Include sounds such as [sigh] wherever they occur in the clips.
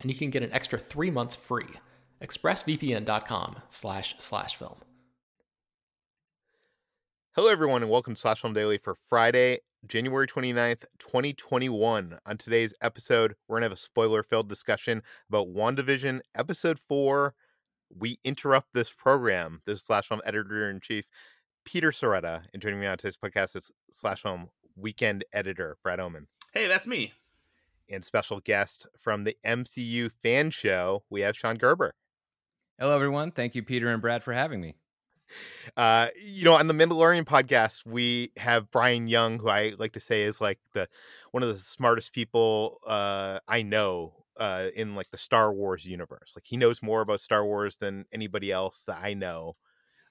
and you can get an extra three months free. ExpressVPN.com slash slash film. Hello, everyone, and welcome to Slash Film Daily for Friday, January 29th, 2021. On today's episode, we're going to have a spoiler filled discussion about WandaVision, Episode 4. We interrupt this program. This is Slash Film Editor in Chief, Peter Sciretta, and joining me on today's podcast is Slash Film Weekend Editor, Brad Oman. Hey, that's me and special guest from the MCU fan show, we have Sean Gerber. Hello, everyone. Thank you, Peter and Brad, for having me. Uh, you know, on the Mandalorian podcast, we have Brian Young, who I like to say is like the one of the smartest people uh, I know uh, in like the Star Wars universe. Like he knows more about Star Wars than anybody else that I know.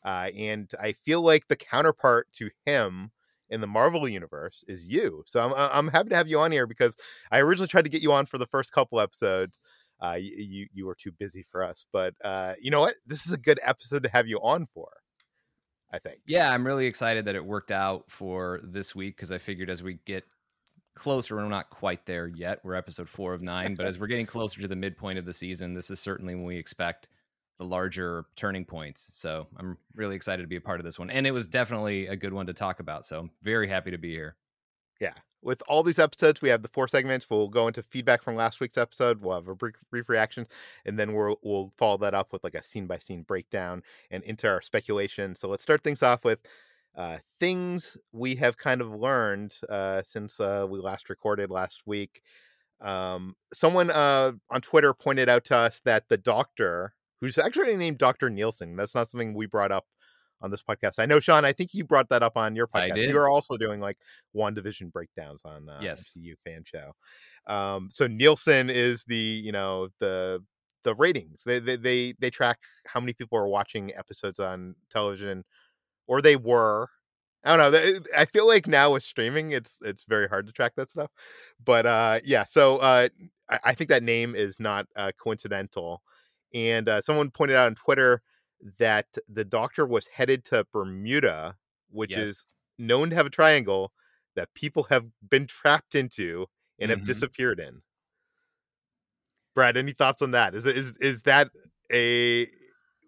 Uh, and I feel like the counterpart to him in the Marvel universe is you. So I'm I'm happy to have you on here because I originally tried to get you on for the first couple episodes. Uh, you you were too busy for us, but uh, you know what? This is a good episode to have you on for. I think. Yeah, I'm really excited that it worked out for this week because I figured as we get closer, we're not quite there yet. We're episode four of nine, but [laughs] as we're getting closer to the midpoint of the season, this is certainly when we expect the larger turning points. So I'm really excited to be a part of this one. And it was definitely a good one to talk about. So I'm very happy to be here. Yeah. With all these episodes, we have the four segments. We'll go into feedback from last week's episode. We'll have a brief, brief reaction, and then we'll we'll follow that up with like a scene by scene breakdown and into our speculation. So let's start things off with uh, things we have kind of learned uh, since uh, we last recorded last week. Um, someone uh, on Twitter pointed out to us that the Doctor who's actually named Dr. Nielsen. That's not something we brought up on this podcast. I know, Sean, I think you brought that up on your podcast. You're also doing like WandaVision breakdowns on uh, yes. MCU fan show. Um, so Nielsen is the, you know, the the ratings. They, they they they track how many people are watching episodes on television, or they were. I don't know. I feel like now with streaming, it's it's very hard to track that stuff. But uh, yeah, so uh, I, I think that name is not uh, coincidental. And uh, someone pointed out on Twitter that the doctor was headed to Bermuda, which yes. is known to have a triangle that people have been trapped into and mm-hmm. have disappeared in. Brad, any thoughts on that? Is is is that a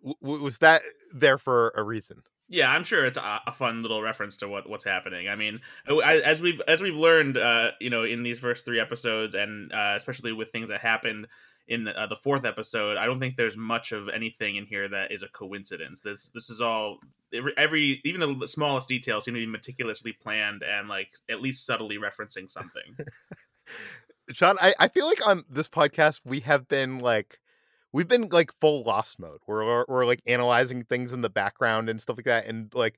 w- was that there for a reason? Yeah, I'm sure it's a, a, fun little reference to what what's happening. I mean, as we've as we've learned, uh, you know, in these first three episodes, and uh, especially with things that happened in uh, the fourth episode, I don't think there's much of anything in here that is a coincidence. This this is all every, every even the smallest details seem to be meticulously planned and like at least subtly referencing something. [laughs] Sean, I, I feel like on this podcast we have been like we've been like full lost mode. We're, we're we're like analyzing things in the background and stuff like that, and like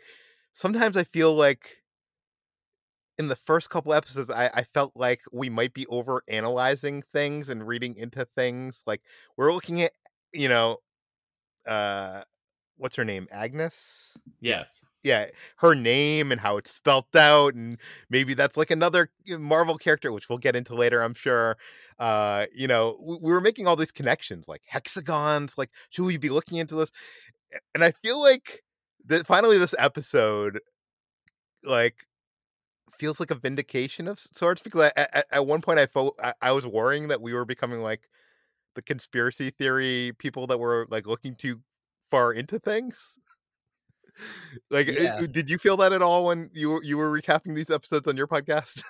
sometimes I feel like in the first couple episodes, I, I felt like we might be over analyzing things and reading into things. Like we're looking at, you know, uh, what's her name? Agnes. Yes. Yeah, her name and how it's spelt out, and maybe that's like another Marvel character, which we'll get into later, I'm sure. Uh, you know, we, we were making all these connections, like hexagons. Like, should we be looking into this? And I feel like that finally this episode, like feels like a vindication of sorts because I, at, at one point I felt I, I was worrying that we were becoming like the conspiracy theory people that were like looking too far into things. like, Yeah. uh, did you feel that at all when you you were recapping these episodes on your podcast?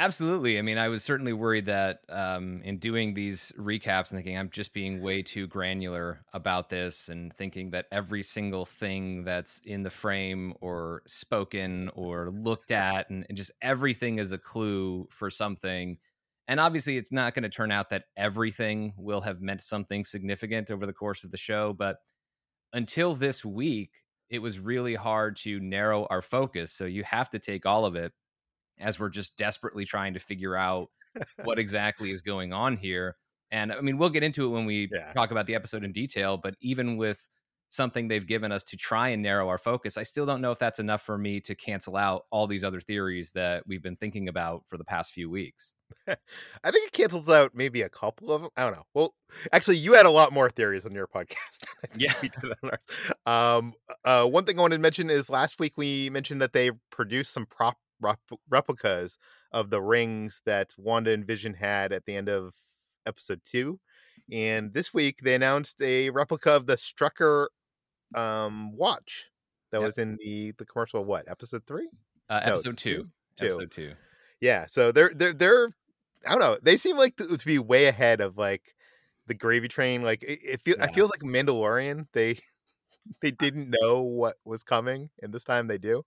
Absolutely. I mean, I was certainly worried that um, in doing these recaps and thinking I'm just being way too granular about this and thinking that every single thing that's in the frame or spoken or looked at and, and just everything is a clue for something. And obviously, it's not going to turn out that everything will have meant something significant over the course of the show. But until this week, it was really hard to narrow our focus. So you have to take all of it as we're just desperately trying to figure out what [laughs] exactly is going on here. And I mean, we'll get into it when we Yeah. talk about the episode in detail, but even with something they've given us to try and narrow our focus, I still don't know if that's enough for me to cancel out all these other theories that we've been thinking about for the past few weeks. [laughs] I think it cancels out maybe a couple of them. I don't know. Well, actually, you had a lot more theories on your podcast. [laughs] than Yeah. on ours. Um, uh, one thing I wanted to mention is last week we mentioned that they produced some prop rep- replicas of the rings that Wanda and Vision had at the end of episode two, and this week they announced a replica of the Strucker um, watch that Yep. was in the the commercial. of What episode three? Uh, No, episode two. two. Episode two. Yeah, so they're they're they're I don't know. They seem like to, to be way ahead of like the gravy train. Like it, it feel, Yeah. it feels like Mandalorian. They [laughs] they didn't know what was coming, and this time they do.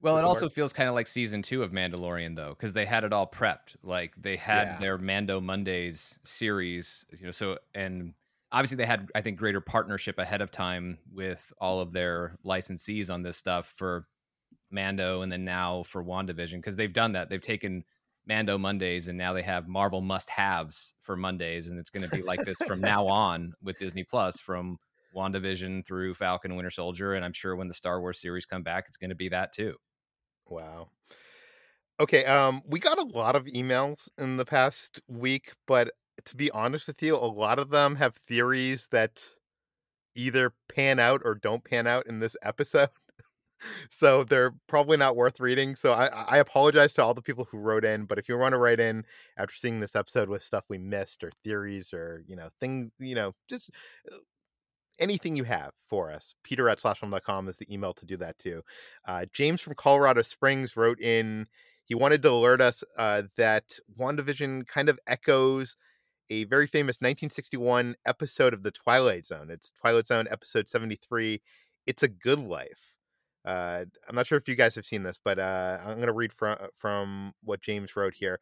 Well, it also feels kind of like season two of Mandalorian, though, because they had it all prepped. Like they had Yeah. their Mando Mondays series, you know. So and obviously they had, I think, greater partnership ahead of time with all of their licensees on this stuff for Mando, and then now for Wandavision, because they've done that. They've taken Mando Mondays, and now they have Marvel must-haves for Mondays, and it's going to be like this from [laughs] now on with Disney Plus, from WandaVision through Falcon and Winter Soldier, and I'm sure when the Star Wars series come back, it's going to be that too. Wow. Okay, um, we got a lot of emails in the past week, but to be honest with you, a lot of them have theories that either pan out or don't pan out in this episode. [laughs] so they're probably not worth reading. So I, I apologize to all the people who wrote in, but if you want to write in after seeing this episode with stuff we missed or theories or, you know, things, you know, just uh, anything you have for us, peter at slashfilm.com is the email to do that too. Uh, James from Colorado Springs wrote in, he wanted to alert us uh, that WandaVision kind of echoes a very famous 1961 episode of The Twilight Zone. It's Twilight Zone episode 73, It's a Good Life. Uh, I'm not sure if you guys have seen this, but uh, I'm going to read from, from what James wrote here.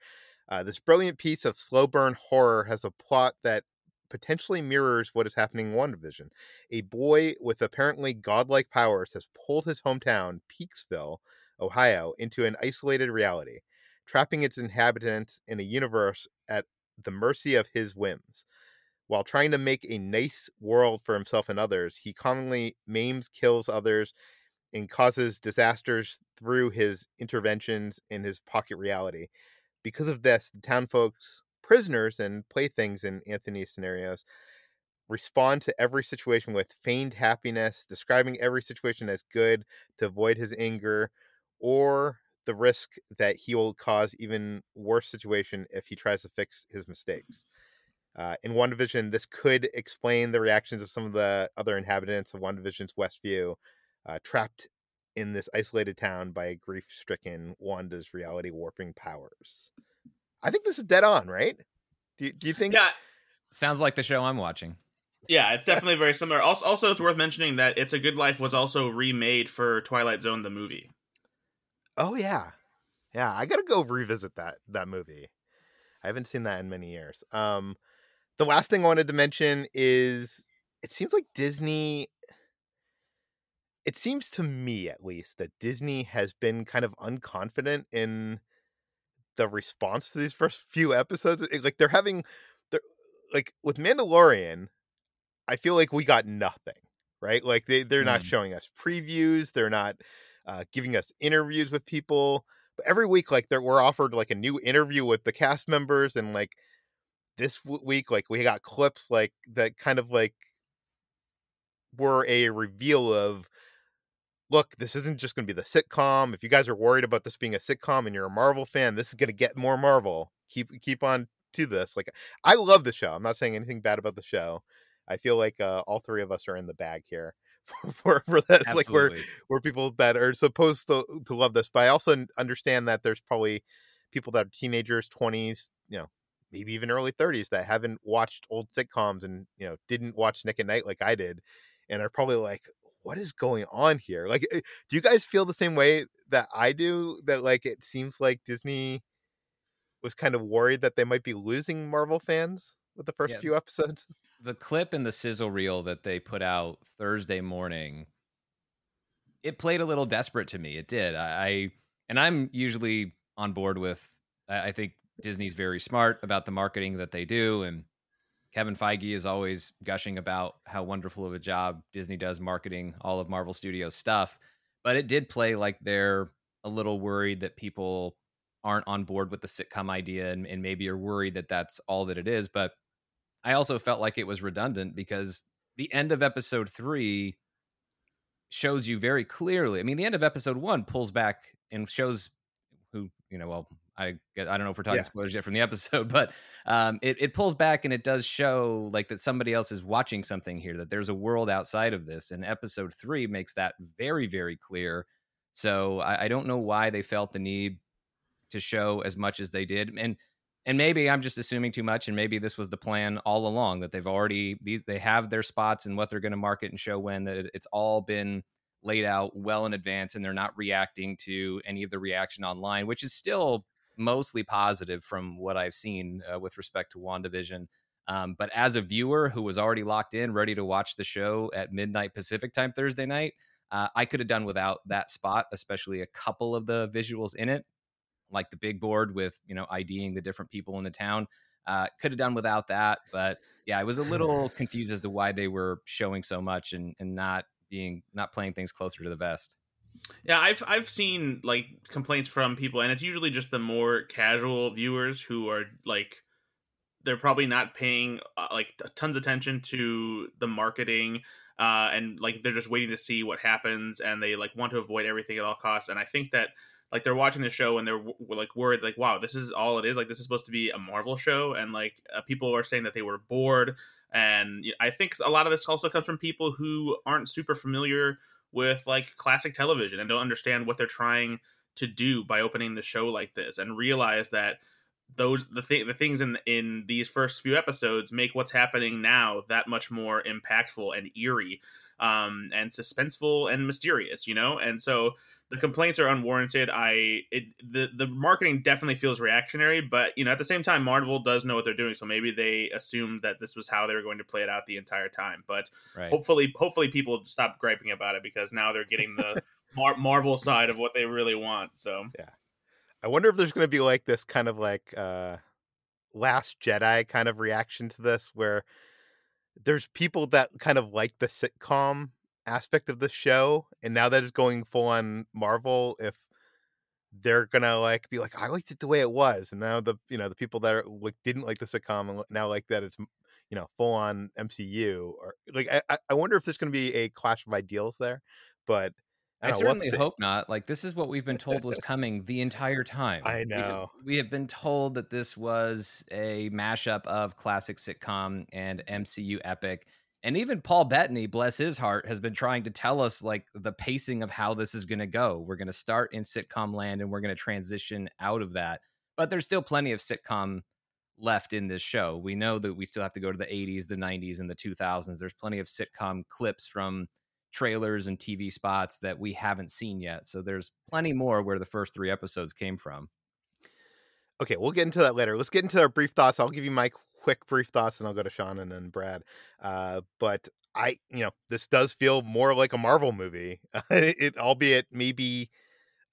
Uh, this brilliant piece of slow burn horror has a plot that potentially mirrors what is happening in WandaVision. A boy with apparently godlike powers has pulled his hometown, Peaksville, Ohio, into an isolated reality, trapping its inhabitants in a universe at the mercy of his whims. While trying to make a nice world for himself and others, he commonly maims, kills others, and causes disasters through his interventions in his pocket reality. Because of this, the town folks, prisoners and playthings in Anthony's scenarios, respond to every situation with feigned happiness, describing every situation as good to avoid his anger or the risk that he will cause even worse situation if he tries to fix his mistakes. Uh, in WandaVision, this could explain the reactions of some of the other inhabitants of WandaVision's Westview, uh, trapped in this isolated town by a grief-stricken Wanda's reality warping powers. I think this is dead on, right? Do you, do you think? Yeah, Sounds like the show I'm watching. yeah, it's definitely very similar. Also, also, it's worth mentioning that "It's a Good Life" was also remade for Twilight Zone the movie. Oh yeah, yeah. I gotta go revisit that that movie. I haven't seen that in many years. Um, the last thing I wanted to mention is it seems like Disney. It seems to me, at least, that Disney has been kind of unconfident in the response to these first few episodes. It- like they're having, they're like with Mandalorian. I feel like we got nothing, right? Like they they're not Mm. showing us previews. They're not uh, giving us interviews with people. But every week, like there, we're offered like a new interview with the cast members, and like this w- week, like we got clips like that kind of like were a reveal of look, this isn't just going to be the sitcom. If you guys are worried about this being a sitcom and you're a Marvel fan, this is going to get more Marvel. Keep keep on to this. Like I love the show. I'm not saying anything bad about the show. I feel like uh, all three of us are in the bag here [laughs] for for, for this. Absolutely. Like we're we're people that are supposed to to love this, but I also understand that there's probably people that are teenagers, 20s, you know, maybe even early 30s that haven't watched old sitcoms and you know didn't watch Nick at Night like I did, and are probably like, what is going on here? Like, eh, do you guys feel the same way that I do? That like it seems like Disney was kind of worried that they might be losing Marvel fans with the first Yeah. few episodes. [laughs] the clip and the sizzle reel that they put out Thursday morning, it played a little desperate to me. It did. I, I and I'm usually on board with. I I think Disney's very smart about the marketing that they do, and Kevin Feige is always gushing about how wonderful of a job Disney does marketing all of Marvel Studios stuff. But it did play like they're a little worried that people aren't on board with the sitcom idea and, and maybe are worried that that's all that it is. But I also felt like it was redundant because the end of episode three shows you very clearly. I mean, the end of episode one pulls back and shows who you know. Well, I I don't know if we're talking Yeah. spoilers yet from the [laughs] episode, but um, it it pulls back and it does show like that somebody else is watching something here. That there's a world outside of this, and episode three makes that very very clear. So I, I don't know why they felt the need to show as much as they did, and and maybe I'm just assuming too much, and maybe this was the plan all along that they've already these- they have their spots and what they're going to market and show when that it's all been laid out well in advance, and they're not reacting to any of the reaction online, which is still mostly positive from what I've seen uh, with respect to Wandavision. Um, but as a viewer who was already locked in, ready to watch the show at midnight Pacific time Thursday night, uh, I could have done without that spot, especially a couple of the visuals in it like the big board with you know IDing the different people in the town. Uh, could have done without that, but yeah, I was a little [laughs] confused as to why they were showing so much and and not being not playing things closer to the vest. Yeah, I've I've seen like complaints from people, and it's usually just the more casual viewers who are like they're probably not paying uh, like tons of attention to the marketing, uh, and like they're just waiting to see what happens, and they like want to avoid everything at all costs. And I think that like they're watching the show and they're w- like worried, like wow, this is all it is. Like this is supposed to be a Marvel show, and like uh, people are saying that they were bored. And I think a lot of this also comes from people who aren't super familiar with like classic television and don't understand what they're trying to do by opening the show like this and realize that those the th- the things in in these first few episodes make what's happening now that much more impactful and eerie um and suspenseful and mysterious you know? And so the complaints are unwarranted. I it the the marketing definitely feels reactionary but you know at the same time marvel does know what they're doing so maybe they assumed that this was how they were going to play it out the entire time but Right. hopefully hopefully people stop griping about it because now they're getting the [laughs] Mar- marvel side of what they really want so. Yeah, I wonder if there's going to be like this kind of like uh last Jedi kind of reaction to this where there's people that kind of like the sitcom aspect of the show and now that it's going full on Marvel if they're gonna like be like I liked it the way it was and now the you know the people that are like didn't like the sitcom and now like that it's you know full on MCU or like I I- wonder if there's gonna be a clash of ideals there but I, I, know, certainly hope not. Like this is what we've been told was [laughs] coming the entire time. I know. We have been told that this was a mashup of classic sitcom and MCU epic. And even Paul Bettany, bless his heart, has been trying to tell us like the pacing of how this is going to go. We're going to start in sitcom land and we're going to transition out of that. But there's still plenty of sitcom left in this show. We know that we still have to go to the 80s, the 90s, and the 2000s. There's plenty of sitcom clips from trailers and TV spots that we haven't seen yet. So there's plenty more where the first three episodes came from. Okay, we'll get into that later. Let's get into our brief thoughts. I'll give you my quick brief thoughts and I'll go to Sean and then Brad. Uh, but I, you know, this does feel more like a Marvel movie. [laughs] it, albeit maybe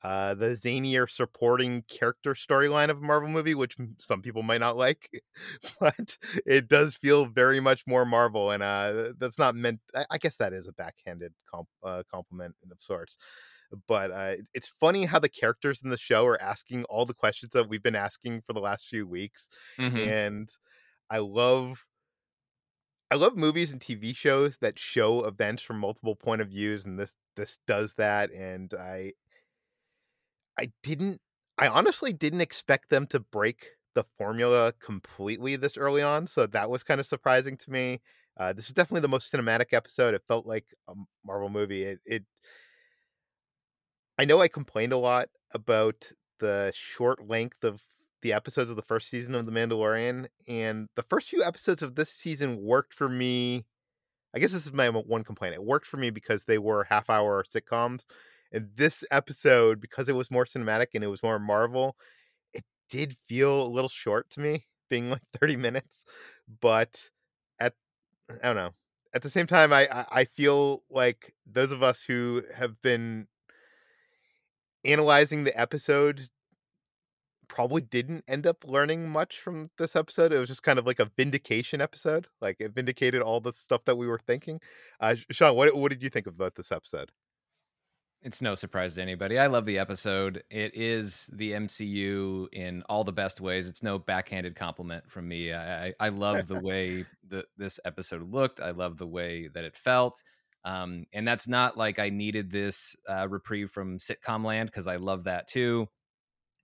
uh, the zanier supporting character storyline of a Marvel movie, which some people might not like, [laughs] but it does feel very much more Marvel, and uh, that's not meant. I, I guess that is a backhanded comp, uh, compliment of sorts. But uh, it's funny how the characters in the show are asking all the questions that we've been asking for the last few weeks, Mhm. and I love I love movies and TV shows that show events from multiple point of views, and this this does that. And I I didn't I honestly didn't expect them to break the formula completely this early on, so that was kind of surprising to me. Uh, this is definitely the most cinematic episode. It felt like a Marvel movie. It, it I know I complained a lot about the short length of the episodes of the first season of The Mandalorian, and the first few episodes of this season worked for me. I guess this is my one complaint. It worked for me because they were half hour sitcoms. And this episode, because it was more cinematic and it was more Marvel, it did feel a little short to me, [laughs] being like 30 minutes. But at I don't know. At the same time, I I feel like those of us who have been analyzing the episode probably didn't end up learning much from this episode. It was just kind of like a vindication episode. Like it vindicated all the stuff that we were thinking. Uh, Sean, what what did you think about this episode? It's no surprise to anybody. I love the episode. It is the MCU in all the best ways. It's no backhanded compliment from me. I, I love the way [laughs] that this episode looked. I love the way that it felt. Um, and that's not like I needed this uh, reprieve from sitcom land because I love that too.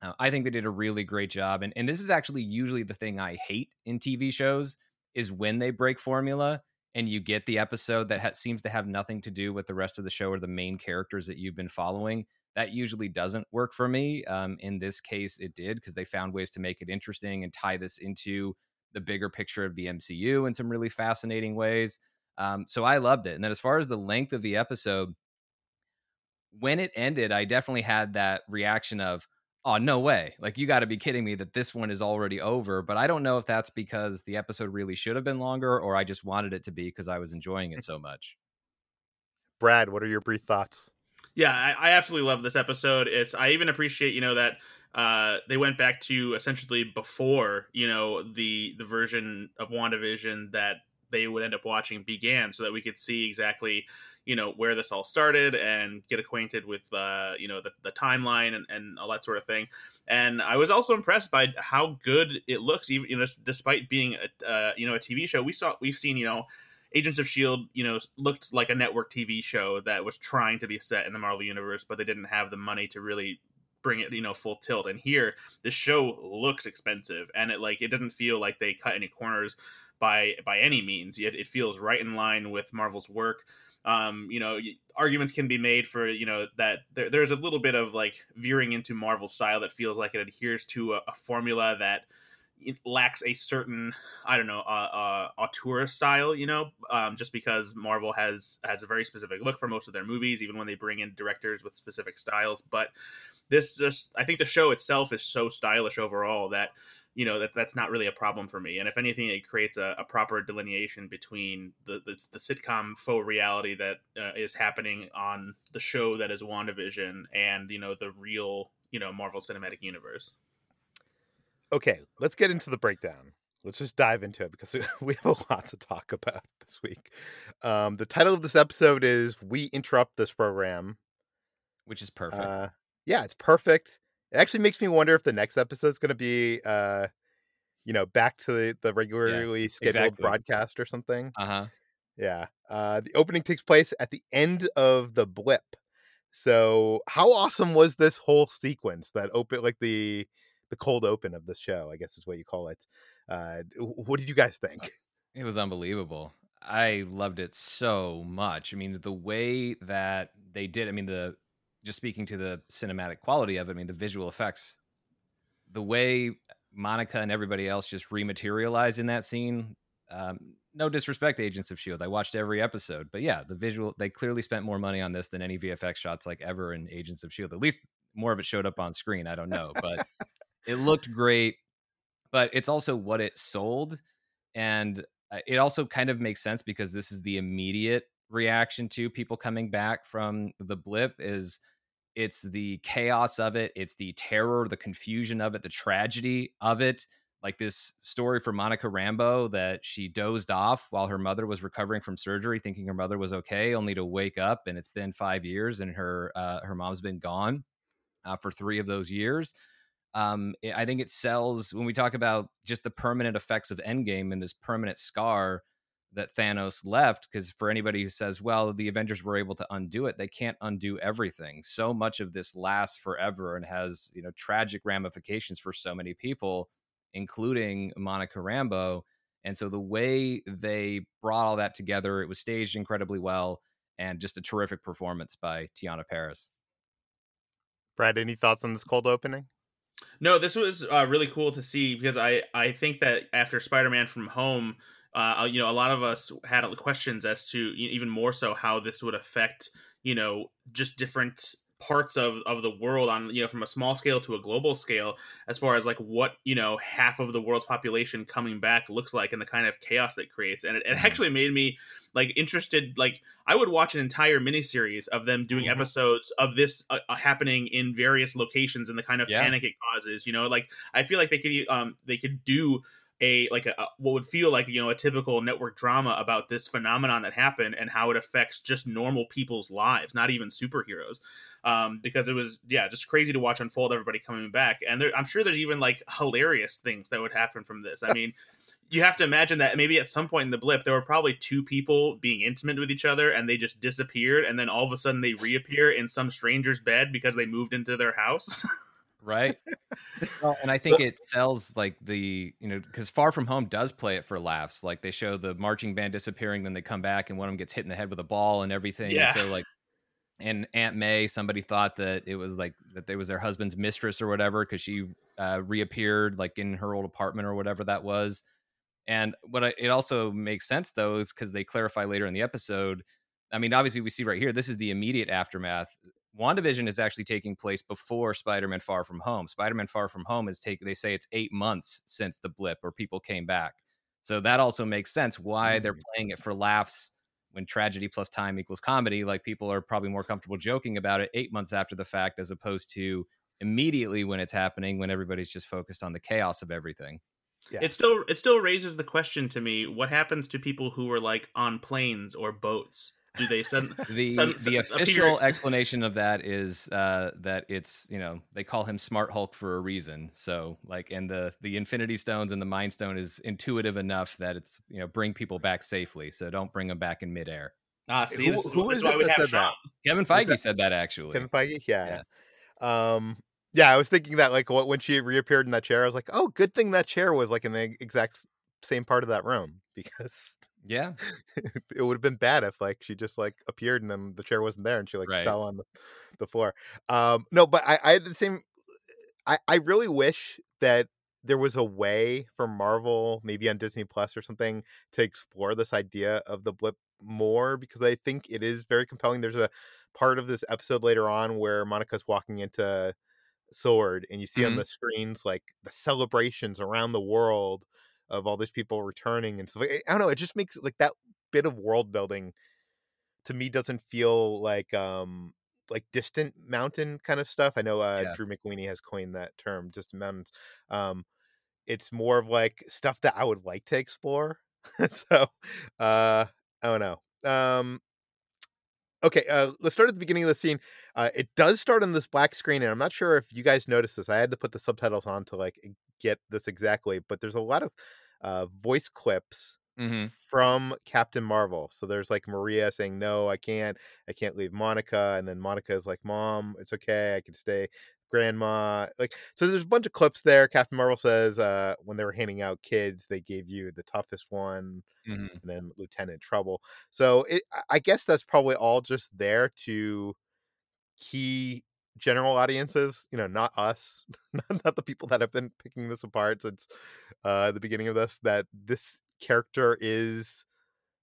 Uh, I think they did a really great job, and and this is actually usually the thing I hate in TV shows is when they break formula and you get the episode that ha- seems to have nothing to do with the rest of the show or the main characters that you've been following. That usually doesn't work for me. Um, in this case, it did because they found ways to make it interesting and tie this into the bigger picture of the MCU in some really fascinating ways. Um, so I loved it. And then as far as the length of the episode, when it ended, I definitely had that reaction of, oh, no way. Like, you got to be kidding me that this one is already over. But I don't know if that's because the episode really should have been longer or I just wanted it to be because I was enjoying it so much. Brad, what are your brief thoughts? Yeah, I, I absolutely love this episode. It's I even appreciate, you know, that uh, they went back to essentially before, you know, the the version of WandaVision that they would end up watching began so that we could see exactly you know where this all started and get acquainted with uh, you know the, the timeline and, and all that sort of thing and i was also impressed by how good it looks even you know despite being a uh, you know a tv show we saw we've seen you know agents of shield you know looked like a network tv show that was trying to be set in the marvel universe but they didn't have the money to really bring it you know full tilt and here this show looks expensive and it like it doesn't feel like they cut any corners by by any means. Yet it feels right in line with Marvel's work. Um, you know, arguments can be made for you know that there, there's a little bit of like veering into Marvel style that feels like it adheres to a, a formula that lacks a certain I don't know uh, uh, auteur style. You know, um, just because Marvel has has a very specific look for most of their movies, even when they bring in directors with specific styles. But this just I think the show itself is so stylish overall that you know that that's not really a problem for me. And if anything, it creates a, a proper delineation between the, the, the sitcom faux reality that uh, is happening on the show that is WandaVision and you know the real you know Marvel Cinematic Universe. Okay, let's get into the breakdown. Let's just dive into it because [laughs] we have a lot to talk about [laughs] this week. Um, the title of this episode is "We Interrupt This Program," which is perfect. Uh, yeah, it's perfect. It actually makes me wonder if the next episode is going to be, uh, you know, back to the, the regularly yeah, scheduled exactly. broadcast or something. Uh huh. Yeah. Uh, the opening takes place at the end of the blip. So, how awesome was this whole sequence that open, like the the cold open of this show? I guess is what you call it. Uh, what did you guys think? It was unbelievable. I loved it so much. I mean, the way that they did. I mean, the just speaking to the cinematic quality of it, I mean, the visual effects, the way Monica and everybody else just rematerialized in that scene. Um, no disrespect to Agents of Shield, I watched every episode, but yeah, the visual they clearly spent more money on this than any VFX shots like ever in Agents of Shield. At least more of it showed up on screen. I don't know, but [laughs] it looked great. But it's also what it sold, and uh, it also kind of makes sense because this is the immediate reaction to people coming back from the blip is it's the chaos of it, it's the terror, the confusion of it, the tragedy of it. Like this story for Monica Rambeau that she dozed off while her mother was recovering from surgery, thinking her mother was okay, only to wake up and it's been five years and her uh, her mom's been gone uh, for three of those years. Um, I think it sells when we talk about just the permanent effects of Endgame and this permanent scar that Thanos left because for anybody who says, well, the Avengers were able to undo it, they can't undo everything. So much of this lasts forever and has, you know, tragic ramifications for so many people, including Monica Rambeau. And so the way they brought all that together, it was staged incredibly well and just a terrific performance by Teyonah Parris. Brad, any thoughts on this cold opening? No, this was uh, really cool to see because I I think that after Spider-Man from Home, uh, you know, a lot of us had questions as to even more so how this would affect, you know, just different parts of of the world on you know from a small scale to a global scale as far as like what you know half of the world's population coming back looks like and the kind of chaos that creates and it, it mm-hmm. actually made me like interested like i would watch an entire miniseries of them doing mm-hmm. episodes of this uh, uh, happening in various locations and the kind of yeah. panic it causes you know like i feel like they could um they could do a like a, what would feel like you know a typical network drama about this phenomenon that happened and how it affects just normal people's lives not even superheroes. Um because it was yeah just crazy to watch unfold everybody coming back. And there, i'm sure there's even like hilarious things that would happen from this. I mean you have to imagine that maybe at some point in the blip there were probably two people being intimate with each other and they just disappeared and then all of a sudden they reappear in some stranger's bed because they moved into their house [laughs] right? well, and I think so, it sells like the you know because Far From Home does play it for laughs. Like they show the marching band disappearing, then they come back, and one of them gets hit in the head with a ball and everything. Yeah. And so like, and Aunt May, somebody thought that it was like that they was their husband's mistress or whatever because she uh, reappeared like in her old apartment or whatever that was. And what I, it also makes sense though is because they clarify later in the episode. I mean, obviously, we see right here, this is the immediate aftermath. WandaVision is actually taking place before Spider-Man Far From Home. Spider-Man Far From Home is take they say it's 8 months since the blip or people came back. So that also makes sense why they're mm. playing it for laughs when tragedy plus time equals comedy. Like people are probably more comfortable joking about it 8 months after the fact as opposed to immediately when it's happening when everybody's just focused on the chaos of everything. Yeah. It still it still raises the question to me: What happens to people who are like on planes or boats do they send [laughs] the send, the official appear... explanation of that is uh, that it's you know they call him Smart Hulk for a reason. So like, and the the Infinity Stones and the Mind Stone is intuitive enough that it's you know bring people back safely. So don't bring them back in midair. Ah, see, who, this is, who this is why we have said that? Kevin Feige that? said that actually. Kevin Feige, yeah. yeah. Um, yeah, I was thinking that like when she reappeared in that chair, I was like, oh, good thing that chair was like in the exact same part of that room [laughs] because yeah. [laughs] it would have been bad if like she just like appeared and then the chair wasn't there and she like right. fell on the, the floor. Um no, but I, I had the same I, I really wish that there was a way for Marvel, maybe on Disney Plus or something, to explore this idea of the blip more because I think it is very compelling. There's a part of this episode later on where Monica's walking into Sword and you see mm-hmm. on the screens like the celebrations around the world of all these people returning and stuff. I don't know. It just makes like that bit of world building to me doesn't feel like um like distant mountain kind of stuff. I know uh, yeah. Drew McWeeny has coined that term, distant mountains. Um, it's more of like stuff that I would like to explore. [laughs] so uh, I don't know. Um, okay, uh, let's start at the beginning of the scene. Uh, it does start on this black screen, and I'm not sure if you guys noticed this. I had to put the subtitles on to like get this exactly, but there's a lot of uh, voice clips mm-hmm. from Captain Marvel. So there's like Maria saying, "No, I can't. I can't leave Monica," and then Monica is like, "Mom, it's okay. I can stay." Grandma, like so. There's a bunch of clips there. Captain Marvel says, uh, when they were handing out kids, they gave you the toughest one, mm-hmm. and then Lieutenant Trouble. So it, I guess that's probably all just there to key general audiences, you know, not us, [laughs] not the people that have been picking this apart since uh, the beginning of this, that this character is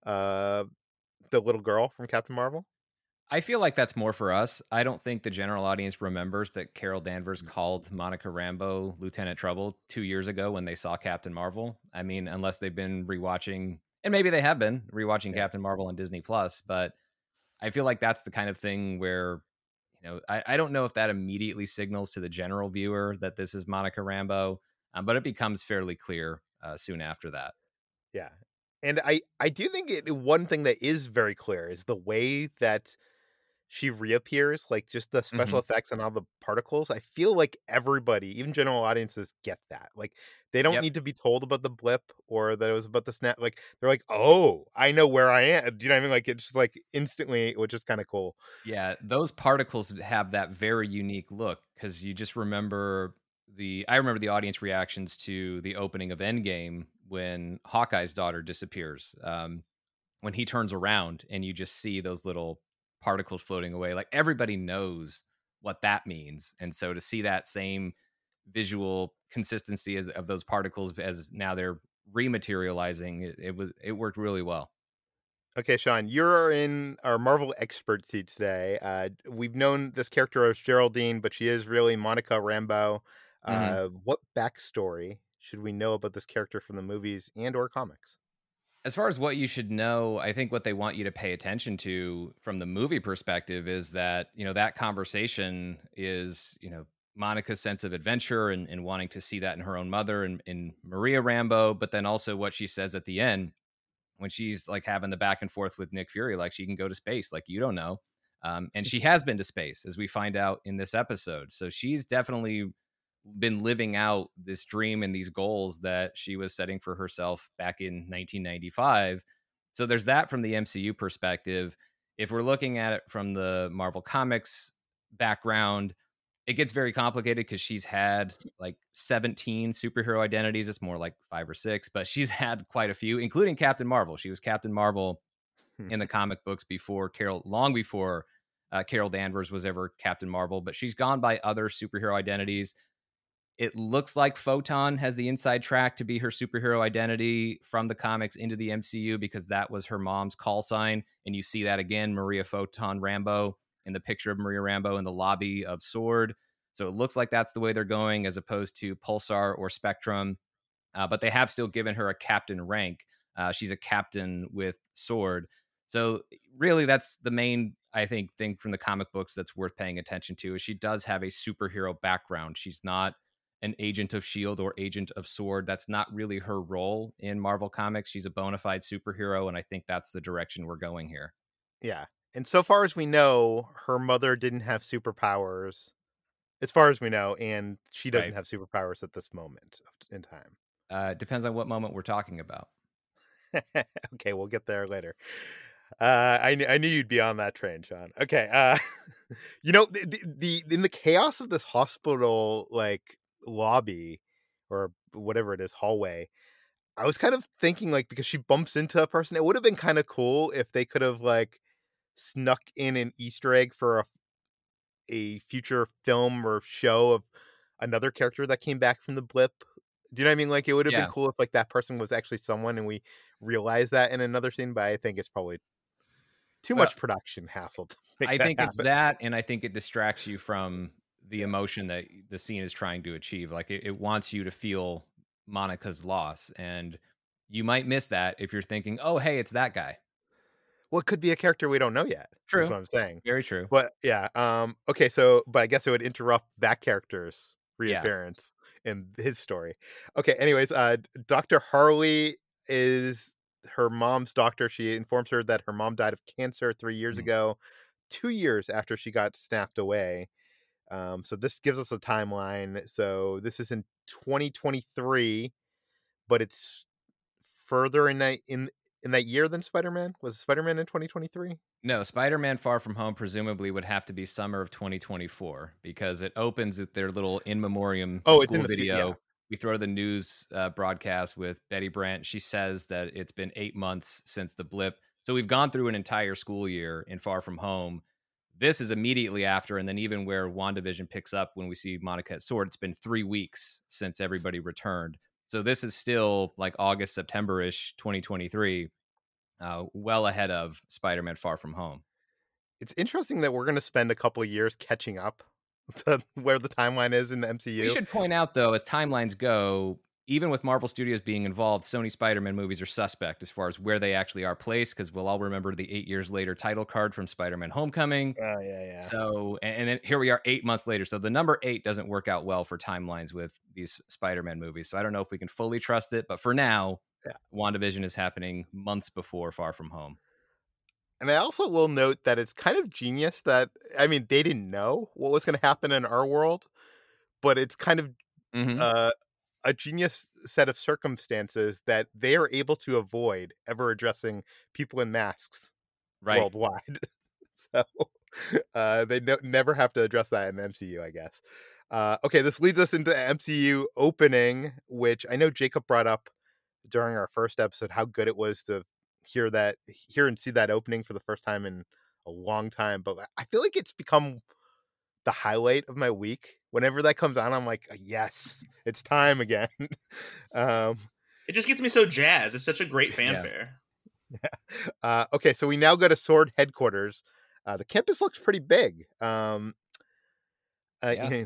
uh, the little girl from Captain Marvel. I feel like that's more for us. I don't think the general audience remembers that Carol Danvers mm. called Monica Rambeau Lieutenant Trouble two years ago when they saw Captain Marvel. I mean, unless they've been rewatching, and maybe they have been rewatching yeah. Captain Marvel on Disney Plus, but I feel like that's the kind of thing where know, I, I don't know if that immediately signals to the general viewer that this is Monica Rambeau, um, but it becomes fairly clear uh, soon after that. Yeah, and I I do think it one thing that is very clear is the way that she reappears, like just the special effects and all the particles, I feel like everybody, even general audiences, get that. Like they don't Yep. need to be told about the blip or that it was about the snap. Like they're like, oh, I know where I am. Do you know what I mean? Like it's just like instantly, which is kind of cool. Yeah, those particles have that very unique look because you just remember the. I remember the audience reactions to the opening of Endgame when Hawkeye's daughter disappears. Um, when he turns around and you just see those little particles floating away, like everybody knows what that means, and so to see that same visual consistency as, of those particles as now they're rematerializing, it, it was it worked really well. Okay, Sean, you're in our Marvel expert seat today. Uh, we've known this character as Geraldine, but she is really Monica Rambeau. Uh, Mhm. What backstory should we know about this character from the movies and or comics? As far as what you should know, I think what they want you to pay attention to from the movie perspective is that, you know, that conversation is, you know, Monica's sense of adventure and, and wanting to see that in her own mother and in Maria Rambeau, but then also what she says at the end when she's like having the back and forth with Nick Fury, like she can go to space, like you don't know. Um, and she has been to space, as we find out in this episode. So she's definitely been living out this dream and these goals that she was setting for herself back in 1995. So there's that from the MCU perspective. If we're looking at it from the Marvel Comics background, it gets very complicated because she's had like 17 superhero identities. It's more like five or six, but she's [laughs] had quite a few, including Captain Marvel. She was Captain Marvel Hmm. in the comic books before Carol, long before uh, Carol Danvers was ever Captain Marvel, but she's gone by other superhero identities. It looks like Photon has the inside track to be her superhero identity from the comics into the MCU because that was her mom's call sign. And you see that again, Maria Photon Rambeau in the picture of Maria Rambeau in the lobby of Sword. So it looks like that's the way they're going as opposed to Pulsar or Spectrum. Uh, but they have still given her a captain rank. Uh, she's a captain with Sword. So really, that's the main, I think, thing from the comic books that's worth paying attention to is she does have a superhero background. She's not an agent of Shield or agent of Sword. That's not really her role in Marvel Comics. She's a bona fide superhero, and I think that's the direction we're going here. Yeah. And so far as we know, her mother didn't have superpowers, as far as we know, and she doesn't Right. have superpowers at this moment in time. Uh, depends on what moment we're talking about. [laughs] okay, we'll get there later. Uh, I knew I knew you'd be on that train, Sean. Okay, uh, [laughs] you know the, the the in the chaos of this hospital like lobby or whatever it is hallway, I was kind of thinking like because she bumps into a person, it would have been kind of cool if they could have like snuck in an Easter egg for a a future film or show of another character that came back from the blip. Do you know what I mean? Like it would have Yeah. been cool if like that person was actually someone and we realized that in another scene, but I think it's probably too Well, much production hassle to [laughs] make I think it's that, and I think it distracts you from the emotion that the scene is trying to achieve. Like it, it wants you to feel Monica's loss, and you might miss that if you're thinking, "Oh, hey, it's that guy." Well, it could be a character we don't know yet. True. That's what I'm saying. Very true. But yeah, um, okay, so but I guess it would interrupt that character's Yeah. reappearance in his story. Okay, anyways, uh Dr. Harley is her mom's doctor. She informs her that her mom died of cancer three years Mhm. ago, two years after she got snapped away. Um, so this gives us a timeline. So this is in 2023, but it's further in that in in that year than Spider-Man. Was Spider-Man in 2023? No, Spider-Man: Far From Home presumably would have to be summer of 2024 because it opens with their little in memoriam Oh, school video. yeah. We throw the news uh, broadcast with Betty Brant. She says that it's been eight months since the blip, so we've gone through an entire school year in Far From Home. This is immediately after, and then even where WandaVision picks up when we see Monica at Sword, it's been three weeks since everybody returned. So this is still like August, September ish, 2023, uh, well ahead of Spider Man Far From Home. it's interesting that we're going to spend a couple of years catching up [laughs] to where the timeline is in the MCU. We should point out, though, as timelines go, even with Marvel Studios being involved, Sony Spider Man movies are suspect as far as where they actually are placed, because we'll all remember the eight years later title card from Spider Man Homecoming. Oh yeah, yeah. So, and, and then here we are eight months later. So the number eight doesn't work out well for timelines with these Spider Man movies. So I don't know if we can fully trust it, but for now, Yeah. WandaVision is happening months before Far From Home. And I also will note that it's kind of genius that I mean they didn't know what was going to happen in our world, but it's kind of Mhm. uh, a genius set of circumstances that they are able to avoid ever addressing people in masks right. worldwide. [laughs] so uh, they no- never have to address that in the MCU, I guess. Uh, okay, this leads us into the MCU opening, which I know Jacob brought up during our first episode how good it was to hear that, hear and see that opening for the first time in a long time. But I feel like it's become the highlight of my week. Whenever that comes on, I'm like, yes, it's time again. [laughs] um, It just gets me so jazzed. It's such a great [laughs] Yeah. fanfare. [laughs] uh, okay, so we now go to Sword headquarters. Uh, the campus looks pretty big. Um, uh, Yeah.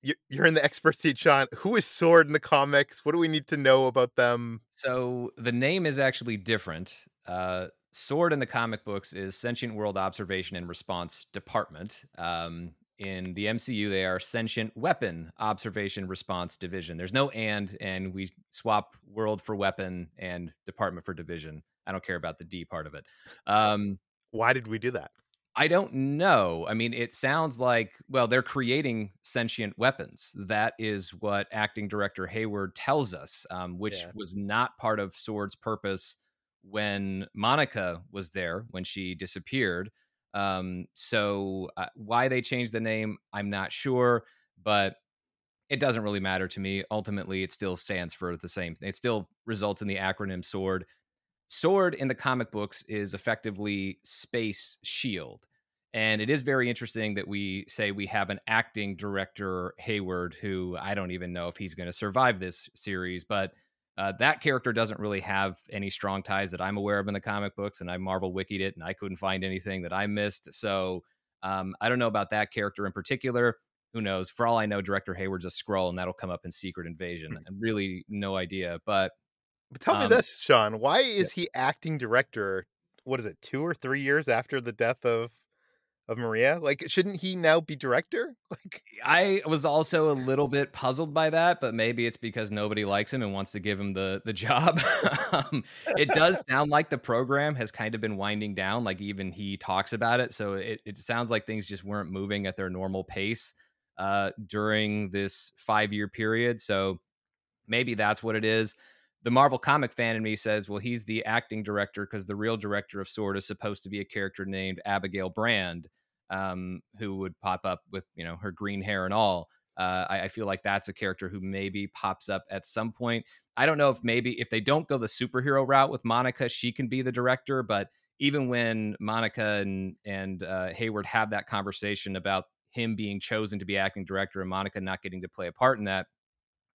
you- you're in the expert seat, Sean. Who is Sword in the comics? What do we need to know about them? So the name is actually different. Uh, Sword in the comic books is Sentient World Observation and Response Department. Um, in the MCU, they are Sentient Weapon Observation Response Division. There's no and, and we swap world for weapon and department for division. I don't care about the D part of it. Um, Why did we do that? I don't know. I mean, it sounds like, well, they're creating sentient weapons. That is what acting director Hayward tells us, um, which Yeah. was not part of Sword's purpose when Monica was there, when she disappeared. Um, so, uh, why they changed the name, I'm not sure, but it doesn't really matter to me. Ultimately, it still stands for the same. It still results in the acronym SWORD. Sword in the comic books is effectively Space Shield. And it is very interesting that we say we have an acting director, Hayward, who I don't even know if he's going to survive this series, but uh, that character doesn't really have any strong ties that I'm aware of in the comic books. And I Marvel wikied it and I couldn't find anything that I missed. So um, I don't know about that character in particular. Who knows? For all I know, director Hayward's a Skrull and that'll come up in Secret Invasion. And really, no idea. But But tell me Um, this, Sean. Why is he acting director? What is it? Two or three years after the death of of Maria? Like, shouldn't he now be director? [laughs] Like, I was also a little bit puzzled by that, but maybe it's because nobody likes him and wants to give him the the job. [laughs] um, it does [laughs] sound like the program has kind of been winding down. Like even he talks about it, so it, it sounds like things just weren't moving at their normal pace uh, during this five year period. So maybe that's what it is. The Marvel comic fan in me says, well, he's the acting director because the real director of Sword is supposed to be a character named Abigail Brand, um, who would pop up with you know her green hair and all. Uh, I, I feel like that's a character who maybe pops up at some point. I don't know if maybe if they don't go the superhero route with Monica, she can be the director. But even when Monica and and uh, Hayward have that conversation about him being chosen to be acting director and Monica not getting to play a part in that,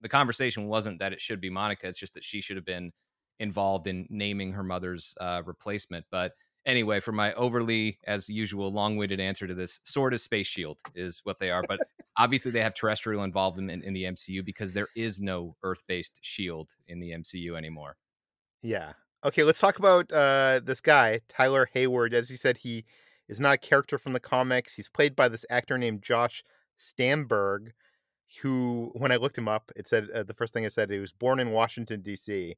the conversation wasn't that it should be Monica. It's just that she should have been involved in naming her mother's uh, replacement. But anyway, for my overly, as usual, long-winded answer to this, Sword is Space Shield is what they are. But [laughs] obviously, they have terrestrial involvement in, in the MCU because there is no Earth-based Shield in the MCU anymore. yeah. Okay, let's talk about uh this guy, Tyler Hayward. As you said, he is not a character from the comics. He's played by this actor named Josh Stamberg, who, when I looked him up, it said uh, the first thing it said he was born in Washington D.C.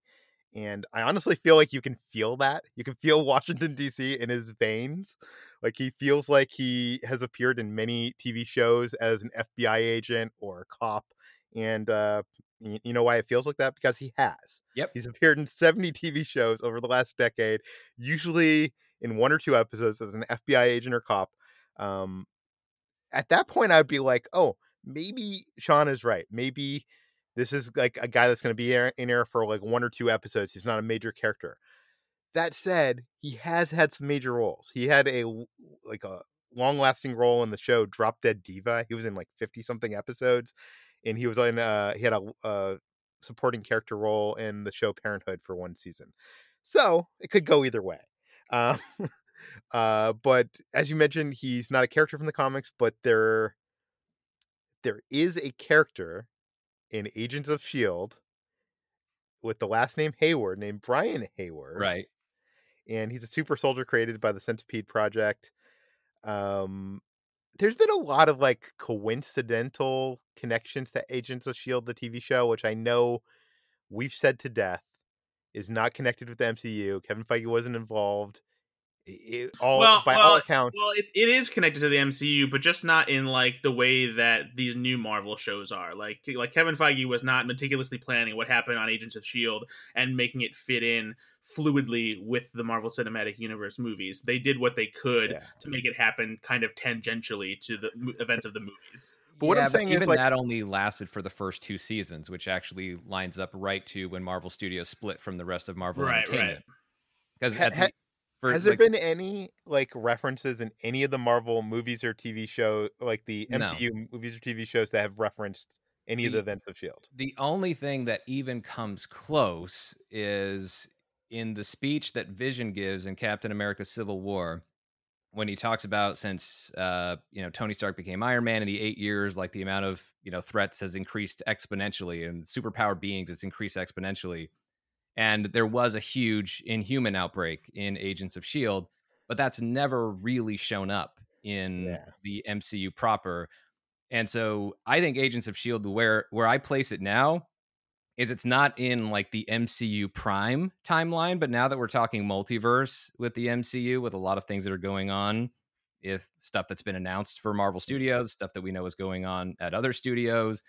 And I honestly feel like you can feel that. You can feel [laughs] Washington D.C. in his veins. Like he feels like he has appeared in many TV shows as an FBI agent or a cop. And uh, you know why it feels like that? Because he has. Yep. He's appeared in 70 TV shows over the last decade, usually in one or two episodes as an FBI agent or cop. Um, at that point, I'd be like, oh, maybe Sean is right. Maybe this is like a guy that's going to be in there for like one or two episodes. He's not a major character. That said, he has had some major roles. He had a like a long-lasting role in the show Drop Dead Diva. He was in like 50 something episodes and he was in uh he had a, a supporting character role in the show Parenthood for one season. So, it could go either way. Um [laughs] uh but as you mentioned, he's not a character from the comics, but there there is a character in Agents of Shield with the last name Hayward named Brian Hayward Right. and he's a super soldier created by the Centipede Project. Um, there's been a lot of like coincidental connections to Agents of Shield, the TV show, which I know we've said to death is not connected with the MCU. Kevin Feige wasn't involved. It, all well, by well, all accounts. Well, it, it is connected to the MCU, but just not in like the way that these new Marvel shows are. Like like Kevin Feige was not meticulously planning what happened on Agents of Shield and making it fit in fluidly with the Marvel Cinematic Universe movies. They did what they could Yeah. to make it happen kind of tangentially to the mo- events of the movies. But what I'm saying is, even like- that only lasted for the first two seasons, which actually lines up right to when Marvel Studios split from the rest of Marvel Right, Entertainment. Because Ha- ha- Has there been any like references in any of the Marvel movies or TV show, like the No. MCU movies or TV shows that have referenced any of the The- events of Shield? The only thing that even comes close is in the speech that Vision gives in Captain America Civil War when he talks about since uh you know Tony Stark became Iron Man in the 8 years like the amount of you know threats has increased exponentially and superpowered beings it's increased exponentially and there was a huge inhuman outbreak in Agents of Shield but that's never really shown up in Yeah. the MCU proper and so I think Agents of Shield where where I place it now is it's not in like the MCU prime timeline, but now that we're talking multiverse with the MCU with a lot of things that are going on, if stuff that's been announced for Marvel mm-hmm. Studios, stuff that we know is going on at other studios,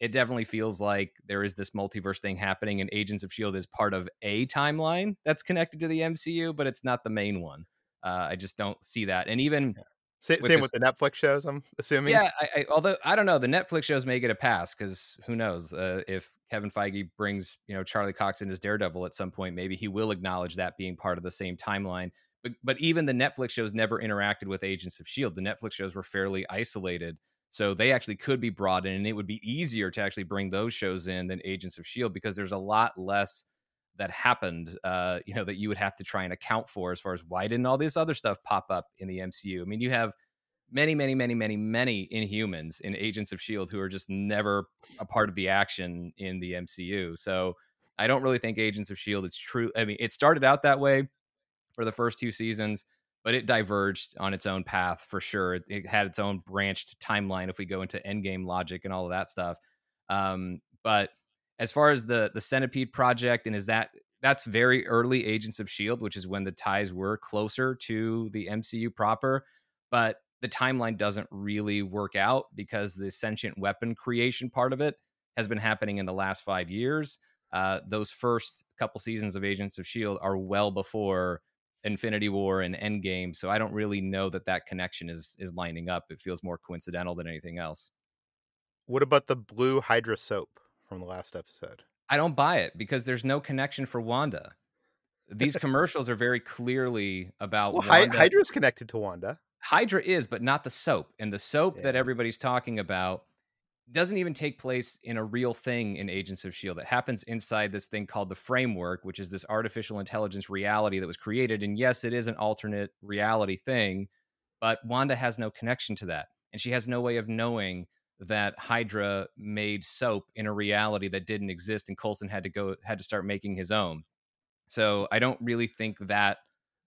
it definitely feels like there is this multiverse thing happening and Agents of Shield is part of a timeline that's connected to the MCU, but it's not the main one. Uh, I just don't see that. And even Sa- with same this- with the Netflix shows, I'm assuming. yeah, I, I, although I don't know, the Netflix shows may get a pass because who knows uh, if Kevin Feige brings you know Charlie Cox in as Daredevil at some point, maybe he will acknowledge that being part of the same timeline. But but even the Netflix shows never interacted with Agents of Shield. The Netflix shows were fairly isolated, so they actually could be brought in, and it would be easier to actually bring those shows in than Agents of Shield because there's a lot less that happened, uh, you know, that you would have to try and account for as far as why didn't all this other stuff pop up in the MCU? I mean, you have many, many, many, many, many Inhumans in Agents of Shield who are just never a part of the action in the MCU. So I don't really think Agents of Shield is true. I mean, it started out that way for the first two seasons, but it diverged on its own path for sure. It, had its own branched timeline if we go into endgame logic and all of that stuff. Um, but as far as the the Centipede project, and is that that's very early Agents of Shield, which is when the ties were closer to the MCU proper. But the timeline doesn't really work out because the sentient weapon creation part of it has been happening in the last five years. Uh, those first couple seasons of Agents of Shield are well before Infinity War and Endgame, so I don't really know that that connection is is lining up. It feels more coincidental than anything else. What about the blue Hydra soap from the last episode? I don't buy it because there's no connection for Wanda. These [laughs] commercials are very clearly about Well, Wanda. Hydra's connected to Wanda. Hydra is, but not the soap. And the soap that everybody's talking about doesn't even take place in a real thing in Agents of S.H.I.E.L.D. It happens inside this thing called the framework, which is this artificial intelligence reality that was created. And yes, it is an alternate reality thing, but Wanda has no connection to that. And she has no way of knowing that Hydra made soap in a reality that didn't exist and Coulson had to go had to start making his own. So I don't really think that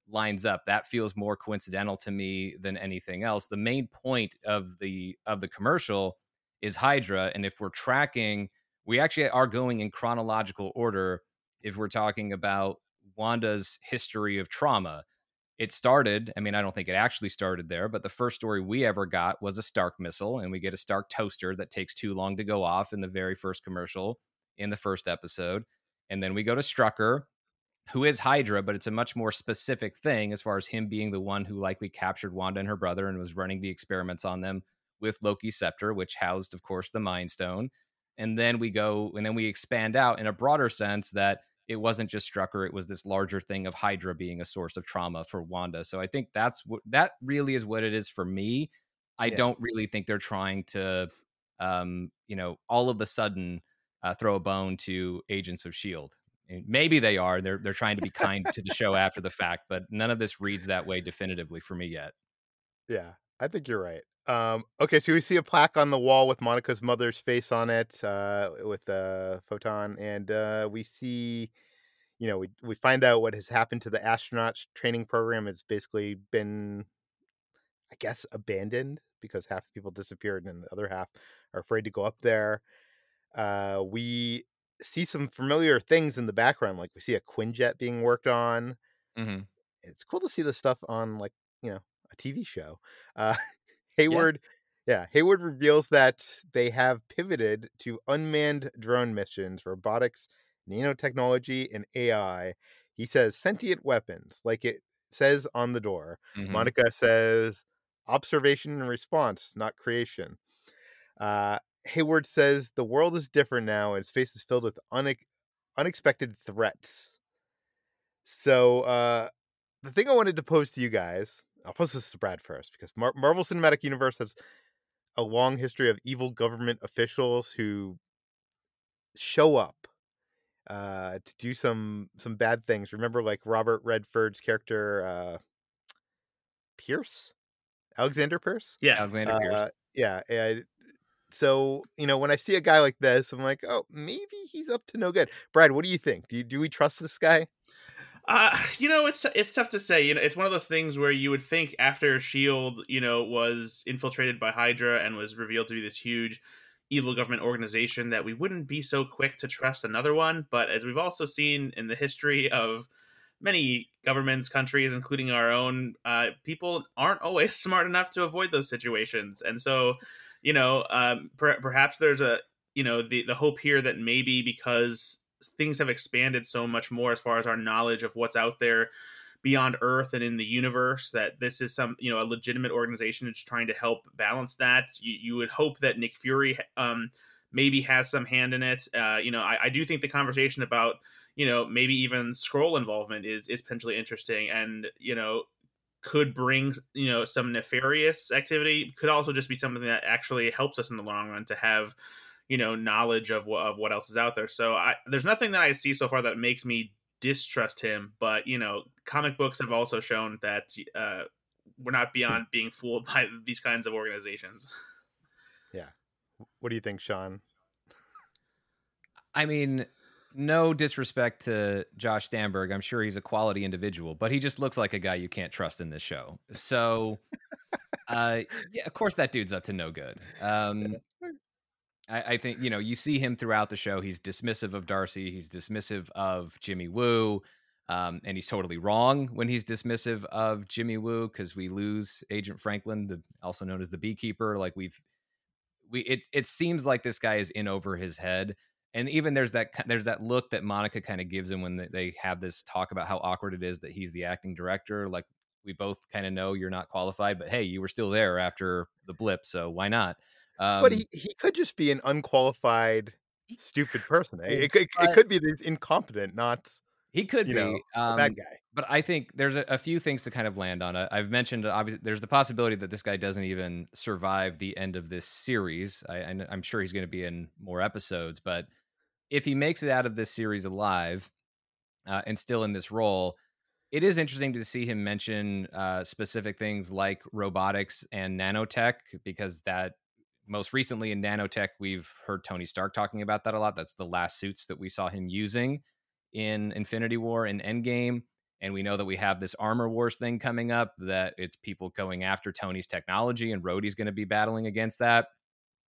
lines up. That feels more coincidental to me than anything else. The main point of the of the commercial is Hydra, and if we're tracking, we actually are going in chronological order. If we're talking about Wanda's history of trauma, it started. I mean, I don't think it actually started there, but the first story we ever got was a Stark missile, and we get a Stark toaster that takes too long to go off in the very first commercial in the first episode, and then we go to Strucker, who is Hydra, but it's a much more specific thing as far as him being the one who likely captured Wanda and her brother and was running the experiments on them with Loki's scepter, which housed, of course, the Mind Stone. And then we go and then we expand out in a broader sense that it wasn't just Strucker, it was this larger thing of Hydra being a source of trauma for Wanda. So I think that's what that really is what it is for me. I Yeah. don't really think they're trying to um, you know, all of a sudden uh, throw a bone to Agents of Shield. And Maybe they are. They're they're trying to be kind to the show after the fact, but none of this reads that way definitively for me yet. Yeah, I think you're right. Um, okay, so we see a plaque on the wall with Monica's mother's face on it, uh, with a photon, and uh, we see, you know, we we find out what has happened to the astronauts training program. It's basically been, I guess, abandoned because half the people disappeared and the other half are afraid to go up there. Uh, we see some familiar things in the background, like we see a Quinjet being worked on Mm-hmm. it's cool to see this stuff on like you know a TV show. Uh, [laughs] Hayward, yeah. yeah, Hayward reveals that they have pivoted to unmanned drone missions, robotics, nanotechnology, and AI. He says sentient weapons, like it says on the door. Mhm. Monica says observation and response, not creation. Uh, Hayward says the world is different now and his face is filled with une- unexpected threats. So, uh, the thing I wanted to pose to you guys, I'll pose this to Brad first because Mar- Marvel Cinematic Universe has a long history of evil government officials who show up uh to do some some bad things. Remember like robert redford's character uh pierce? Alexander pierce? Yeah. Alexander Pierce. uh, yeah and so you know when i see a guy like this i'm like oh maybe he's up to no good. Brad what do you think? Do you do we trust this guy Uh, you know, it's it's tough to say. You know, it's one of those things where you would think after Shield, you know, was infiltrated by Hydra and was revealed to be this huge evil government organization that we wouldn't be so quick to trust another one. But as we've also seen in the history of many governments, countries, including our own, uh, people aren't always [laughs] smart enough to avoid those situations. And so, you know, um, per- perhaps there's a you know the the hope here that maybe because things have expanded so much more as far as our knowledge of what's out there beyond earth and in the universe that this is some you know a legitimate organization that's trying to help balance that. You, you would hope that nick fury um maybe has some hand in it. Uh you know I, I do think the conversation about you know maybe even Skrull involvement is is potentially interesting and you know could bring you know some nefarious activity. Could also just be something that actually helps us in the long run to have you know knowledge of what of what else is out there. So I there's nothing that I see so far that makes me distrust him. But you know, comic books have also shown that uh, we're not beyond being fooled [laughs] by these kinds of organizations. Yeah. What do you think sean I mean, no disrespect to Josh Stamberg. I'm sure he's a quality individual, but he just looks like a guy you can't trust in this show. So, [laughs] uh, yeah, of course, that dude's up to no good. Um, [laughs] I, I think you know you see him throughout the show. He's dismissive of Darcy. He's dismissive of Jimmy Woo, um, and he's totally wrong when he's dismissive of Jimmy Woo because we lose Agent Franklin, the also known as the Beekeeper. Like we've we it it seems like this guy is in over his head and even there's that there's that look that Monica kind of gives him when they- they have this talk about how awkward it is that he's the acting director. Like we both kind of know you're not qualified, but hey, you were still there after the blip, so why not? Um, but he, he could just be an unqualified stupid person eh? it, it, it could be this incompetent not he could you be know, a um, bad guy but I think there's a, a few things to kind of land on. I- I've mentioned obviously there's the possibility that this guy doesn't even survive the end of this series. I, I, I'm sure he's going to be in more episodes, but if he makes it out of this series alive uh, and still in this role, it is interesting to see him mention uh, specific things like robotics and nanotech because that most recently in nanotech we've heard Tony Stark talking about that a lot. That's the last suits that we saw him using in Infinity War and Endgame. And we know that we have this armor wars thing coming up that it's people going after Tony's technology and Rhodey's going to be battling against that.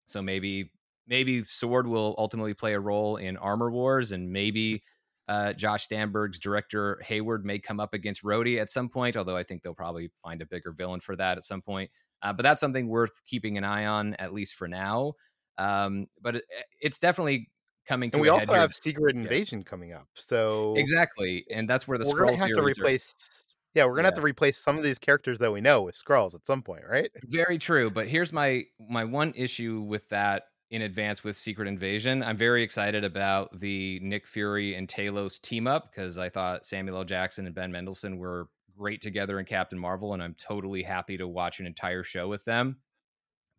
So maybe maybe Sword will ultimately play a role in armor wars and maybe uh, Josh Stamberg's director Hayward may come up against Rhodey at some point, although I think they'll probably find a bigger villain for that at some point. Uh, but that's something worth keeping an eye on, at least for now. Um, but it, it's definitely coming to and we also here. have secret invasion coming up so exactly, and that's where the we're Skrull gonna have to theories are- replace yeah we're gonna have to replace some of these characters that we know with Skrulls at some point right Very true. But here's my my one issue with that in advance with Secret Invasion. I'm very excited about the Nick Fury and Talos team up because I thought Samuel L. Jackson and Ben Mendelsohn were great together in Captain Marvel, and I'm totally happy to watch an entire show with them.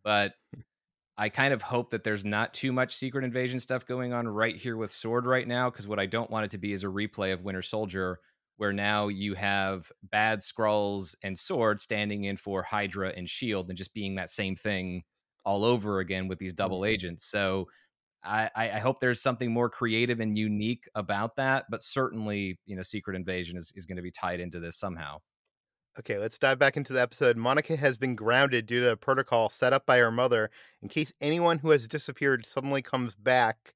But [laughs] I kind of hope that there's not too much Secret Invasion stuff going on right here with Sword right now, because what I don't want it to be is a replay of Winter Soldier, where now you have bad Skrulls and Sword standing in for Hydra and Shield, and just being that same thing all over again with these double mm-hmm. agents. So I, I hope there's something more creative and unique about that, but certainly, you know, Secret Invasion is, is going to be tied into this somehow. Okay, let's dive back into the episode. Monica has been grounded due to a protocol set up by her mother in case anyone who has disappeared suddenly comes back.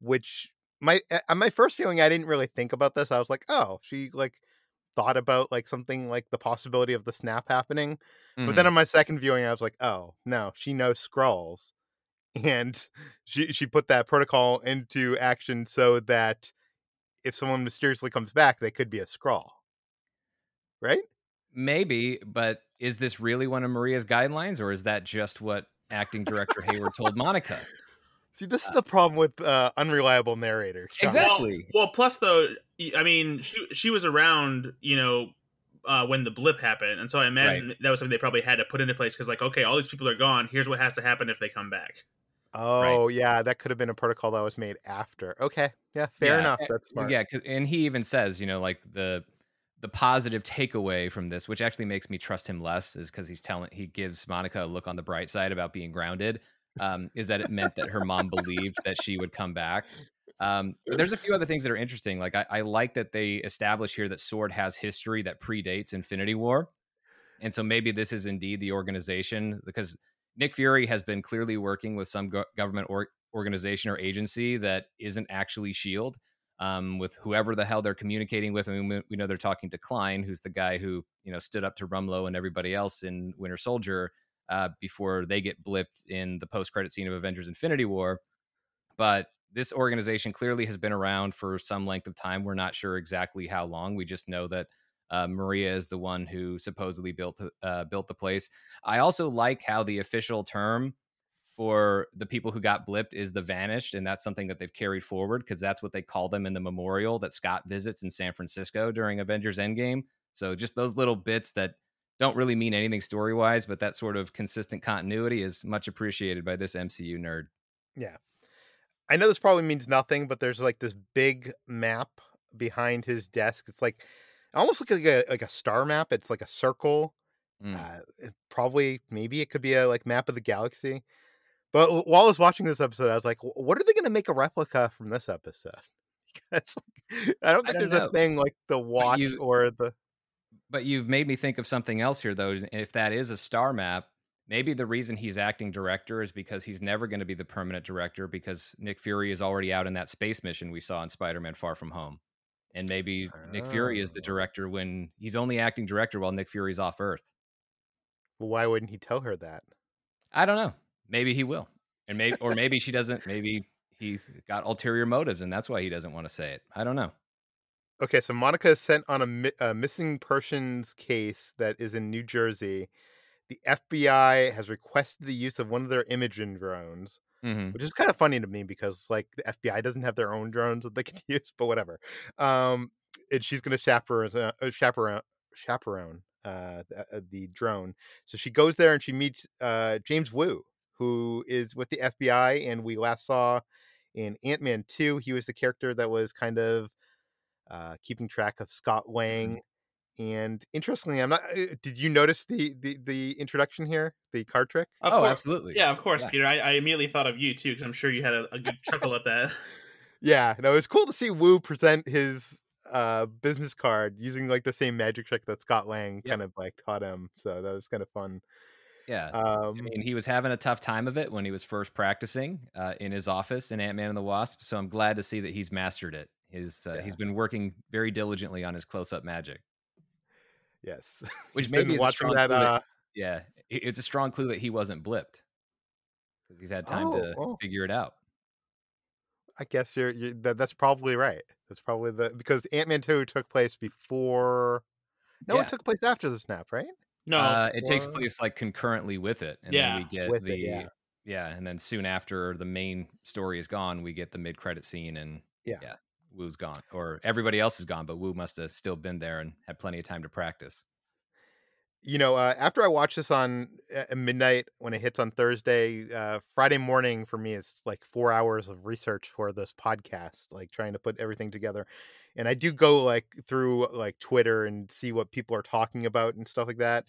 Which my uh, my first feeling, I didn't really think about this. I was like, oh, she like thought about like something like the possibility of the snap happening. But Mhm. then on my second viewing, I was like, oh no, she knows Skrulls, and she she put that protocol into action so that if someone mysteriously comes back, they could be a Skrull. right? maybe, but is this really one of Maria's guidelines, or is that just what acting director Hayward told Monica? See, this is the problem with uh, unreliable narrators. Exactly. Well, well, plus though, I mean, she she was around, you know, uh, when the blip happened, and so I imagine that was something they probably had to put into place because, like, okay, all these people are gone. Here's what has to happen if they come back. Oh yeah, that could have been a protocol that was made after. Okay, yeah, fair Yeah, enough. That's smart. Yeah, 'cause- and he even says, you know, like the the positive takeaway from this, which actually makes me trust him less, is because he's telling he gives Monica a look on the bright side about being grounded. Um, is that it meant that her mom believed that she would come back. Um, there's a few other things that are interesting. Like I, I like that they establish here that Sword has history that predates Infinity War, and so maybe this is indeed the organization because Nick Fury has been clearly working with some go- government or- organization or agency that isn't actually Shield um, with whoever the hell they're communicating with. I mean, we, we know they're talking to Klein, who's the guy who you know stood up to Rumlow and everybody else in Winter Soldier uh, before they get blipped in the post-credit scene of Avengers: Infinity War. But this organization clearly has been around for some length of time. We're not sure exactly how long. We just know that uh, Maria is the one who supposedly built uh, built the place. I also like how the official term for the people who got blipped is the vanished and that's something that they've carried forward because that's what they call them in the memorial that scott visits in san francisco during avengers endgame so just those little bits that don't really mean anything story wise but that sort of consistent continuity is much appreciated by this mcu nerd Yeah. I know this probably means nothing, but there's like this big map behind his desk. It's like almost like a like a star map. It's like a circle. Mm. Uh, probably maybe it could be a like map of the galaxy. But while I was watching this episode, I was like, what are they going to make a replica from this episode? [laughs] Because like, I don't I think don't there's know. a thing like the watch you- or the But you've made me think of something else here, though. If that is a star map, maybe the reason he's acting director is because he's never going to be the permanent director because Nick Fury is already out in that space mission we saw in Spider Man Far From Home. And maybe Nick Fury is the Oh. director when he's only acting director while Nick Fury's off Earth. why wouldn't he tell her that? I don't know. Maybe he will. And maybe, or maybe she doesn't. Maybe he's got ulterior motives and that's why he doesn't want to say it. I don't know. Okay, so Monica is sent on a, mi- a missing persons case that is in New Jersey. The FBI has requested the use of one of their imaging drones, hmm which is kind of funny to me because like the FBI doesn't have their own drones that they [laughs] can use, but whatever. Um, and she's going to chaperone, uh, uh, chaperone, chaperone uh, the, uh, the drone. So she goes there and she meets uh, James Woo, who is with the FBI, and we last saw in Ant Man Two. He was the character that was kind of uh, keeping track of Scott Lang. And interestingly, I'm not. uh, Did you notice the the the introduction here, the card trick? Of oh, course. absolutely. Yeah, of course, Yeah. Peter. I, I immediately thought of you too because I'm sure you had a, a good chuckle at that. [laughs] Yeah, no, it's cool to see Woo present his uh business card using like the same magic trick that Scott Lang Yep. kind of like taught him. So that was kind of fun. Yeah. Um, I mean, he was having a tough time of it when he was first practicing uh, in his office in Ant Man and the Wasp. So I'm glad to see that he's mastered it. His uh, Yeah. he's been working very diligently on his close up magic, yes, [laughs] which He's maybe been is a watching strong that. clue that- Uh, yeah, it's a strong clue that he wasn't blipped because he's had time to Oh, oh. figure it out. I guess you're, you're that, that's probably right. That's probably the because Ant Man two took place before. No, Yeah. it took place after the snap, right? No, uh, it takes place like concurrently with it, and Yeah, then we get with the it, yeah. yeah, and then soon after the main story is gone, we get the mid credit scene, and Yeah. yeah, Woo's gone, or everybody else is gone, but Woo must have still been there and had plenty of time to practice. you know, uh, after I watch this on at midnight when it hits on Thursday, uh, Friday morning for me is like four hours of research for this podcast, like trying to put everything together. And I do go like through like Twitter and see what people are talking about and stuff like that,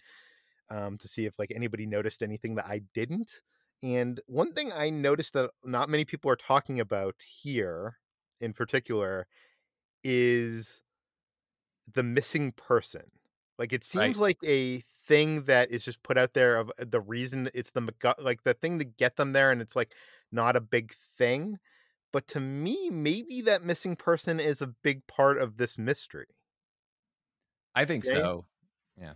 um, to see if like anybody noticed anything that I didn't. And one thing I noticed that not many people are talking about here, in particular, is the missing person. Like it seems like a thing that is just put out there of uh, the reason it's the like the thing to get them there, and it's like not a big thing. But to me, maybe that missing person is a big part of this mystery. I think Jay? so. Yeah.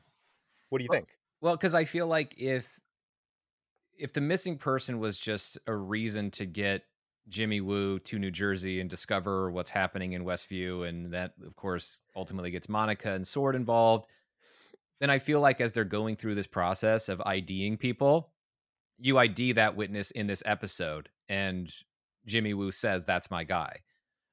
What do you Well- think? Well, because I feel like if if the missing person was just a reason to get Jimmy Woo to New Jersey and discover what's happening in Westview, and that of course ultimately gets Monica and Sword involved, then I feel like as they're going through this process of IDing people, you ID that witness in this episode, and Jimmy Woo says that's my guy.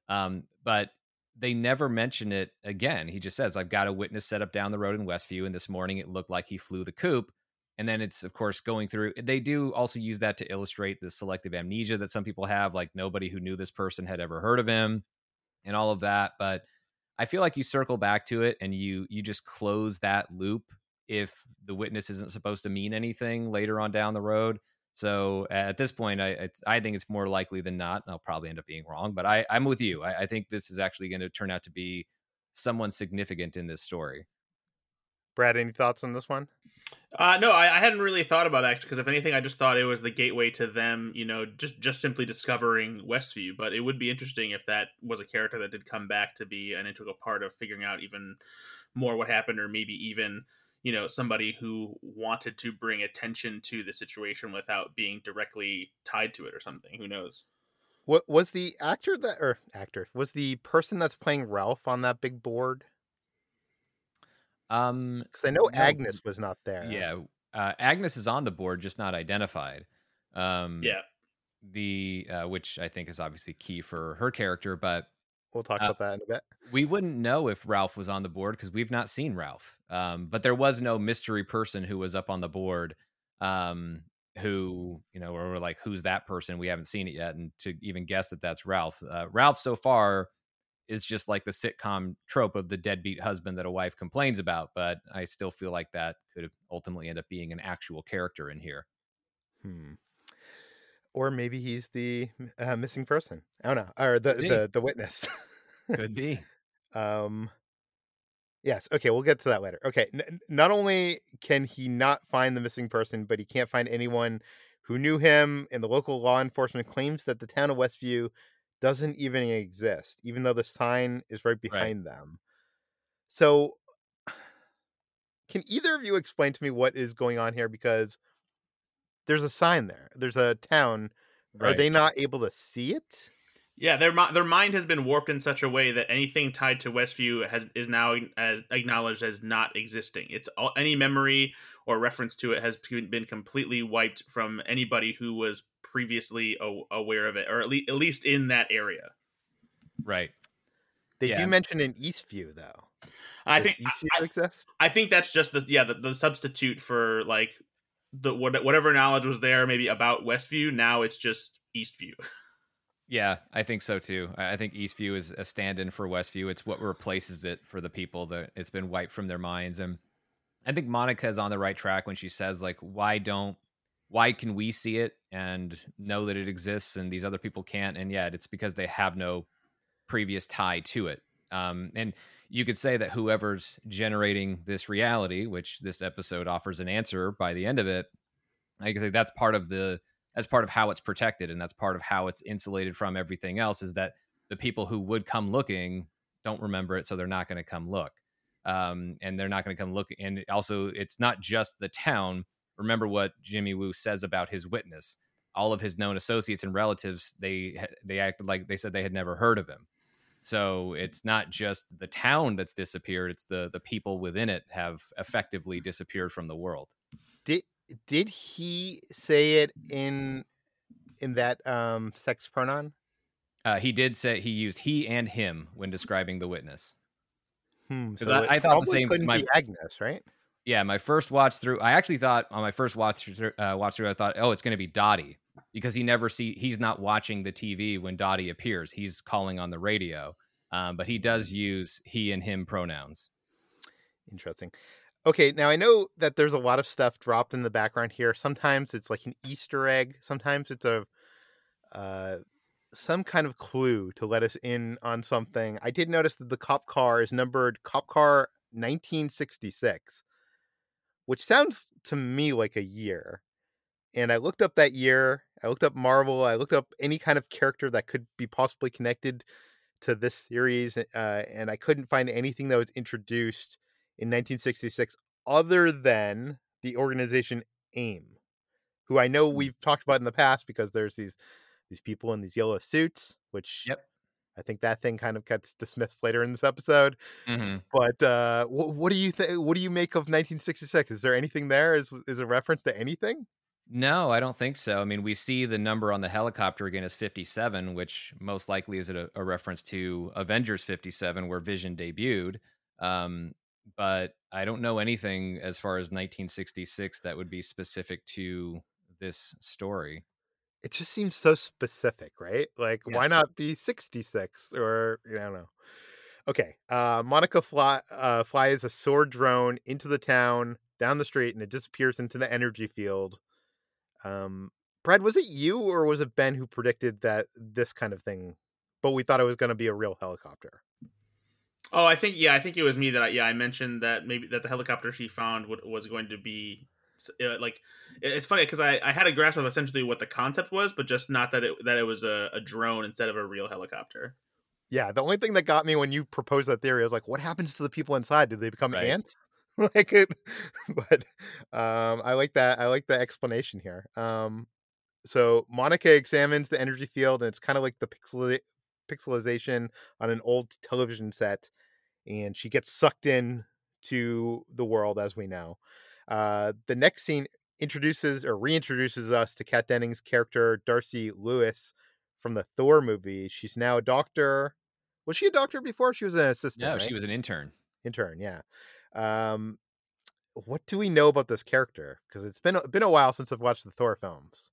Um, but they never mention it again. He just says, I've got a witness set up down the road in Westview, and this morning it looked like he flew the coop. And then it's, of course, going through. They do also use that to illustrate the selective amnesia that some people have, like nobody who knew this person had ever heard of him and all of that. But I feel like you circle back to it and you you just close that loop if the witness isn't supposed to mean anything later on down the road. So at this point, I I think it's more likely than not. and I'll probably end up being wrong, but I, I'm with you. I, I think this is actually going to turn out to be someone significant in this story. Brad, any thoughts on this one? Uh, no, I, I hadn't really thought about that because if anything, I just thought it was the gateway to them, you know, just just simply discovering Westview. But it would be interesting if that was a character that did come back to be an integral part of figuring out even more what happened, or maybe even you know somebody who wanted to bring attention to the situation without being directly tied to it or something. Who knows? What was the actor that or actor was the person that's playing Ralph on that big board? Um, Because I know Agnes was not there. yeah, uh, Agnes is on the board, just not identified. Um, Yeah, the uh, which I think is obviously key for her character, but we'll talk Uh, about that in a bit. we wouldn't know if Ralph was on the board because we've not seen Ralph. Um, but there was no mystery person who was up on the board. Um, who you know, or we're like, who's that person? We haven't seen it yet, and to even guess that that's Ralph. Uh, Ralph so far is just like the sitcom trope of the deadbeat husband that a wife complains about. But I still feel like that could ultimately end up being an actual character in here. Hmm. Or maybe he's the uh, missing person. I don't know. Or the the, the witness. [laughs] Could be. um. Yes. Okay. We'll get to that later. Okay. N- not only can he not find the missing person, but he can't find anyone who knew him, and the local law enforcement claims that the town of Westview doesn't even exist, even though the sign is right behind them. So, [sighs] can either of you explain to me what is going on here? Because there's a sign there. There's a town. Are they not able to see it? yeah. Their their mind has been warped in such a way that anything tied to Westview has is now as acknowledged as not existing. It's all, any memory or reference to it has been completely wiped from anybody who was previously a- aware of it, or at, le- at least in that area. right. They Yeah. do mention an Eastview though. I Does think Eastview I, exist. I think that's just the yeah the, the substitute for like the what, whatever knowledge was there maybe about Westview. Now it's just Eastview. [laughs] Yeah, I think so too. I I think Eastview is a stand-in for Westview. It's what replaces it for the people that it's been wiped from their minds. And I think Monica is on the right track when she says, like, why don't why can we see it and know that it exists and these other people can't? And yet it's because they have no previous tie to it. Um, and you could say that whoever's generating this reality, which this episode offers an answer by the end of it, I can say that's part of the that's part of how it's protected and that's part of how it's insulated from everything else is that the people who would come looking don't remember it so they're not going to come look um, and they're not going to come look and also it's not just the town. Remember what jimmy woo says about his witness. All of his known associates and relatives they they acted like they said they had never heard of him. So it's not just the town that's disappeared it's the the people within it have effectively disappeared from the world. Did did he say it in in that um sex pronoun? uh, he did say he used he and him when describing the witness Hmm, so I- I thought the same- Couldn't my- be Agnes, right? Yeah, my first watch through, I actually thought on my first watch through, uh, watch through, I thought, oh, it's going to be Dottie because he never see, he's not watching the TV when Dottie appears. He's calling on the radio, um, but he does use he and him pronouns. Interesting. Okay, now I know that there's a lot of stuff dropped in the background here. Sometimes it's like an Easter egg. Sometimes it's a uh, some kind of clue to let us in on something. I did notice that the cop car is numbered cop car 1966, which sounds to me like a year. And I looked up that year. I looked up Marvel. I looked up any kind of character that could be possibly connected to this series, uh, and I couldn't find anything that was introduced in 1966 other than the organization AIM, who I know Mm. we've talked about in the past because there's these these people in these yellow suits, which Yep. I think that thing kind of gets dismissed later in this episode. hmm But uh, what, what do you think? What do you make of 1966? Is there anything there? Is is a reference to anything? No, I don't think so. I mean, we see the number on the helicopter again is 57, which most likely is a, a reference to Avengers 57, where Vision debuted. Um, but I don't know anything as far as 1966 that would be specific to this story. It just seems so specific, right? Like, Yeah. why not be 66 or I don't know. Okay, uh, Monica fly, uh, flies a sword drone into the town, down the street, and it disappears into the energy field. Um, Brad, was it you or was it Ben who predicted that this kind of thing? But we thought it was going to be a real helicopter. Oh, I think yeah, I think it was me that I, yeah I mentioned that maybe that the helicopter she found would, was going to be uh, like it's funny because I, I had a grasp of essentially what the concept was, but just not that it that it was a, a drone instead of a real helicopter. Yeah, the only thing that got me when you proposed that theory, I was like, what happens to the people inside? Do they become Right. ants? [laughs] like it, [laughs] but um, I like that. I like the explanation here. Um, so Monica examines the energy field, and it's kind of like the pixel pixelization on an old television set, and she gets sucked in to the world as we know. Uh, the next scene introduces or reintroduces us to Kat Dennings' character Darcy Lewis from the Thor movie. She's now a doctor. Was she a doctor before? She was an assistant. No, right? she was an intern. intern. Yeah. Um, what do we know about this character? Because it's been been a while since I've watched the Thor films.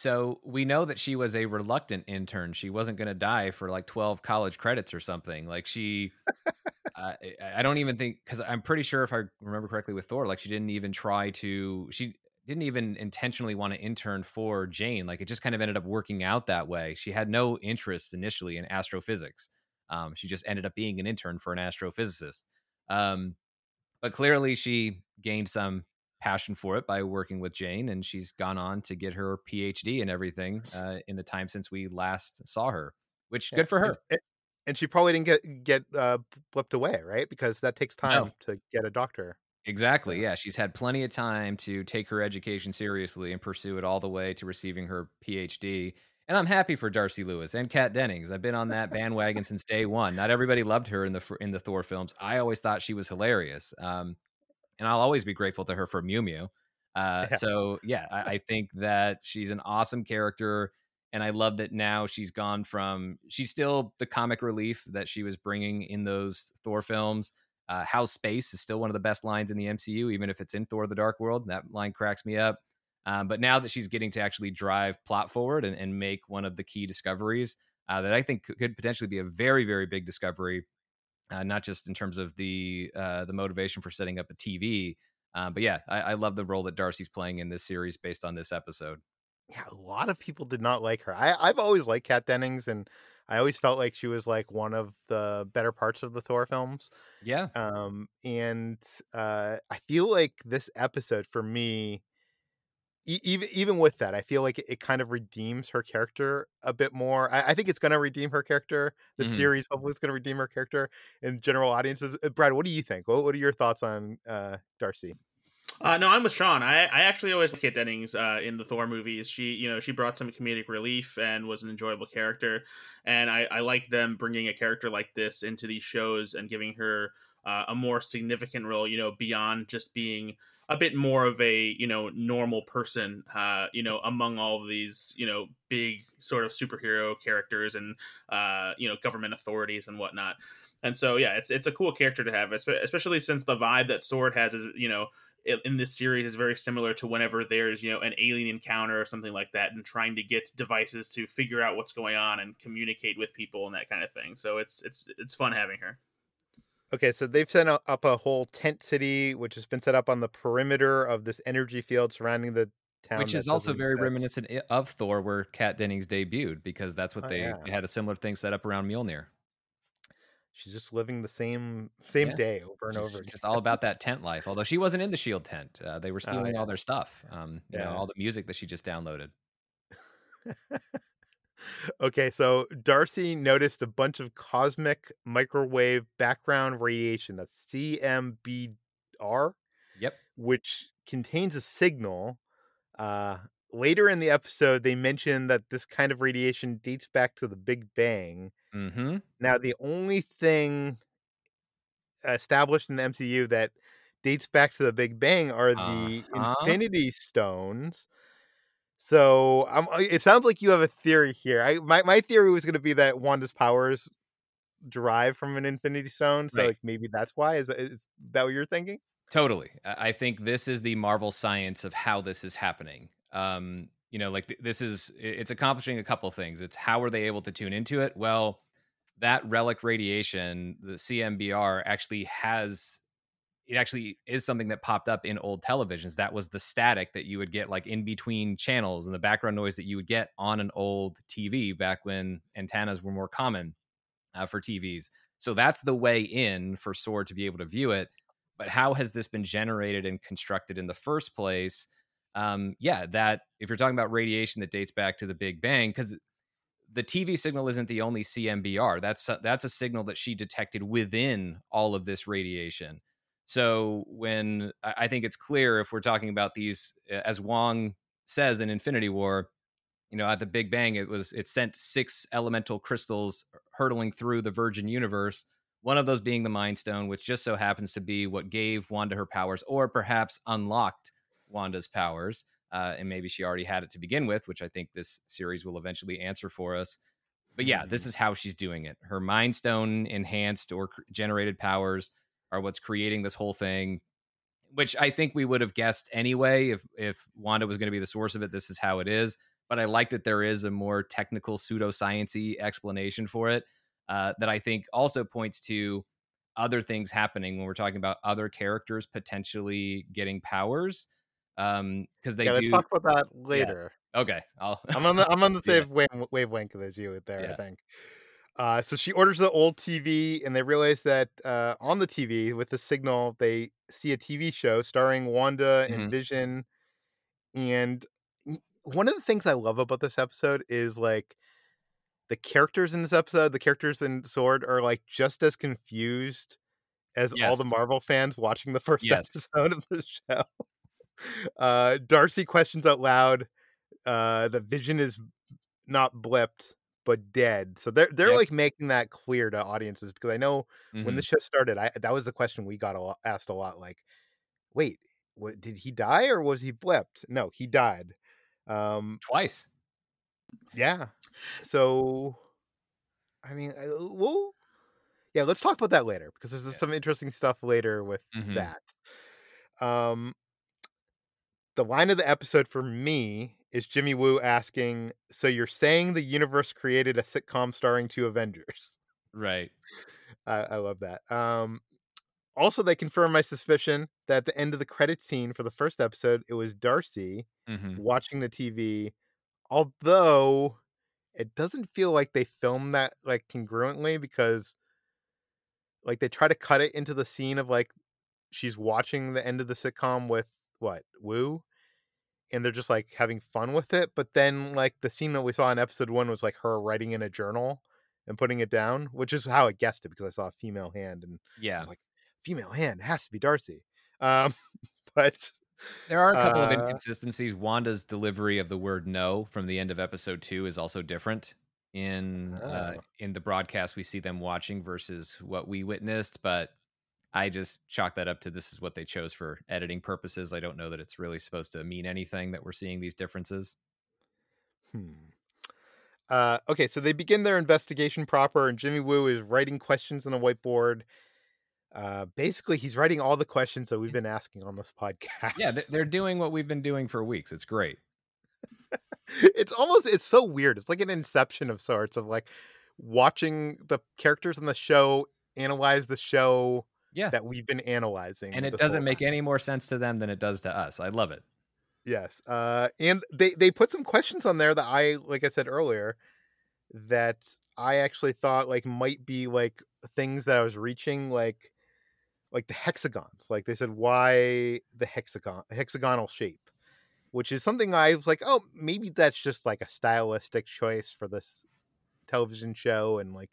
So we know that she was a reluctant intern. She wasn't going to die for like 12 college credits or something. Like she, [laughs] I I- I don't even think, because I'm pretty sure if I remember correctly with Thor, like she didn't even try to, she didn't even intentionally want to intern for Jane. Like it just kind of ended up working out that way. She had no interest initially in astrophysics. Um, she just ended up being an intern for an astrophysicist. Um, but clearly she gained some passion for it by working with Jane, and she's gone on to get her PhD and everything [laughs] uh, in the time since we last saw her. Which Yeah, good for her. And, and she probably didn't get get uh, blipped away, right? Because that takes time No. to get a doctor. Exactly. Yeah, she's had plenty of time to take her education seriously and pursue it all the way to receiving her PhD. And I'm happy for Darcy Lewis and Kat Dennings. I've been on that [laughs] bandwagon since day one. Not everybody loved her in the in the Thor films. I always thought she was hilarious, um, and I'll always be grateful to her for Mew Mew. Uh, Yeah. So yeah, I, I think that she's an awesome character, and I love that now she's gone from she's still the comic relief that she was bringing in those Thor films. Uh, How's space is still one of the best lines in the MCU, even if it's in Thor: The Dark World. That line cracks me up. Um, but now that she's getting to actually drive plot forward and, and make one of the key discoveries uh, that I think could potentially be a very, very big discovery, uh, not just in terms of the uh, the motivation for setting up a TV, uh, but yeah, I, I love the role that Darcy's playing in this series based on this episode. Yeah, a lot of people did not like her. I, I've always liked Kat Dennings, and I always felt like she was like one of the better parts of the Thor films. Yeah, Um, and uh, I feel like this episode for me, even even with that, I feel like it, it kind of redeems her character a bit more. I, I think it's going to redeem her character. The Mhm. series hopefully is going to redeem her character in general audiences. Uh, Brad, what do you think? What, what are your thoughts on uh, Darcy? Uh, no, I'm with Sean. I, I actually always like Kate Dennings uh, in the Thor movies. She, you know, she brought some comedic relief and was an enjoyable character. And I, I like them bringing a character like this into these shows and giving her uh, a more significant role. You know, beyond just being a bit more of a you know normal person. Uh, you know, among all of these you know big sort of superhero characters and uh, you know government authorities and whatnot. And so yeah, it's it's a cool character to have, especially since the vibe that Sword has is you know in this series is very similar to whenever there's you know an alien encounter or something like that and trying to get devices to figure out what's going on and communicate with people and that kind of thing so it's it's it's fun having her Okay, so they've set up a whole tent city, which has been set up on the perimeter of this energy field surrounding the town. which is also very exist. reminiscent of Thor, where Kat Dennings debuted, because that's what Oh, they, yeah. they had a similar thing set up around Mjolnir. She's just living the same same Yeah. day over and over. just all about that tent life. Although she wasn't in the Shield tent, uh, they were Oh, stealing yeah. all their stuff. Um, you know, all the music that she just downloaded. [laughs] Okay, so Darcy noticed a bunch of cosmic microwave background radiation, that's CMBR, Yep. which contains a signal. Uh, later in the episode, they mention that this kind of radiation dates back to the Big Bang. Mm-hmm. Now, the only thing established in the MCU that dates back to the Big Bang are the Uh-huh. Infinity Stones. So um, it sounds like you have a theory here. I my, my theory was going to be that Wanda's powers derive from an Infinity Stone. So Right. like maybe that's why. Is, is that what you're thinking? Totally. I I think this is the Marvel science of how this is happening. Um, you know, like th- this is it's accomplishing a couple things. It's how are they able to tune into it? Well, that relic radiation, the CMBR actually has it actually is something that popped up in old televisions. That was the static that you would get like in between channels and the background noise that you would get on an old TV back when antennas were more common uh, for TVs. So that's the way in for Sword to be able to view it. But how has this been generated and constructed in the first place? Um, yeah, that if you're talking about radiation that dates back to the Big Bang, because the TV signal isn't the only CMBR. That's a, that's a signal that she detected within all of this radiation. So when I think it's clear if we're talking about these, as Wong says in Infinity War, you know, at the Big Bang, it was it sent six elemental crystals hurtling through the Virgin Universe. One of those being the Mind Stone, which just so happens to be what gave Wanda her powers, or perhaps unlocked Wanda's powers. Uh, and maybe she already had it to begin with, which I think this series will eventually answer for us. But yeah, this is how she's doing it. Her Mind Stone enhanced or generated powers are what's creating this whole thing, which I think we would have guessed anyway. If if Wanda was going to be the source of it, this is how it is. But I like that there is a more technical pseudosciency explanation for it uh, that I think also points to other things happening when we're talking about other characters potentially getting powers. Um, because they yeah, do. let's talk about that later. okay, I'll. I'm on the I'm on the [laughs] Yeah. same wave, wavelength as you there. I think. Uh, so she orders the old TV, and they realize that uh, on the TV with the signal, they see a TV show starring Wanda and Mhm. Vision. And one of the things I love about this episode is like the characters in this episode, the characters in Sword are like just as confused as all the Marvel fans watching the first [laughs] Yes. episode of the show. Uh, Darcy questions out loud uh, that Vision is not blipped but dead. So they're they're Yep. like making that clear to audiences because I know when Mhm. the show started, I that was the question we got a lot, asked a lot. Like, wait, what, did he die or was he blipped? No, he died. Um, twice. yeah. So, I mean, I, well, yeah. Let's talk about that later because there's Yeah. some interesting stuff later with Mhm. that. Um, the line of the episode for me is Jimmy Woo asking, "So you're saying the universe created a sitcom starring two Avengers?" [laughs] Right. I, I love that. Um, also, they confirm my suspicion that at the end of the credit scene for the first episode, it was Darcy hmm watching the TV. Although it doesn't feel like they filmed that like congruently because like they try to cut it into the scene of like she's watching the end of the sitcom with what Woo, and they're just like having fun with it. But then like the scene that we saw in episode one was like her writing in a journal and putting it down, which is how I guessed it because I saw a female hand and I Yeah. was like, female hand it has to be Darcy. Um, [laughs] but There are a couple of Uh, inconsistencies. Wanda's delivery of the word "no" from the end of episode two is also different in uh, Oh. in the broadcast we see them watching versus what we witnessed. But I just chalk that up to this is what they chose for editing purposes. I don't know that it's really supposed to mean anything that we're seeing these differences. Hmm. Uh, okay, so they begin their investigation proper, and Jimmy Woo is writing questions on a whiteboard. Uh, basically, he's writing all the questions that we've been asking on this podcast. Yeah, they're doing what we've been doing for weeks. It's great. [laughs] it's almost it's so weird. It's like an inception of sorts of like watching the characters in the show analyze the show Yeah, that we've been analyzing, and it doesn't make time. any more sense to them than it does to us. I love it. Yes. Uh and they they put some questions on there that I like I said earlier that I actually thought like might be like things that I was reaching like like the hexagons. Like they said why the hexagon hexagonal shape. which is something I was like, oh, maybe that's just like a stylistic choice for this television show and like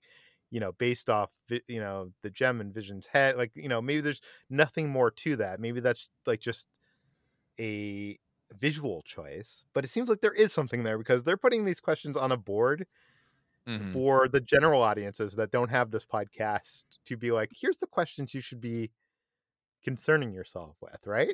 you know based off you know the gem and vision's head like you know maybe there's nothing more to that maybe that's like just a visual choice but it seems like there is something there because they're putting these questions on a board Mhm. for the general audiences that don't have this podcast to be like here's the questions you should be concerning yourself with right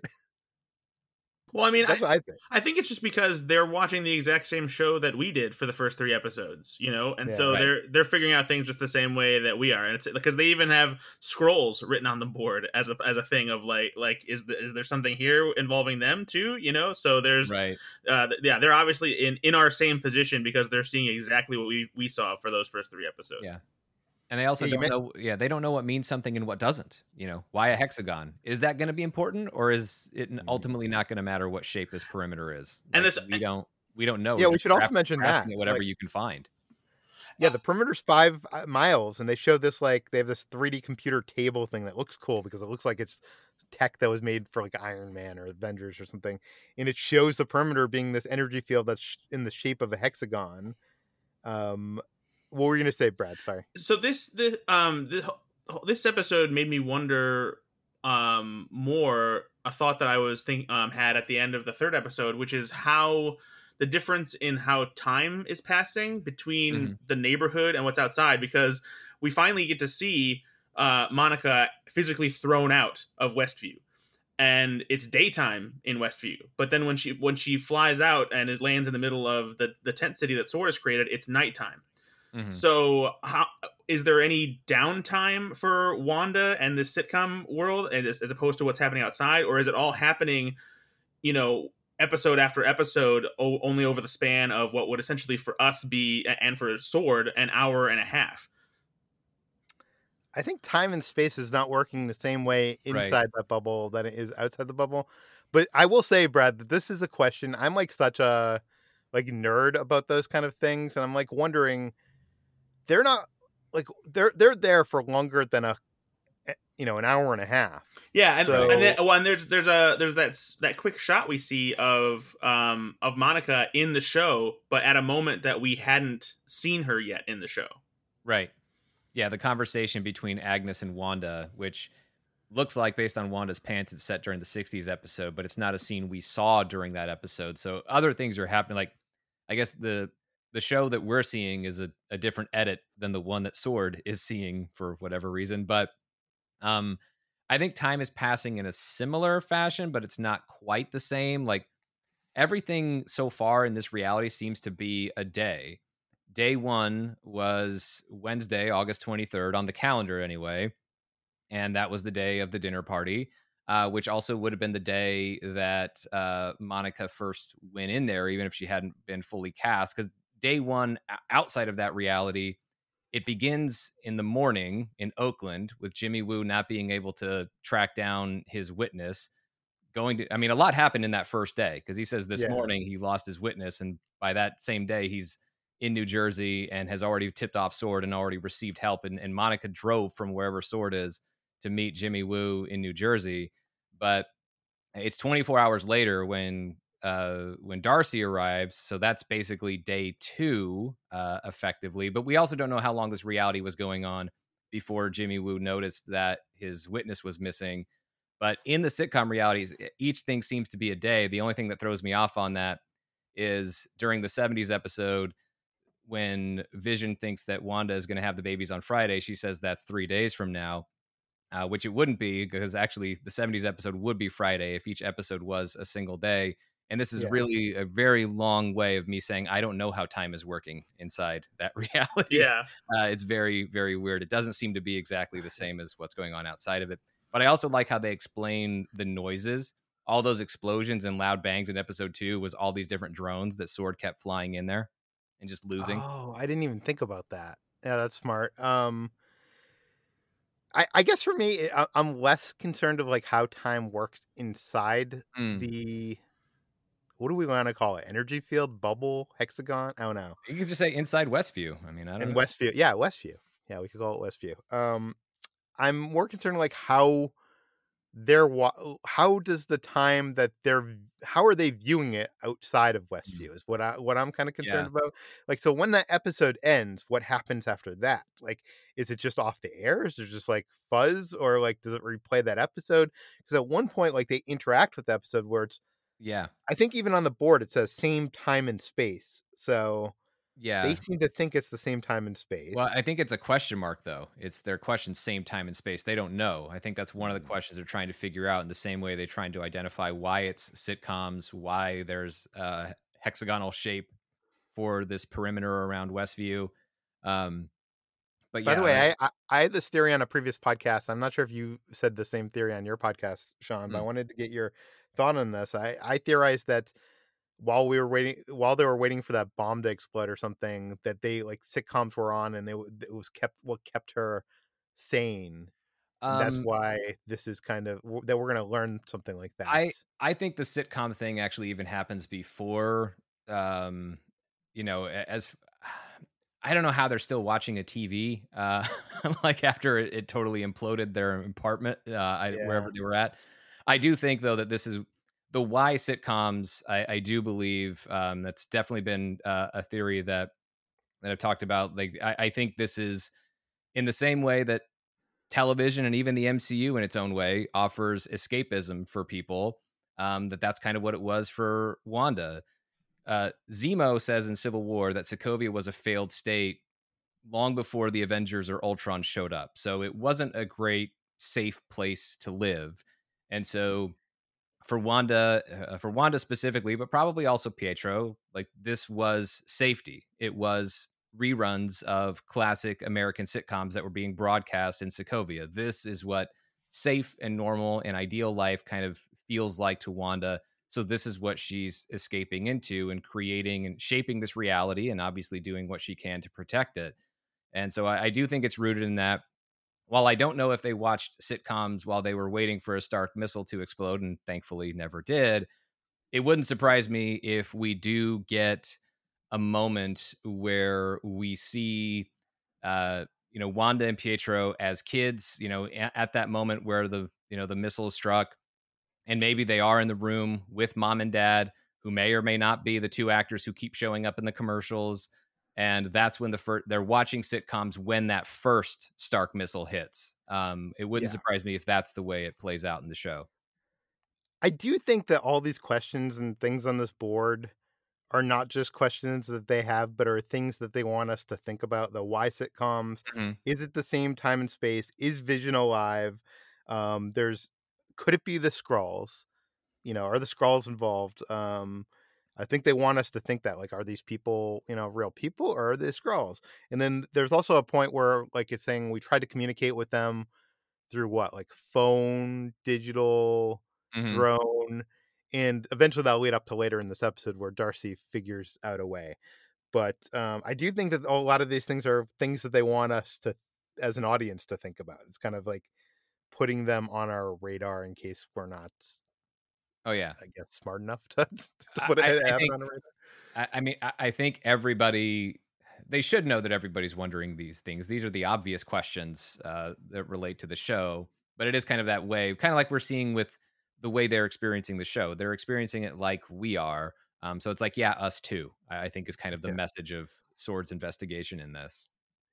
Well, I mean, that's I, what i think I think it's just because they're watching the exact same show that we did for the first three episodes, you know, and Yeah. so Right. they're they're figuring out things just the same way that we are, and it's because they even have Skrulls written on the board as a as a thing of like like is the, is there something here involving them too, you know? So there's Right. uh yeah they're obviously in in our same position because they're seeing exactly what we we saw for those first three episodes. Yeah. And they also Yeah, don't men- know. Yeah, they don't know what means something and what doesn't. You know, why a hexagon? Is that going to be important, or is it ultimately not going to matter what shape this perimeter is? And this- we don't we don't know. Yeah, we should also mention that, whatever like- you can find. Yeah, the perimeter's five uh, miles, and they show this like they have this 3D computer table thing that looks cool because it looks like it's tech that was made for like Iron Man or Avengers or something, and it shows the perimeter being this energy field that's in the shape of a hexagon. Um, what were you gonna say, Brad? Sorry. so this this um this, this episode made me wonder um more a thought that I was think um had at the end of the third episode, which is how the difference in how time is passing between Mhm. the neighborhood and what's outside because we finally get to see uh Monica physically thrown out of Westview. And it's daytime in Westview, but then when she when she flies out and it lands in the middle of the the tent city that Sword has created, it's nighttime. Mhm. So, how is there any downtime for Wanda and the sitcom world, and as, as opposed to what's happening outside, or is it all happening, you know, episode after episode, o- only over the span of what would essentially for us be and for Sword an hour and a half? I think time and space is not working the same way Right. inside that bubble than it is outside the bubble. But I will say, Brad, that this is a question. I'm like such a like nerd about those kind of things, and I'm like wondering, they're not like they're they're there for longer than a eh, you know an hour and a half. Yeah, and, So- and, then, well, and there's there's a there's that that quick shot we see of um of Monica in the show, but at a moment that we hadn't seen her yet in the show. Right. Yeah, the conversation between Agnes and Wanda, which looks like based on Wanda's pants, it's set during the 60s episode, but it's not a scene we saw during that episode. So other things are happening. Like, I guess the the show that we're seeing is a, a different edit than the one that Sword is seeing for whatever reason. But um I think time is passing in a similar fashion, but it's not quite the same. Like everything so far in this reality seems to be a day day one was Wednesday, August 23rd, on the calendar anyway. And that was the day of the dinner party, uh, which also would have been the day that uh, Monica first went in there, even if she hadn't been fully cast. Because day one outside of that reality, it begins in the morning in Oakland with Jimmy Woo not being able to track down his witness. Going to, I mean, a lot happened in that first day because he says this Yeah. morning he lost his witness, and by that same day, he's in New Jersey and has already tipped off Sword and already received help. And, and Monica drove from wherever Sword is to meet Jimmy Woo in New Jersey. But it's 24 hours later when uh, when Darcy arrives. So that's basically day two, uh, effectively. But we also don't know how long this reality was going on before Jimmy Woo noticed that his witness was missing. But in the sitcom realities, each thing seems to be a day. The only thing that throws me off on that is during the 70s episode when Vision thinks that Wanda is going to have the babies on Friday, she says that's three days from now, uh, which it wouldn't be because actually the 70s episode would be Friday if each episode was a single day. And this is Yeah. really a very long way of me saying I don't know how time is working inside that [laughs] reality. Yeah, Uh, it's very, very weird. It doesn't seem to be exactly the [laughs] same as what's going on outside of it. But I also like how they explain the noises. All those explosions and loud bangs in episode two was all these different drones that Sword kept flying in there and just losing. Oh, I didn't even think about that. Yeah, that's smart. Um, I I guess for me, I, I'm less concerned of like how time works inside Mm. the what do we want to call it? Energy field, bubble, hexagon? I don't know. You could just say inside Westview. I mean, I don't And know. Westview, yeah, Westview. Yeah, we could call it Westview. Um, I'm more concerned like how they're how does the time that they're how are they viewing it outside of Westview is what I what I'm kind of concerned Yeah. about. Like so when that episode ends, what happens after that? Like is it just off the air? Is it just like fuzz or like does it replay that episode? Because at one point like they interact with the episode where it's Yeah. I think even on the board it says same time and space. So Yeah. they seem to think it's the same time and space. Well, I think it's a question mark though. It's their question same time and space. They don't know. I think that's one of the Mm. questions they're trying to figure out in the same way they're trying to identify why it's sitcoms, why there's a hexagonal shape for this perimeter around Westview. Um but By yeah, the way, I, I I had this theory on a previous podcast. I'm not sure if you said the same theory on your podcast, Sean, but I Mm. wanted to get your thought on this. I, I theorized that while we were waiting, while they were waiting for that bomb to explode or something, that they like sitcoms were on and they it was kept what kept her sane. And that's um, why this is kind of that we're going to learn something like that. I I think the sitcom thing actually even happens before um you know as [sighs] I don't know how they're still watching a TV uh [laughs] like after it, it totally imploded their apartment uh I, wherever they were at. I do think though that this is the why sitcoms I, I do believe um that's definitely been uh, a theory that that I've talked about like I, I think this is in the same way that television and even the MCU in its own way offers escapism for people. Um, that that's kind of what it was for Wanda. Uh, Zemo says in Civil War that Sokovia was a failed state long before the Avengers or Ultron showed up. So it wasn't a great safe place to live. And so for Wanda, uh, for Wanda specifically, but probably also Pietro, like this was safety. It was reruns of classic American sitcoms that were being broadcast in Sokovia. This is what safe and normal and ideal life kind of feels like to Wanda. So this is what she's escaping into and creating and shaping this reality and obviously doing what she can to protect it. And so I, I do think it's rooted in that. While I don't know if they watched sitcoms while they were waiting for a Stark missile to explode, and thankfully never did, it wouldn't surprise me if we do get a moment where we see uh you know Wanda and Pietro as kids you know at that moment where the you know the missile struck and maybe they are in the room with mom and dad who may or may not be the two actors who keep showing up in the commercials and that's when the first they're watching sitcoms when that first stark missile hits um it wouldn't Yeah. surprise me if that's the way it plays out in the show I do think that all these questions and things on this board are not just questions that they have, but are things that they want us to think about. The why sitcoms? Mhm. Is it the same time and space? Is Vision alive? Um, there's could it be the Skrulls? You know, are the Skrulls involved? Um, I think they want us to think that like, are these people, you know, real people or are they Skrulls? And then there's also a point where like it's saying we tried to communicate with them through what, like phone, digital, Mhm. drone, and eventually that'll lead up to later in this episode where Darcy figures out a way. But um, I do think that a lot of these things are things that they want us to, as an audience, to think about. It's kind of like putting them on our radar in case we're not, oh yeah I guess, smart enough to, [laughs] to I- put it I- I think- on our radar. I, I mean, I, I think everybody they should know that everybody's wondering these things. These are the obvious questions uh, that relate to the show, but it is kind of that way, kind of like we're seeing with the way they're experiencing the show. They're experiencing it like we are. Um, so it's like, yeah, us too. I, I think is kind of the Yeah. message of Sword's investigation in this.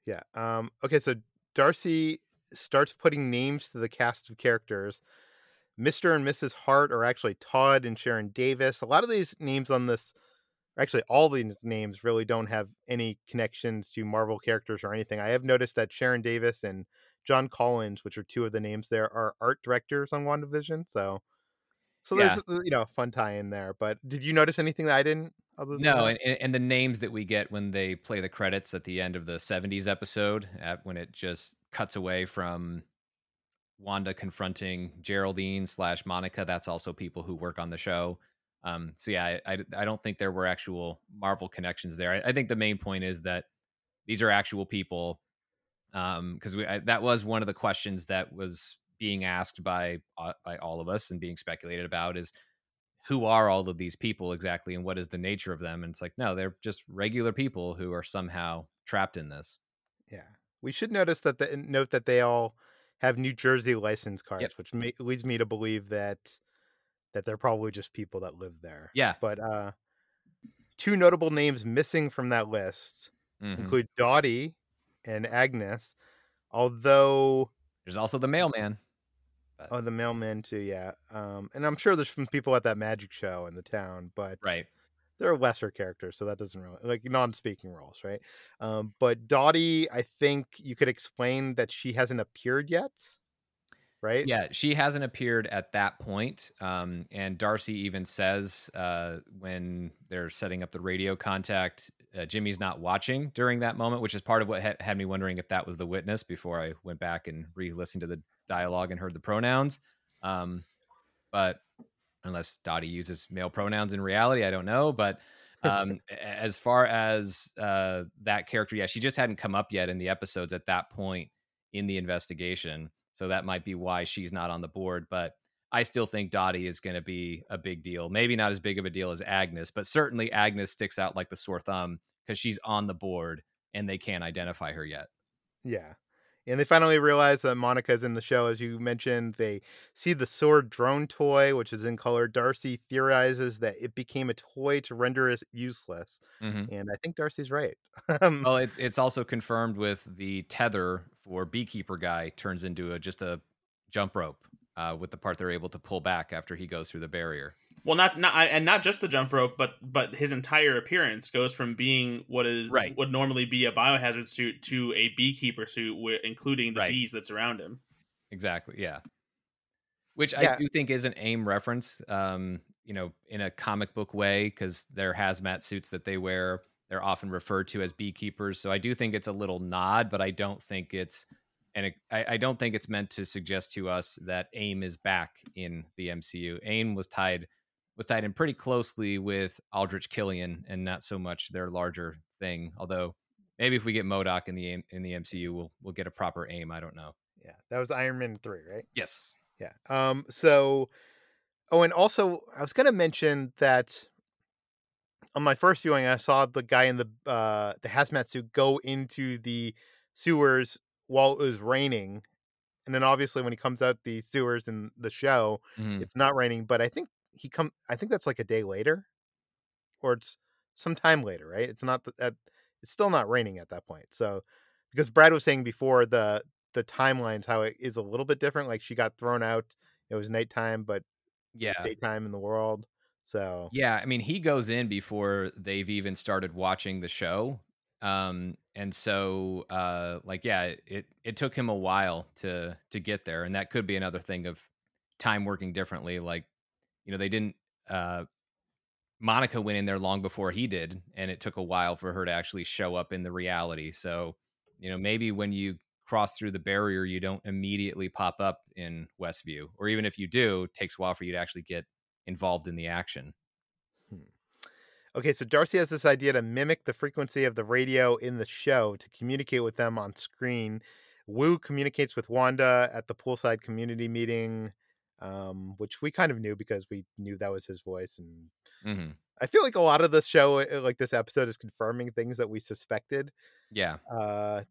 Yeah. Um, okay, so Darcy starts putting names to the cast of characters. Mr. and Mrs. Hart are actually Todd and Sharon Davis. A lot of these names on this, actually, all these names really don't have any connections to Marvel characters or anything. I have noticed that Sharon Davis and John Collins, which are two of the names there, are art directors on WandaVision. So, so there's uh, you know a fun tie in there. But did you notice anything that I didn't? Other than No, and, and the names that we get when they play the credits at the end of the 70s episode, at, when it just cuts away from Wanda confronting Geraldine slash Monica, that's also people who work on the show. Um, so yeah, I, I, I don't think there were actual Marvel connections there. I, I think the main point is that these are actual people. Um, because we I, that was one of the questions that was being asked by uh, by all of us and being speculated about is who are all of these people exactly and what is the nature of them and it's like no they're just regular people who are somehow trapped in this Yeah. We should notice that the note that they all have New Jersey license cards, Yep. which ma- leads me to believe that that they're probably just people that live there. Yeah. But uh, two notable names missing from that list Mhm. include Dottie and Agnes, although There's also the mailman. oh the mailman too, yeah. Um, and I'm sure there's some people at that magic show in the town, but Right. They're a lesser characters, so that doesn't really like non-speaking roles, right? Um, but Dottie, I think you could explain that she hasn't appeared yet, right? Yeah, she hasn't appeared at that point. Um, and Darcy even says uh, when they're setting up the radio contact, uh, Jimmy's not watching during that moment, which is part of what ha- had me wondering if that was the witness before I went back and re listened to the dialogue and heard the pronouns. Um, but unless Dottie uses male pronouns in reality, I don't know. But um, [laughs] as far as uh, that character, yeah, she just hadn't come up yet in the episodes at that point in the investigation. So that might be why she's not on the board. But I still think Dottie is going to be a big deal. Maybe not as big of a deal as Agnes, but certainly Agnes sticks out like the sore thumb because she's on the board and they can't identify her yet. Yeah. And they finally realize that Monica's in the show, as you mentioned. They see the sword drone toy, which is in color. Darcy theorizes that it became a toy to render it useless. Mhm. And I think Darcy's right. [laughs] um, Well, it's it's also confirmed with the tether for beekeeper guy turns into a just a jump rope uh, with the part they're able to pull back after he goes through the barrier. Well, not not and not just the jump rope, but but his entire appearance goes from being what is Right. would normally be a biohazard suit to a beekeeper suit, wi- including the Right. bees that surround him. Exactly. Yeah. Which I do think is an AIM reference, um, you know, in a comic book way, because their hazmat suits that they wear, they're often referred to as beekeepers. So I do think it's a little nod, but I don't think it's, and it, I, I don't think it's meant to suggest to us that AIM is back in the MCU. AIM was tied was tied in pretty closely with Aldrich Killian, and not so much their larger thing. Although maybe if we get MODOK in the in the MCU, we'll we'll get a proper AIM. I don't know. yeah, that was Iron Man 3, right? Yes. Yeah. Um. So, oh, and also I was gonna mention that on my first viewing, I saw the guy in the uh the hazmat suit go into the sewers while it was raining, and then obviously when he comes out the sewers in the show, Mhm. it's not raining. But I think he come. I think that's like a day later, or it's some time later, right? It's not th- at. It's still not raining at that point. So, because Brad was saying before the the timelines how it is a little bit different. Like she got thrown out. It was nighttime, but Yeah. daytime in the world. So Yeah, I mean, he goes in before they've even started watching the show. Um, and so uh like yeah, it it took him a while to to get there and that could be another thing of time working differently like you know, they didn't uh Monica went in there long before he did and it took a while for her to actually show up in the reality. So, you know, maybe when you cross through the barrier you don't immediately pop up in Westview or even if you do, it takes a while for you to actually get involved in the action. okay, so Darcy has this idea to mimic the frequency of the radio in the show to communicate with them on screen. Woo communicates with Wanda at the poolside community meeting, um, which we kind of knew because we knew that was his voice and hmm I feel like a lot of the show, uh, like this episode, is confirming things that we suspected. Yeah. Uh,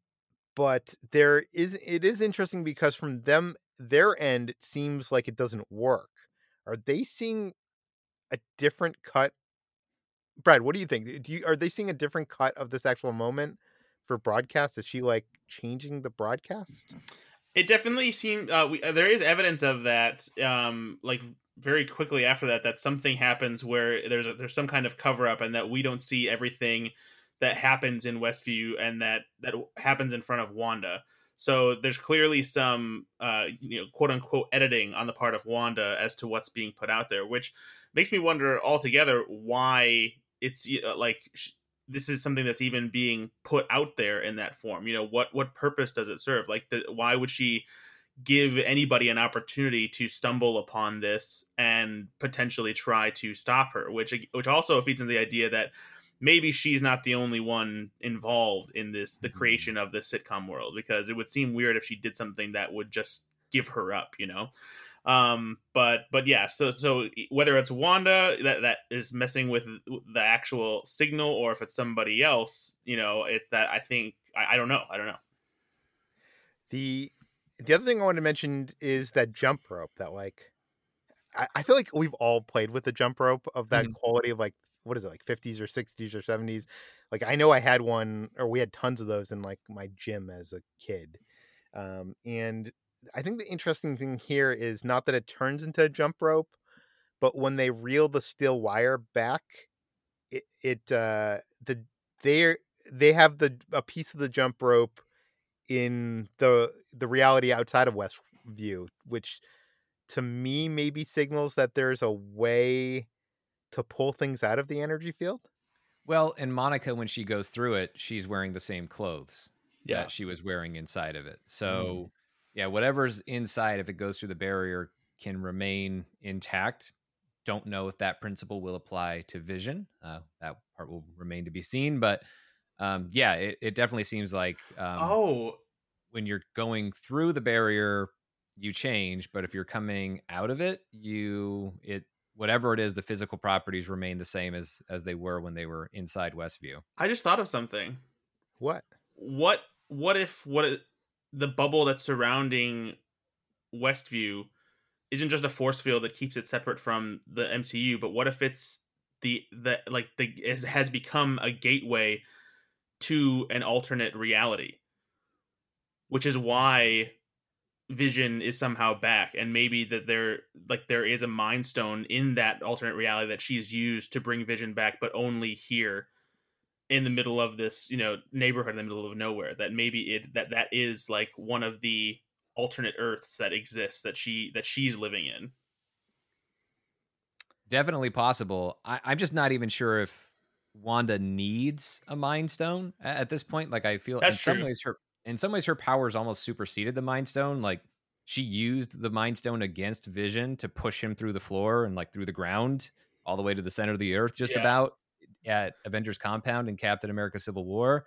but there is, it is interesting because from them, their end, it seems like it doesn't work. Are they seeing a different cut? Brad, what do you think? Do you are they seeing a different cut of this actual moment for broadcast? Is she like changing the broadcast? It definitely seemed uh, we, uh, there is evidence of that. Um, like very quickly after that, that something happens where there's a, there's some kind of cover up, and that we don't see everything that happens in Westview, and that that happens in front of Wanda. So there's clearly some uh, you know quote unquote editing on the part of Wanda as to what's being put out there, which makes me wonder altogether why it's uh, like. This is something that's even being put out there in that form you know what what purpose does it serve? Like the, why would she give anybody an opportunity to stumble upon this and potentially try to stop her? Which which also feeds into the idea that maybe she's not the only one involved in this the mm-hmm. creation of this sitcom world because it would seem weird if she did something that would just give her up you know um but but yeah so so whether it's wanda that that is messing with the actual signal or if it's somebody else you know it's that i think i, I don't know i don't know. The the other thing I wanted to mention is that jump rope that like I, I feel like we've all played with the jump rope of that Mhm. quality of like what is it like 50s or 60s or 70s like i know i had one or we had tons of those in like my gym as a kid. Um, and i think the interesting thing here is not that it turns into a jump rope but when they reel the steel wire back it, it uh the they they have the a piece of the jump rope in the the reality outside of westview which to me maybe signals that there's a way to pull things out of the energy field. Well, and Monica, when she goes through it, she's wearing the same clothes Yeah. that she was wearing inside of it. So, yeah, whatever's inside, if it goes through the barrier, can remain intact. Don't know if that principle will apply to Vision. Uh, that part will remain to be seen. But um, yeah, it, it definitely seems like um, oh, when you're going through the barrier, you change. But if you're coming out of it, you it whatever it is, the physical properties remain the same as as they were when they were inside Westview. I just thought of something. What? What what if what it- the bubble that's surrounding Westview isn't just a force field that keeps it separate from the MCU, but what if it's the the like the is, has become a gateway to an alternate reality, which is why Vision is somehow back, and maybe that there like there is a Mind Stone in that alternate reality that she's used to bring Vision back, but only here in the middle of this you know neighborhood in the middle of nowhere. That maybe it that that is like one of the alternate Earths that exists that she that she's living in. Definitely possible. I, I'm just not even sure if Wanda needs a Mind Stone a- at this point. Like I feel That's in some ways her in some ways her powers almost superseded the Mind Stone. Like she used the Mind Stone against Vision to push him through the floor and like through the ground all the way to the center of the earth, just Yeah. about at Avengers Compound and Captain America: Civil War.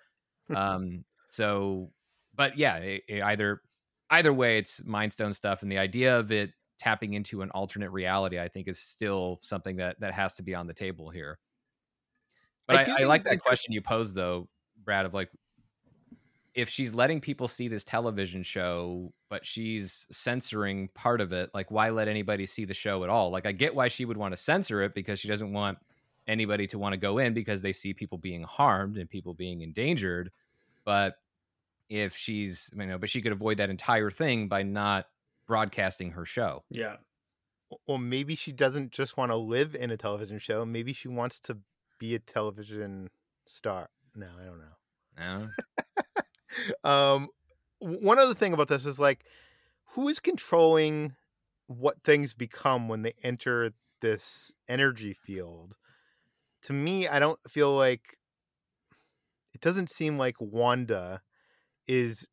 um. So, but yeah, it, it either either way, it's Mind Stone stuff, and the idea of it tapping into an alternate reality, I think, is still something that that has to be on the table here. But I I, I, like that, the question you posed, though, Brad, of like, if she's letting people see this television show, but she's censoring part of it, like, why let anybody see the show at all? Like, I get why she would want to censor it because she doesn't want anybody to want to go in because they see people being harmed and people being endangered. But if she's, you know, but she could avoid that entire thing by not broadcasting her show. Yeah. Or maybe she doesn't just want to live in a television show. Maybe she wants to be a television star. No, I don't know. No? [laughs] um one other thing about this is like who is controlling what things become when they enter this energy field to me i don't feel like it doesn't seem like wanda is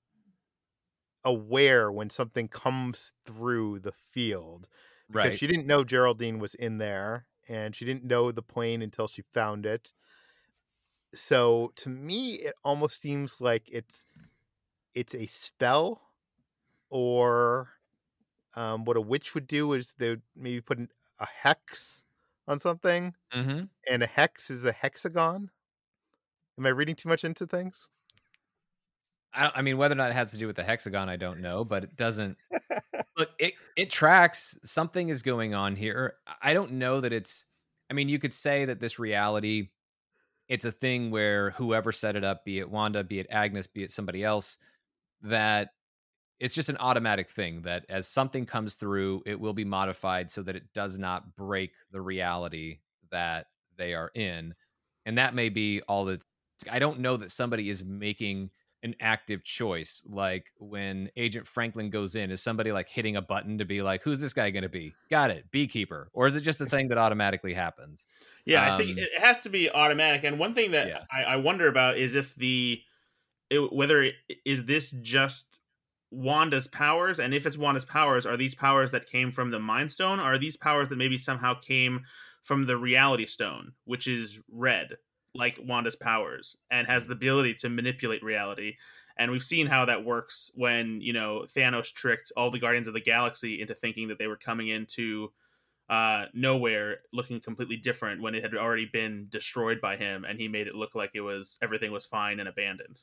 aware when something comes through the field because right. she didn't know geraldine was in there and she didn't know the plane until she found it so to me it almost seems like it's it's a spell or um, what a witch would do is they would maybe put an, a hex on something hmm and a hex is a hexagon am i reading too much into things I, I mean, whether or not it has to do with the hexagon, I don't know, but it doesn't. [laughs] look, it it tracks. Something is going on here. I don't know that it's. I mean, you could say that this reality, it's a thing where whoever set it up, be it Wanda, be it Agnes, be it somebody else, that it's just an automatic thing that as something comes through, it will be modified so that it does not break the reality that they are in, and that may be all that. I don't know that somebody is making an active choice. Like when Agent Franklin goes in, is somebody like hitting a button to be like, who's this guy going to be? Got it, beekeeper. Or is it just a thing that automatically happens? Yeah, I think Um, it has to be automatic. And one thing that Yeah. I, I wonder about is if the it, whether it, is this just Wanda's powers, and if it's Wanda's powers, are these powers that came from the Mind Stone, or are these powers that maybe somehow came from the Reality Stone, which is red, like Wanda's powers, and has the ability to manipulate reality? And we've seen how that works when you know Thanos tricked all the Guardians of the Galaxy into thinking that they were coming into uh, nowhere looking completely different when it had already been destroyed by him and he made it look like it was everything was fine and abandoned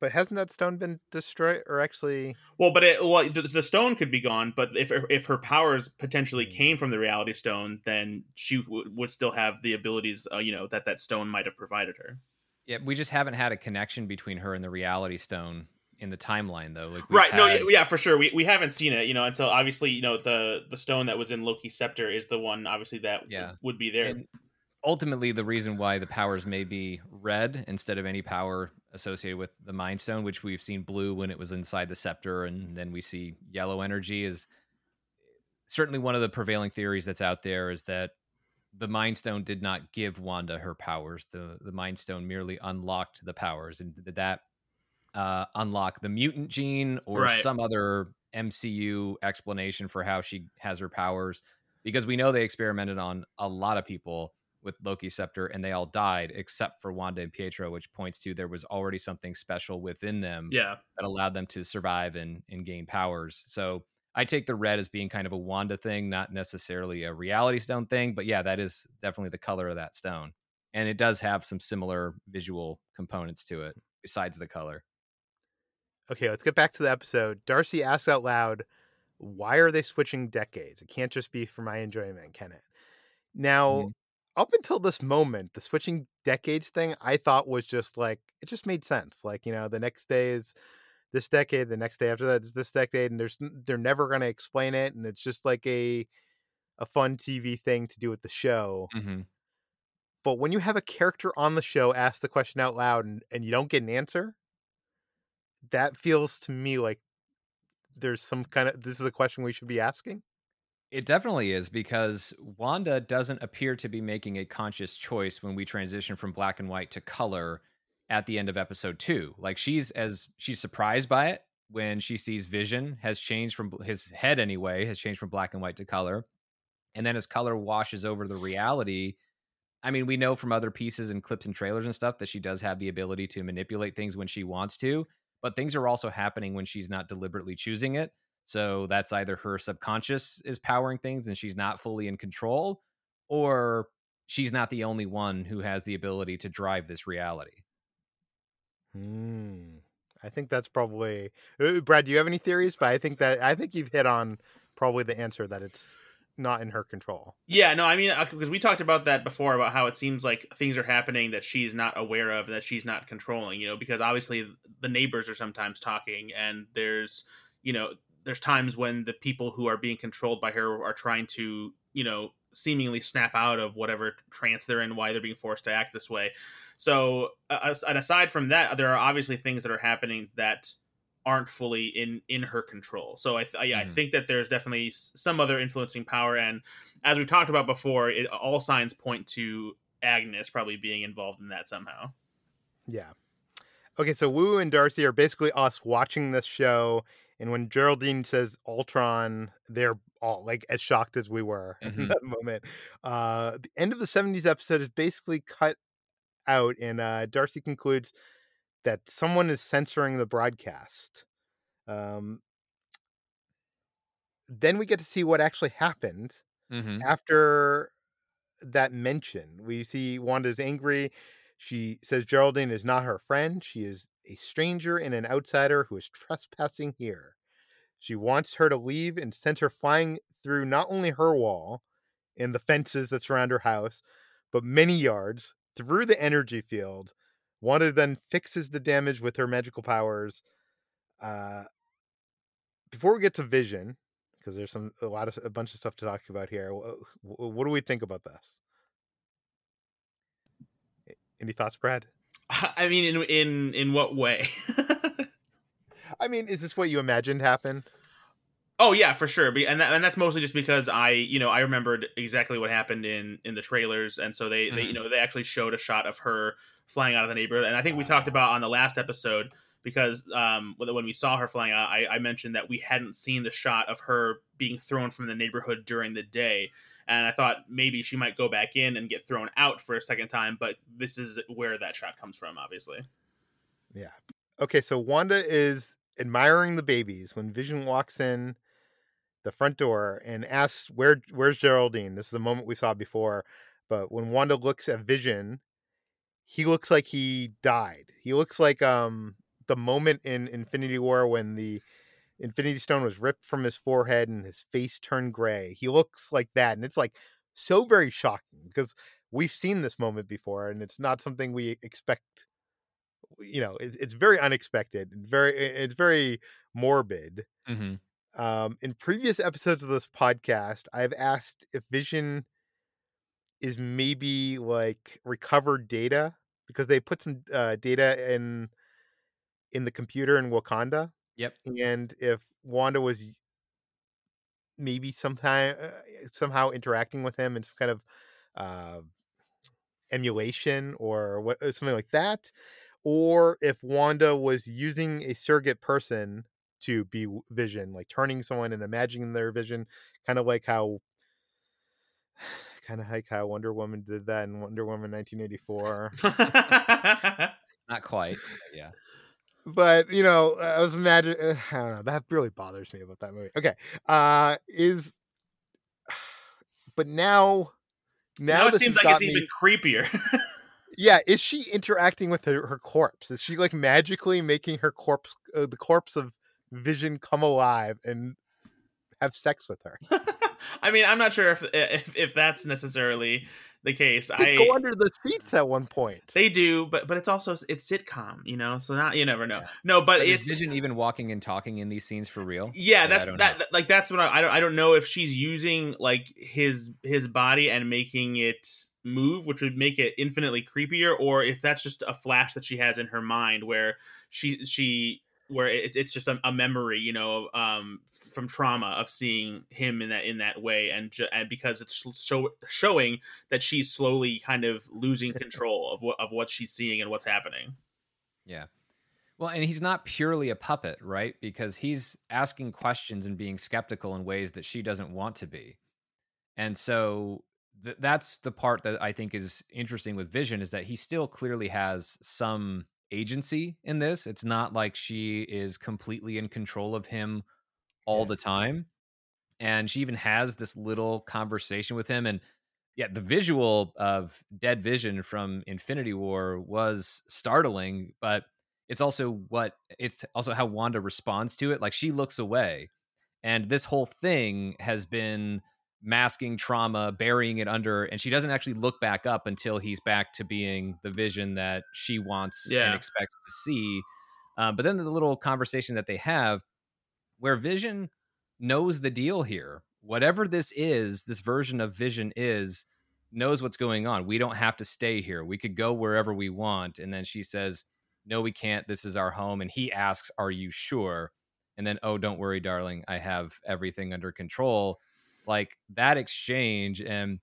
But hasn't that stone been destroyed or actually? Well, but it, well, the, the stone could be gone. But if if her powers potentially Mm. came from the reality stone, then she w- would still have the abilities, uh, you know, that that stone might have provided her. Yeah, we just haven't had a connection between her and the Reality Stone in the timeline, though. Like, we've right? No, yeah, yeah, for sure. We, we haven't seen it, you know, and so obviously, you know, the the stone that was in Loki's scepter is the one, obviously, that w- Yeah. would be there. And ultimately, the reason why the powers may be red instead of any power associated with the Mind Stone, which we've seen blue when it was inside the scepter, and then we see yellow energy, is certainly one of the prevailing theories that's out there is that the Mind Stone did not give Wanda her powers. The the Mind Stone merely unlocked the powers, and did that uh, unlock the mutant gene or Right. some other MCU explanation for how she has her powers? Because we know they experimented on a lot of people with Loki scepter, and they all died except for Wanda and Pietro, which points to there was already something special within them yeah, that allowed them to survive and, and gain powers. So I take the red as being kind of a Wanda thing, not necessarily a reality stone thing. But yeah, that is definitely the color of that stone. And it does have some similar visual components to it besides the color. Okay, let's get back to the episode. Darcy asks out loud, "Why are they switching decades? It can't just be for my enjoyment, can it?" Now, Mhm. Up until this moment, the switching decades thing I thought was just like it just made sense. Like you know, the next day is this decade, the next day after that is this decade, and there's they're never going to explain it, and it's just like a a fun TV thing to do with the show. Mm-hmm. But when you have a character on the show ask the question out loud and, and you don't get an answer, that feels to me like there's some kind of this is a question we should be asking. It definitely is because Wanda doesn't appear to be making a conscious choice when we transition from black and white to color at the end of episode 2. Like she's as she's surprised by it when she sees Vision has changed from his head anyway, has changed from black and white to color. And then as color washes over the reality, I mean, we know from other pieces and clips and trailers and stuff that she does have the ability to manipulate things when she wants to, but things are also happening when she's not deliberately choosing it. So that's either her subconscious is powering things and she's not fully in control, or she's not the only one who has the ability to drive this reality. Hmm. I think that's probably uh, Brad. Do you have any theories? But I think that I think you've hit on probably the answer that it's not in her control. yeah. No, I mean, because we talked about that before about how it seems like things are happening that she's not aware of, that she's not controlling. You know, because obviously the neighbors are sometimes talking, and there's, you know, there's times when the people who are being controlled by her are trying to, you know, seemingly snap out of whatever trance they're in, why they're being forced to act this way. So, uh, and aside from that, there are obviously things that are happening that aren't fully in in her control. So I th- yeah, I Mhm. think that there's definitely some other influencing power, and as we've talked about before, it, all signs point to Agnes probably being involved in that somehow. Yeah. Okay, so Woo and Darcy are basically us watching this show, and when Geraldine says Ultron, they're all like as shocked as we were [laughs] in Mhm. that moment. Uh, the end of the '70s episode is basically cut out, and uh, Darcy concludes that someone is censoring the broadcast. Um, then we get to see what actually happened Mm-hmm. after that mention, we see Wanda's angry. She says Geraldine is not her friend. She is a stranger and an outsider who is trespassing here. She wants her to leave and sends her flying through not only her wall and the fences that surround her house, but many yards through the energy field. Wanda then fixes the damage with her magical powers. Uh, before we get to Vision, because there's some a lot of a bunch of stuff to talk about here. wh- wh- What do we think about this? Any thoughts, Brad? [laughs] I mean, in in in what way? [laughs] I mean, is this what you imagined happened? Oh yeah, for sure. Be- And that, and that's mostly just because I, you know, I remembered exactly what happened in in the trailers, and so they, they you Mhm. know, they actually showed a shot of her flying out of the neighborhood, and I think we talked about on the last episode because um when when we saw her flying out, I, I mentioned that we hadn't seen the shot of her being thrown from the neighborhood during the day, and I thought maybe she might go back in and get thrown out for a second time, but this is where that shot comes from, obviously. Yeah. Okay, so Wanda is admiring the babies when Vision walks in the front door and asks where where's Geraldine? This is the moment we saw before, but when Wanda looks at Vision, he looks like he died. He looks like um the moment in Infinity War when the Infinity Stone was ripped from his forehead and his face turned gray. He looks like that, and it's like so very shocking because we've seen this moment before, and it's not something we expect. You know, it's, it's very unexpected. Very, it's very morbid. Mm-hmm. Um, in previous episodes of this podcast, I've asked if Vision is maybe like recovered data because they put some uh, data in in the computer in Wakanda. Yep. And if Wanda was maybe sometime uh, somehow interacting with him in some kind of uh, emulation or what uh, something like that, or if Wanda was using a surrogate person to be Vision, like turning someone and imagining their vision, kind of like how [sighs] kind of like how Wonder Woman did that in Wonder Woman 1984. [laughs] [laughs] Not quite. Yeah. But you know, I was imagining. Uh, I don't know. That really bothers me about that movie. Okay, uh, is [sighs] but now, now, now it seems like it's me- even creepier. [laughs] Yeah, is she interacting with her, her corpse? Is she like magically making her corpse, uh, the corpse of Vision, come alive and have sex with her? [laughs] I mean, I'm not sure if if, if that's necessarily the case. They I go under the sheets at one point. they do, but but it's also it's sitcom, you know. So not you never know. Yeah. No, but, But it's Vision even walking and talking in these scenes for real? yeah. I That's that, know. like that's what I, I don't I don't know if she's using like his his body and making it move, which would make it infinitely creepier, or if that's just a flash that she has in her mind where she she where it, it's just a, a memory, you know, um, from trauma of seeing him in that in that way, and ju- and because it's show, showing that she's slowly kind of losing [laughs] control of what of what she's seeing and what's happening. Yeah. Well, and he's not purely a puppet, right? Because he's asking questions and being skeptical in ways that she doesn't want to be. And so th- that's the part that I think is interesting with Vision is that he still clearly has some agency in this. It's not like she is completely in control of him all the time. And she even has this little conversation with him and yeah, the visual of Dead Vision from Infinity War was startling, but it's also what it's also how Wanda responds to it. Like she looks away, and this whole thing has been masking trauma, burying it under, and she doesn't actually look back up until he's back to being the Vision that she wants Yeah. and expects to see. Uh, but then the little conversation that they have, where Vision knows the deal here. Whatever this is, this version of Vision is, knows what's going on. We don't have to stay here. We could go wherever we want. And then she says, No, we can't. This is our home. And he asks, Are you sure? And then, Oh, don't worry, darling. I have everything under control. Like that exchange. And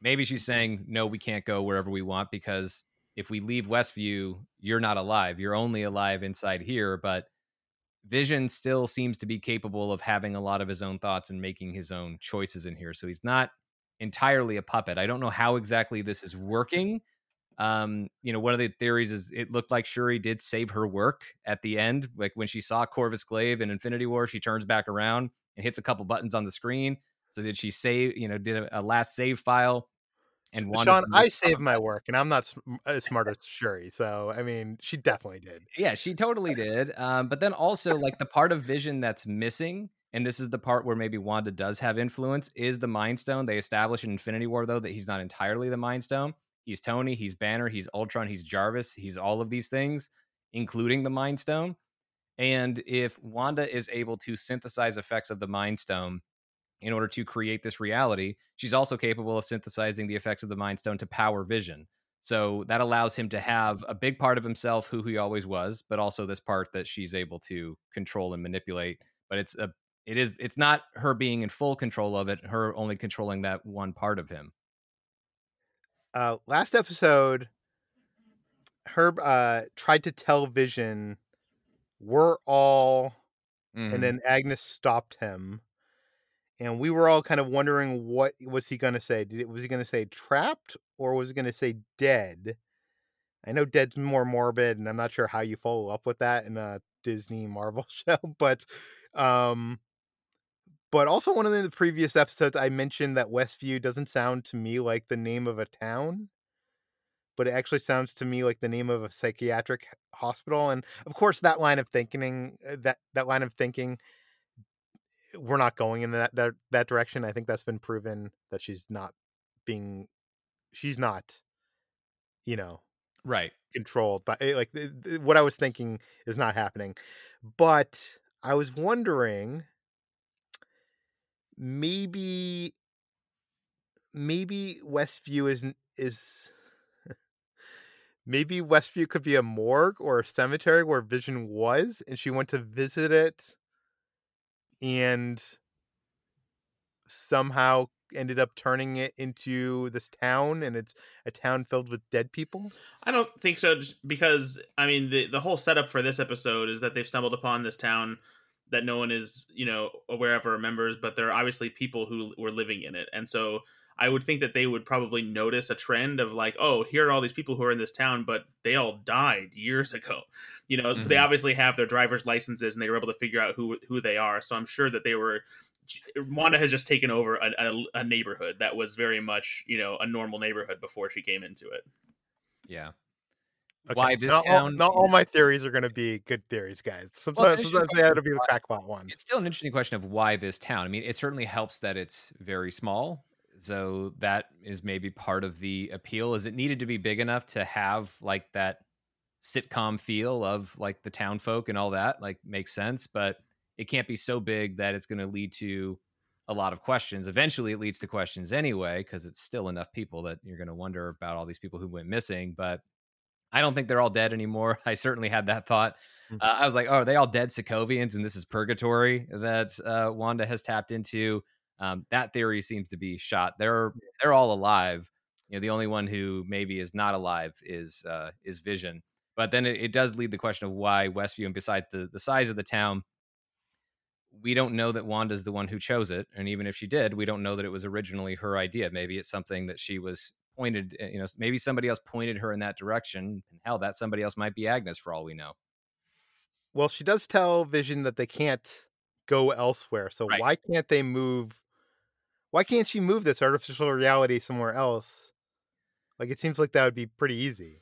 maybe she's saying, No, we can't go wherever we want because if we leave Westview, you're not alive. You're only alive inside here. But Vision still seems to be capable of having a lot of his own thoughts and making his own choices in here. So he's not entirely a puppet. I don't know how exactly this is working. Um, you know, one of the theories is it looked like Shuri did save her work at the end. Like when she saw Corvus Glaive in Infinity War, she turns back around and hits a couple buttons on the screen. So did she save, you know, did a, a last save file? And Sean, I saved my work, and I'm not sm- as smart as Shuri. So, I mean, she definitely did. Yeah, she totally did. Um, but then also like the part of Vision that's missing, and this is the part where maybe Wanda does have influence, is the Mind Stone. They establish in Infinity War though that he's not entirely the Mind Stone. He's Tony, he's Banner, he's Ultron, he's Jarvis, he's all of these things, including the Mind Stone. And if Wanda is able to synthesize effects of the Mind Stone in order to create this reality, she's also capable of synthesizing the effects of the Mind Stone to power Vision. So that allows him to have a big part of himself, who he always was, but also this part that she's able to control and manipulate. But it's a, it is, it's not her being in full control of it. Her only controlling that one part of him. Uh, last episode, Herb uh, tried to tell Vision, we're all, Mhm. and then Agnes stopped him. And we were all kind of wondering what was he going to say? Did was he going to say trapped or was he going to say dead? I know dead's more morbid, and I'm not sure how you follow up with that in a Disney Marvel [laughs] show, but um but also one of the previous episodes I mentioned that Westview doesn't sound to me like the name of a town. but it actually sounds to me like the name of a psychiatric hospital. And of course, that line of thinking, uh, that that line of thinking, we're not going in that that, that direction. I think that's been proven that she's not being, she's not, you know, right controlled by eh, like what I was thinking is not happening. But I was wondering maybe maybe Westview is is [laughs] maybe Westview could be a morgue or a cemetery where Vision was, and she went to visit it, and somehow ended up turning it into this town, and it's a town filled with dead people. I don't think so, just because I mean the the whole setup for this episode is that they've stumbled upon this town that no one is you know aware of or remembers, but there are obviously people who were living in it, and so I would think that they would probably notice a trend of like, oh, here are all these people who are in this town, but they all died years ago. You know, mm-hmm. they obviously have their driver's licenses and they were able to figure out who who they are. So I'm sure that they were. Wanda has just taken over a, a, a neighborhood that was very much you know a normal neighborhood before she came into it. Yeah. Okay. Why this not town? All, not all my theories are going to be good theories, guys. Sometimes, well, sometimes they have to be the crackpot one. It's still an interesting question of why this town. I mean, it certainly helps that it's very small so that is maybe part of the appeal. Is it needed to be big enough to have like that sitcom feel of like the town folk and all that like makes sense but it can't be so big that it's going to lead to a lot of questions. Eventually it leads to questions anyway because it's still enough people that you're going to wonder about all these people who went missing but i don't think they're all dead anymore. [laughs] I certainly had that thought. Mm-hmm. uh, i was like oh are they all dead sokovians and this is purgatory that uh, wanda has tapped into um, that theory seems to be shot. They're they're all alive. You know, the only one who maybe is not alive is uh, is Vision. But then it, it does lead the question of why Westview, and besides the the size of the town, we don't know that Wanda's the one who chose it. And even if she did, we don't know that it was originally her idea. Maybe it's something that she was pointed. Eh, you know, maybe somebody else pointed her in that direction. And hell, that somebody else might be Agnes for all we know. Well, she does tell Vision that they can't go elsewhere. So right. why can't they move why can't she move this artificial reality somewhere else? Like it seems like that would be pretty easy.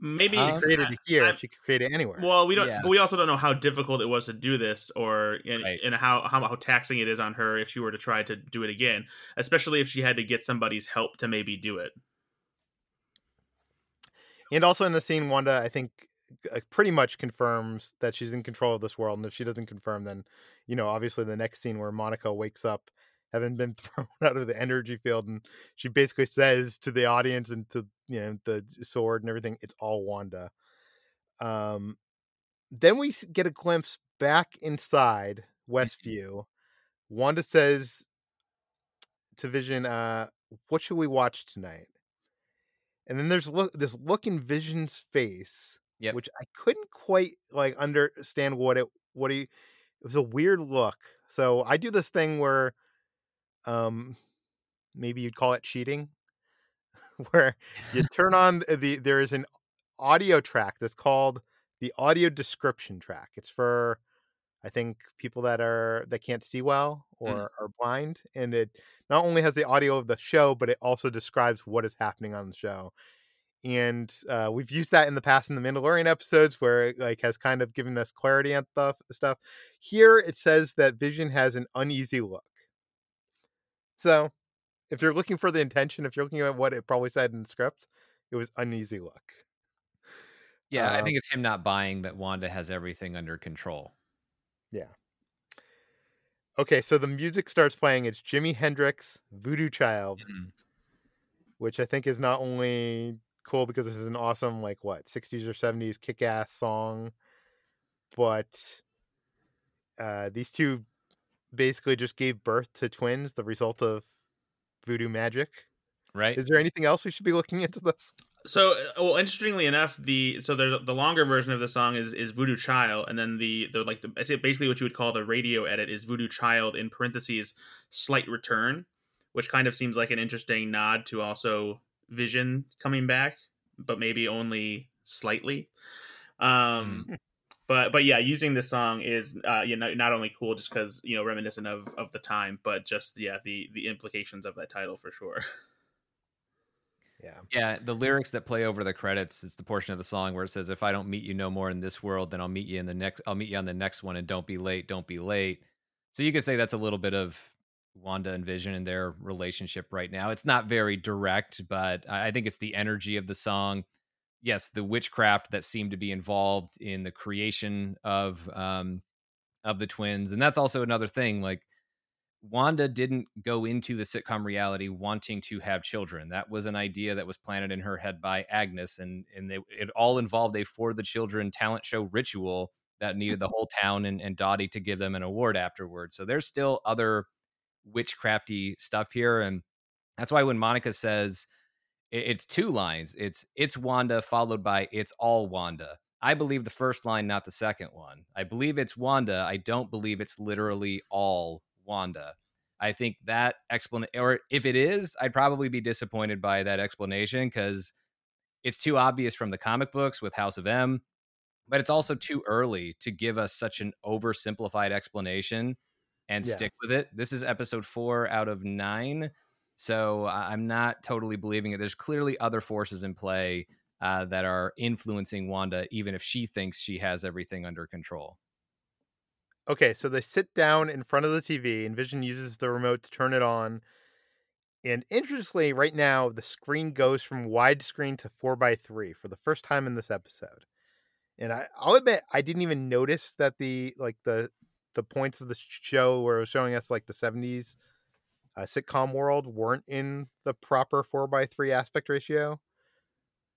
Maybe she created it here. I, she could create it anywhere. Well, we don't. Yeah. But we also don't know how difficult it was to do this, or and, right. and how, how how taxing it is on her if she were to try to do it again, especially if she had to get somebody's help to maybe do it. And also in the scene, Wanda, I think, uh, pretty much confirms that she's in control of this world. And if she doesn't confirm, then you know, obviously, the next scene where Monica wakes up having been [laughs] thrown out of the energy field and she basically says to the audience and to you know the sword and everything it's all wanda um then we get a glimpse back inside mm-hmm. westview wanda says to vision uh what should we watch tonight and then there's look this look in vision's face yep. which i couldn't quite like understand what it what he it was a weird look so i do this thing where um maybe you'd call it cheating [laughs] where you turn on the there is an audio track that's called the audio description track it's for i think people that are that can't see well or mm. are blind and it not only has the audio of the show but it also describes what is happening on the show and uh, we've used that in the past in the Mandalorian episodes, where it like has kind of given us clarity on stuff. Stuff here, it says that Vision has an uneasy look, so, if you're looking for the intention, if you're looking at what it probably said in the script, it was uneasy look. Yeah, I think it's him not buying that Wanda has everything under control. Yeah. Okay, so the music starts playing. It's Jimi Hendrix, Voodoo Child, mm-hmm. which I think is not only cool because this is an awesome, like, what, 60s or 70s kick ass song, but uh, these two basically just gave birth to twins, the result of voodoo magic. Right. Is there anything else we should be looking into this? So, uh, well, interestingly enough, the so there's the longer version of the song is is Voodoo Child, and then the the like the I say basically what you would call the radio edit is Voodoo Child in parentheses slight return, which kind of seems like an interesting nod to also Vision coming back, but maybe only slightly. Um, mm but but yeah, using this song is uh, you know not only cool just because you know reminiscent of of the time, but just yeah the the implications of that title for sure. [laughs] Yeah. Yeah, the lyrics that play over the credits, it's the portion of the song where it says, "If I don't meet you no more in this world, then I'll meet you in the next. I'll meet you on the next one, and don't be late. Don't be late." So you could say that's a little bit of Wanda and Vision and their relationship right now. It's not very direct, but I think it's the energy of the song. Yes, the witchcraft that seemed to be involved in the creation of um, of the twins, and that's also another thing. Like Wanda didn't go into the sitcom reality wanting to have children. That was an idea that was planted in her head by Agnes, and and they, it all involved a for the children talent show ritual that needed the whole town and, and Dottie to give them an award afterwards. So there's still other witchcrafty stuff here, and that's why when Monica says it's two lines, it's it's Wanda followed by it's all Wanda. I believe the first line, not the second one. I believe it's Wanda. I don't believe it's literally all Wanda. I think that explanation, or if it is, I'd probably be disappointed by that explanation because it's too obvious from the comic books with House of M, but it's also too early to give us such an oversimplified explanation and Yeah. stick with it. This is episode four out of nine. So I'm not totally believing it. There's clearly other forces in play uh, that are influencing Wanda, even if she thinks she has everything under control. Okay, so they sit down in front of the TV, and Vision uses the remote to turn it on. And interestingly, right now the screen goes from widescreen to four by three for the first time in this episode. And I, I'll admit, I didn't even notice that the like the the points of the show where it was showing us like the '70s uh, sitcom world weren't in the proper four by three aspect ratio.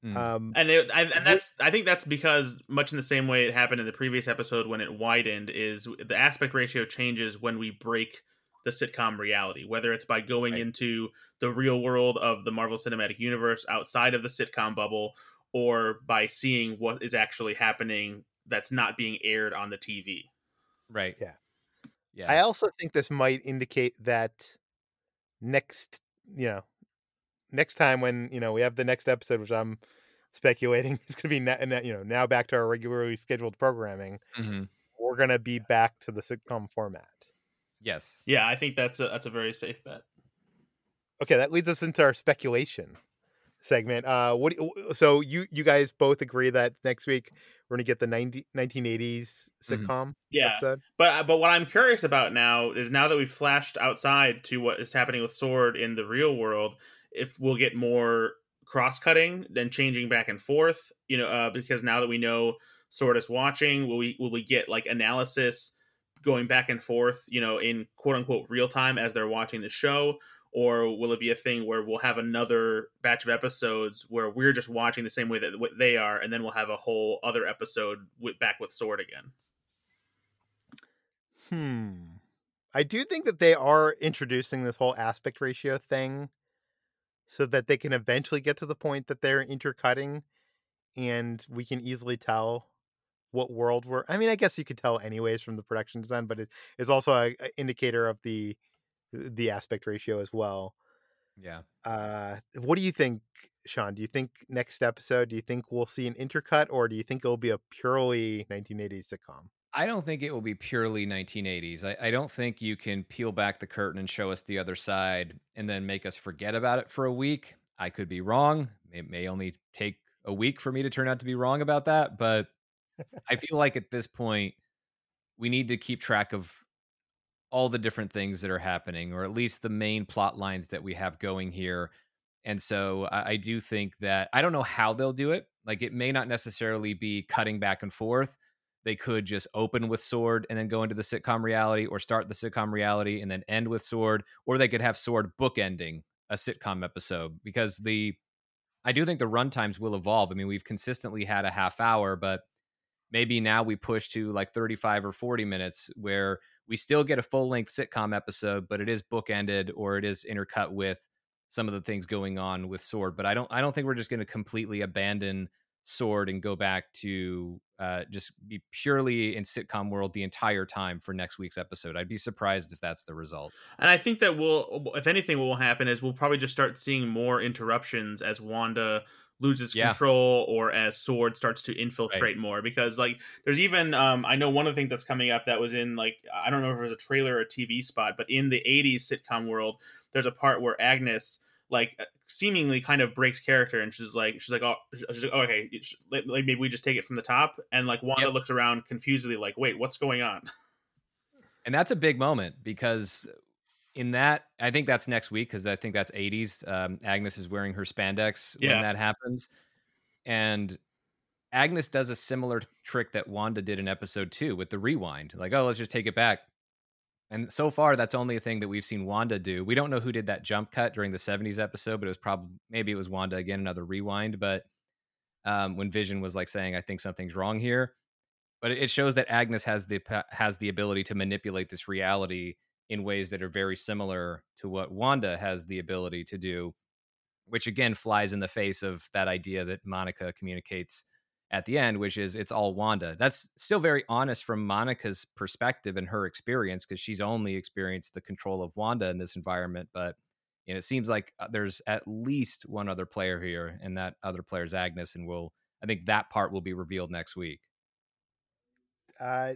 Mm. Um, and it, I, and that's I think that's because much in the same way it happened in the previous episode when it widened is the aspect ratio changes when we break the sitcom reality whether it's by going Right. into the real world of the Marvel Cinematic Universe outside of the sitcom bubble or by seeing what is actually happening that's not being aired on the TV. right. yeah. Yeah. I also think this might indicate that next, you know, next time when you know we have the next episode, which I'm speculating [laughs] is going to be na- na- you know now back to our regularly scheduled programming. Mhm. We're going to be back to the sitcom format. Yes. Yeah, I think that's a that's a very safe bet. Okay, that leads us into our speculation segment. Uh, what? do you- So you you guys both agree that next week we're to get the 90, 1980s Mhm. sitcom Yeah. episode? But but what I'm curious about now is now that we've flashed outside to what is happening with Sword in the real world, if we'll get more cross cutting than changing back and forth, you know, uh, because now that we know Sword is watching, will we will we get like analysis going back and forth, you know, in quote unquote real time as they're watching the show? Or will it be a thing where we'll have another batch of episodes where we're just watching the same way that they are, and then we'll have a whole other episode with, back with Sword again? Hmm. I do think that they are introducing this whole aspect ratio thing so that they can eventually get to the point that they're intercutting and we can easily tell what world we're I mean I guess you could tell anyways from the production design but it is also a, a indicator of the the aspect ratio as well. Yeah. Uh what do you think Sean? Do you think next episode do you think we'll see an intercut or do you think it'll be a purely 1980s sitcom? I don't think it will be purely 1980s. I, I don't think you can peel back the curtain and show us the other side and then make us forget about it for a week. I could be wrong. It may only take a week for me to turn out to be wrong about that, but I feel like at this point, we need to keep track of all the different things that are happening, or at least the main plot lines that we have going here. And so I, I do think that I don't know how they'll do it. Like it may not necessarily be cutting back and forth. They could just open with Sword and then go into the sitcom reality, or start the sitcom reality and then end with Sword, or they could have Sword bookending a sitcom episode because the I do think the run times will evolve. I mean, we've consistently had a half hour, but maybe now we push to like 35 or 40 minutes where we still get a full length sitcom episode, but it is bookended or it is intercut with some of the things going on with Sword. But I don't I don't think we're just going to completely abandon Sword and go back to uh, just be purely in sitcom world the entire time for next week's episode. I'd be surprised if that's the result. And I think that will, if anything, what will happen is we'll probably just start seeing more interruptions as Wanda loses Yeah. control or as Sword starts to infiltrate more. Because like, there's even um, I know one of the things that's coming up that was in like I don't know if it was a trailer or a TV spot, but in the '80s sitcom world, there's a part where Agnes like uh, seemingly kind of breaks character and she's like she's like oh she's like oh, okay like maybe we just take it from the top and like wanda yep. looks around confusedly like wait what's going on and that's a big moment because in that i think that's next week because i think that's 80s um, agnes is wearing her spandex yeah. when that happens and agnes does a similar trick that wanda did in episode two with the rewind like oh let's just take it back and so far, that's only a thing that we've seen Wanda do. We don't know who did that jump cut during the 70s episode, but it was probably maybe it was Wanda again, another rewind. But um, when Vision was like saying, "I think something's wrong here," but it shows that Agnes has the has the ability to manipulate this reality in ways that are very similar to what Wanda has the ability to do, which again flies in the face of that idea that Monica communicates at the end, which is it's all Wanda. That's still very honest from Monica's perspective and her experience because she's only experienced the control of Wanda in this environment. But it seems like uh, there's at least one other player here, and that other player is Agnes, and we'll I think that part will be revealed next week. Uh,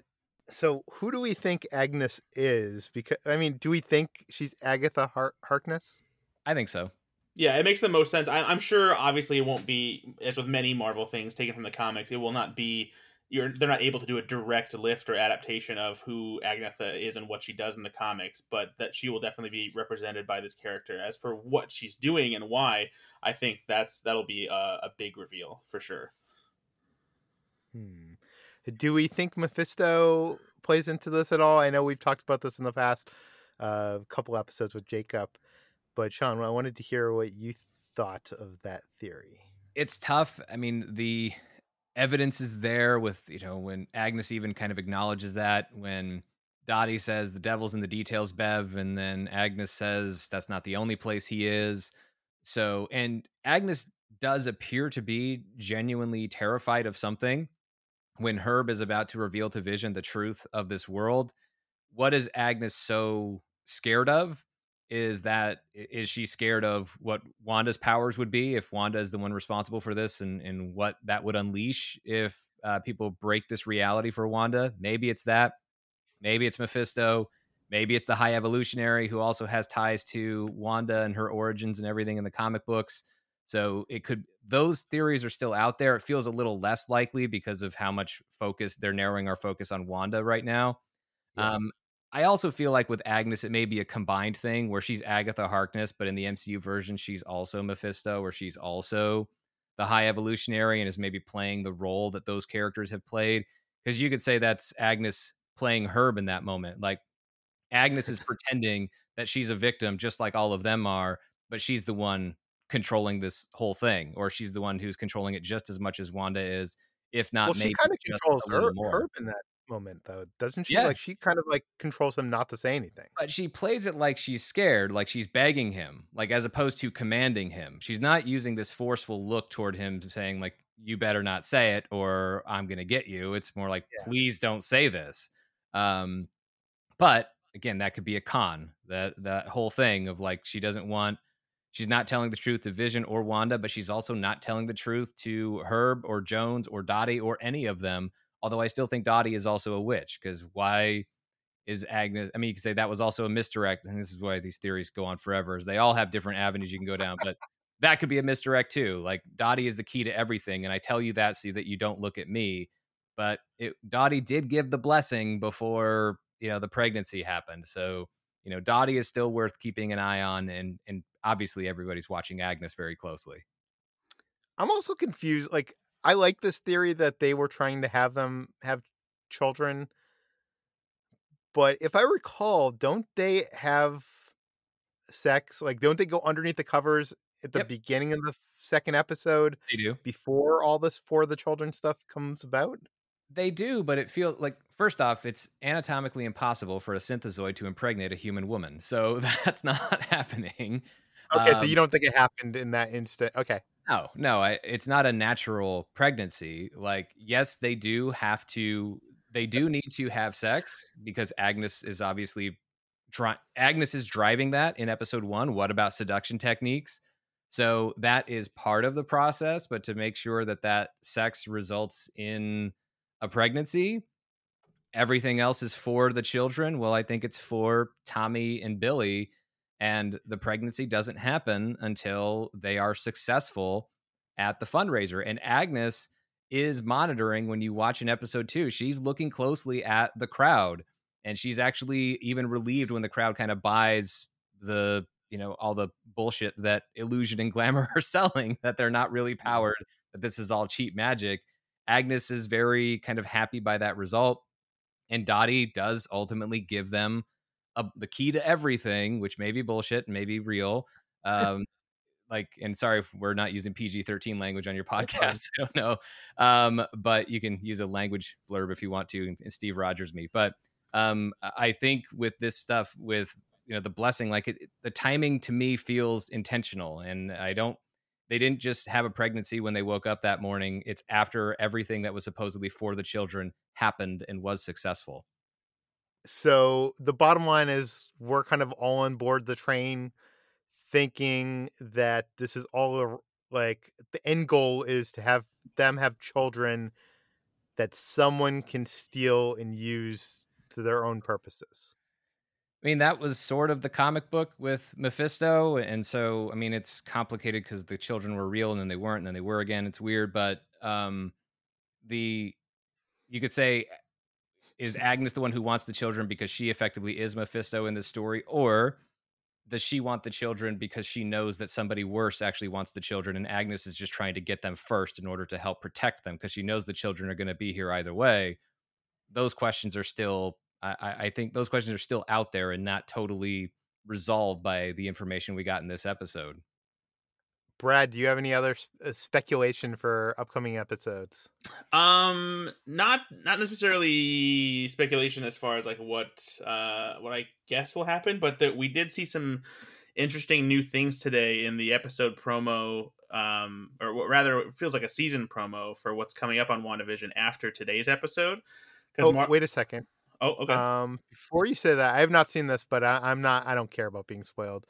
so who do we think Agnes is? Because I mean, do we think she's Agatha Har- Harkness? I think so. Yeah, it makes the most sense. I, am sure, obviously, it won't be as with many Marvel things taken from the comics. It will not be. You're, they're not able to do a direct lift or adaptation of who Agatha is and what she does in the comics, but that she will definitely be represented by this character. As for what she's doing and why, I think that's that'll be a, a big reveal for sure. Hmm. Do we think Mephisto plays into this at all? I know we've talked about this in the past uh, couple episodes with Jacob. But Sean, I wanted to hear what you thought of that theory. It's tough. I mean, the evidence is there with, you know, when Agnes even kind of acknowledges that when Dottie says the devil's in the details, Bev, and then Agnes says that's not the only place he is. So, and Agnes does appear to be genuinely terrified of something when Herb is about to reveal to Vision the truth of this world. What is Agnes so scared of? is that is she scared of what Wanda's powers would be if Wanda is the one responsible for this and and what that would unleash if uh, people break this reality for Wanda? Maybe it's that. Maybe it's Mephisto. Maybe it's the High Evolutionary who also has ties to Wanda and her origins and everything in the comic books. So it could those theories are still out there. It feels a little less likely because of how much focus they're narrowing our focus on Wanda right now. Yeah. Um, I also feel like with Agnes, it may be a combined thing where she's Agatha Harkness, but in the MCU version, she's also Mephisto, or she's also the High Evolutionary and is maybe playing the role that those characters have played. Because you could say that's Agnes playing Herb in that moment. Like Agnes is [laughs] pretending that she's a victim, just like all of them are, but she's the one controlling this whole thing, or she's the one who's controlling it just as much as Wanda is, if not. Well, she kind of controls her, Herb in that moment though doesn't she yeah. like she kind of like controls him not to say anything but she plays it like she's scared like she's begging him like as opposed to commanding him she's not using this forceful look toward him saying like you better not say it or i'm gonna get you it's more like yeah. please don't say this um but again that could be a con that that whole thing of like she doesn't want she's not telling the truth to vision or wanda but she's also not telling the truth to herb or jones or dottie or any of them Although I still think Dottie is also a witch because why is Agnes? I mean, you could say that was also a misdirect, and this is why these theories go on forever. Is they all have different avenues you can go down, but that could be a misdirect too. Like Dottie is the key to everything, and I tell you that so that you don't look at me. But it, Dottie did give the blessing before you know the pregnancy happened, so you know Dottie is still worth keeping an eye on, and and obviously everybody's watching Agnes very closely. I'm also confused. Like I like this theory that they were trying to have them have children. But if I recall, don't they have sex? Like, don't they go underneath the covers at the yep. beginning of the second episode? They do. Before all this for the children stuff comes about? They do, but it feels like first off, it's anatomically impossible for a synthezoid to impregnate a human woman. So [laughs] that's not happening. Okay, um, so you don't think it happened in that instant? Okay. No, no, I, it's not a natural pregnancy. Like, yes, they do have to. They do need to have sex because Agnes is obviously. Dri- Agnes is driving that in episode one. What about seduction techniques? So that is part of the process, but to make sure that that sex results in a pregnancy, everything else is for the children. Well, I think it's for Tommy and Billy and the pregnancy doesn't happen until they are successful at the fundraiser. And Agnes is monitoring when you watch an episode two. She's looking closely at the crowd, and she's actually even relieved when the crowd kind of buys the you know all the bullshit that illusion and glamour [laughs] are selling that they're not really Mm-hmm. powered that this is all cheap magic agnes is very kind of happy by that result and dottie does ultimately give them a, the key to everything which may be bullshit may be real [laughs] um like and sorry if we're not using pg-13 language on your [laughs] podcast [laughs] i don't know um but you can use a language blurb if you want to and steve rogers me but um i think with this stuff with you know the blessing like it, the timing to me feels intentional and i don't they didn't just have a pregnancy when they woke up that morning it's after everything that was supposedly for the children happened and was successful So the bottom line is we're kind of all on board the train thinking that this is all a, like the end goal is to have them have children that someone can steal and use to their own purposes. I mean, that was sort of the comic book with Mephisto. And so, I mean, it's complicated because the children were real and then they weren't and then they were again. It's weird. But um, the, you could say, is Agnes the one who wants the children because she effectively is Mephisto in this story? Or does she want the children because she knows that somebody worse actually wants the children and Agnes is just trying to get them first in order to help protect them because she knows the children are going to be here either way? Those questions are still I, I think those questions are still out there and not totally resolved by the information we got in this episode. Brad, do you have any other uh, speculation for upcoming episodes? Um, not not necessarily speculation as far as like what uh what I guess will happen, but that we did see some interesting new things today in the episode promo. Um, or rather, it feels like a season promo for what's coming up on WandaVision after today's episode. Oh, Mar- wait a second. oh, okay. Um, before you say that, I have not seen this, but I, I'm not. I don't care about being spoiled.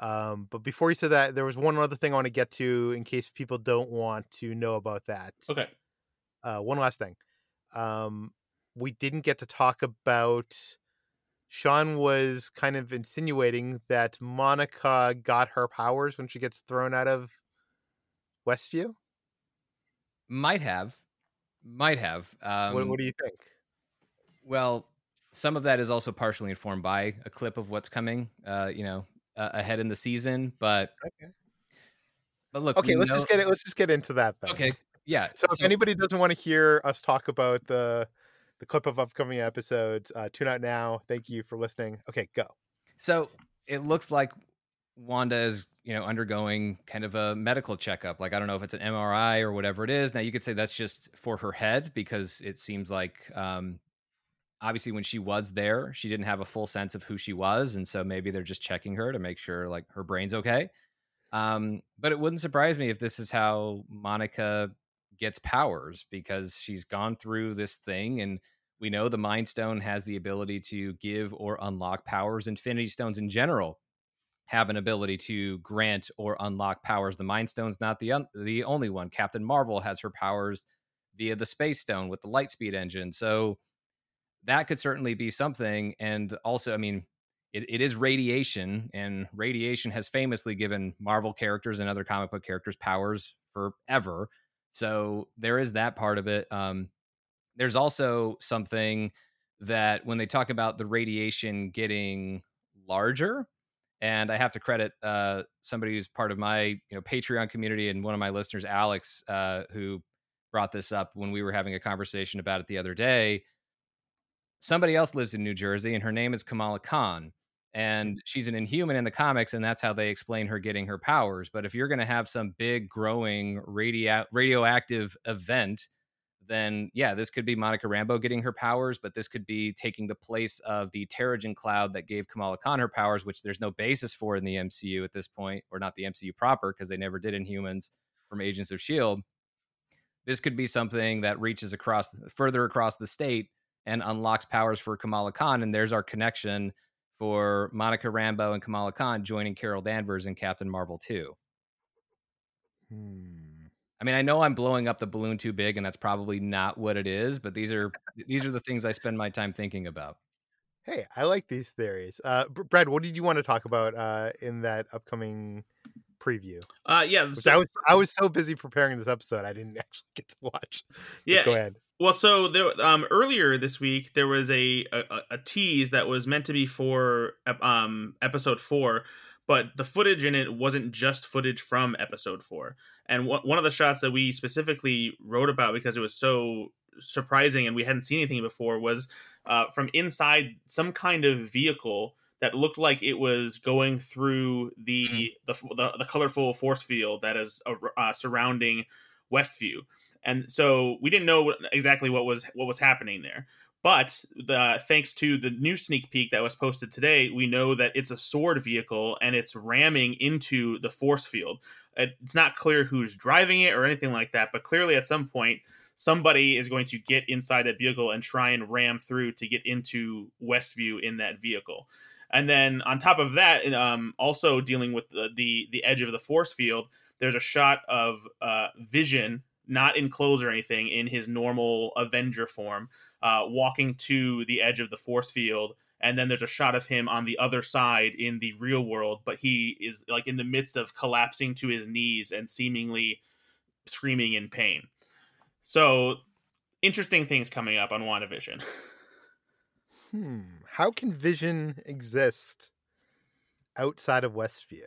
Um, but before you said that, there was one other thing I want to get to in case people don't want to know about that. okay. Uh, one last thing. Um, we didn't get to talk about. Sean was kind of insinuating that Monica got her powers when she gets thrown out of Westview. Might have, might have. Um, what, what do you think? Well, some of that is also partially informed by a clip of what's coming, uh, you know, uh, ahead in the season. But Okay. but look, Okay, let's know- just get it. Let's just get into that then. Okay, yeah. So if anybody doesn't want to hear us talk about the the clip of upcoming episodes, uh, tune out now. Thank you for listening. Okay, go. So it looks like Wanda is, you know, undergoing kind of a medical checkup. Like I don't know if it's an MRI or whatever it is. Now you could say that's just for her head because it seems like um obviously when she was there, she didn't have a full sense of who she was and so maybe they're just checking her to make sure like her brain's okay. Um but it wouldn't surprise me if this is how Monica gets powers because she's gone through this thing and we know the Mind Stone has the ability to give or unlock powers. Infinity Stones in general have an ability to grant or unlock powers. The Mind Stone's not the un- the only one. Captain Marvel has her powers via the Space Stone with the Lightspeed engine. So that could certainly be something. And also, I mean, it, it is radiation, and radiation has famously given Marvel characters and other comic book characters powers forever. So there is that part of it. Um, there's also something that when they talk about the radiation getting larger, and I have to credit uh, somebody who's part of my you know Patreon community and one of my listeners, Alex, uh, who brought this up when we were having a conversation about it the other day. Somebody else lives in New Jersey, and her name is Kamala Khan, mm-hmm. and she's an Inhuman in the comics, and that's how they explain her getting her powers. But if you're going to have some big, growing radio radioactive event then yeah, this could be Monica Rambeau getting her powers, but this could be taking the place of the Terrigen cloud that gave Kamala Khan her powers, which there's no basis for in the MCU at this point, or not the MCU proper, because they never did Inhumans from Agents of S.H.I.E.L.D. This could be something that reaches across further across the state and unlocks powers for Kamala Khan. And there's our connection for Monica Rambeau and Kamala Khan joining Carol Danvers in Captain Marvel 2. Hmm. I mean, I know I'm blowing up the balloon too big, and that's probably not what it is. But these are these are the things I spend my time thinking about. Hey, I like these theories. Uh, Brad, what did you want to talk about uh, in that upcoming preview? Uh, yeah, Which so- I was I was so busy preparing this episode, I didn't [laughs] actually get to watch. But yeah. go ahead. Well, so there, um, earlier this week there was a, a a tease that was meant to be for um episode four, but the footage in it wasn't just footage from episode four. And wh- one of the shots that we specifically wrote about because it was so surprising and we hadn't seen anything before was uh, from inside some kind of vehicle that looked like it was going through the the, the, the colorful force field that is uh, surrounding Westview. And so we didn't know exactly what was what was happening there. But the, thanks to the new sneak peek that was posted today we know that it's a sword vehicle and it's ramming into the force field. It's not clear who's driving it or anything like that but clearly at some point somebody is going to get inside that vehicle and try and ram through to get into westview in that vehicle and then on top of that um, also dealing with the, the the edge of the force field there's a shot of uh, vision not in clothes or anything, in his normal Avenger form, uh, walking to the edge of the force field. And then there's a shot of him on the other side in the real world, but he is like in the midst of collapsing to his knees and seemingly screaming in pain. So, interesting things coming up on WandaVision. Hmm. How can Vision exist outside of Westview?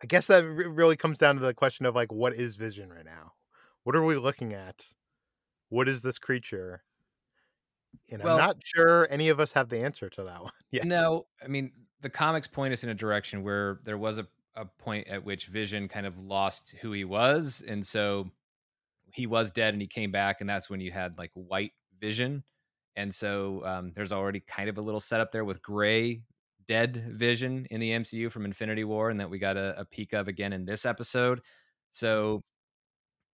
I guess that really comes down to the question of like, what is Vision right now? What are we looking at? What is this creature? And Well- I'm not sure any of us have the answer to that [laughs] one yet. No, I mean the comics point us in a direction where there was a, a point at which Vision kind of lost who he was, and so he was dead and he came back, and that's when you had like White Vision, and so um, there's already kind of a little setup there with Gray Dead Vision in the MCU from Infinity War, and that we got a, a peek of again in this episode. So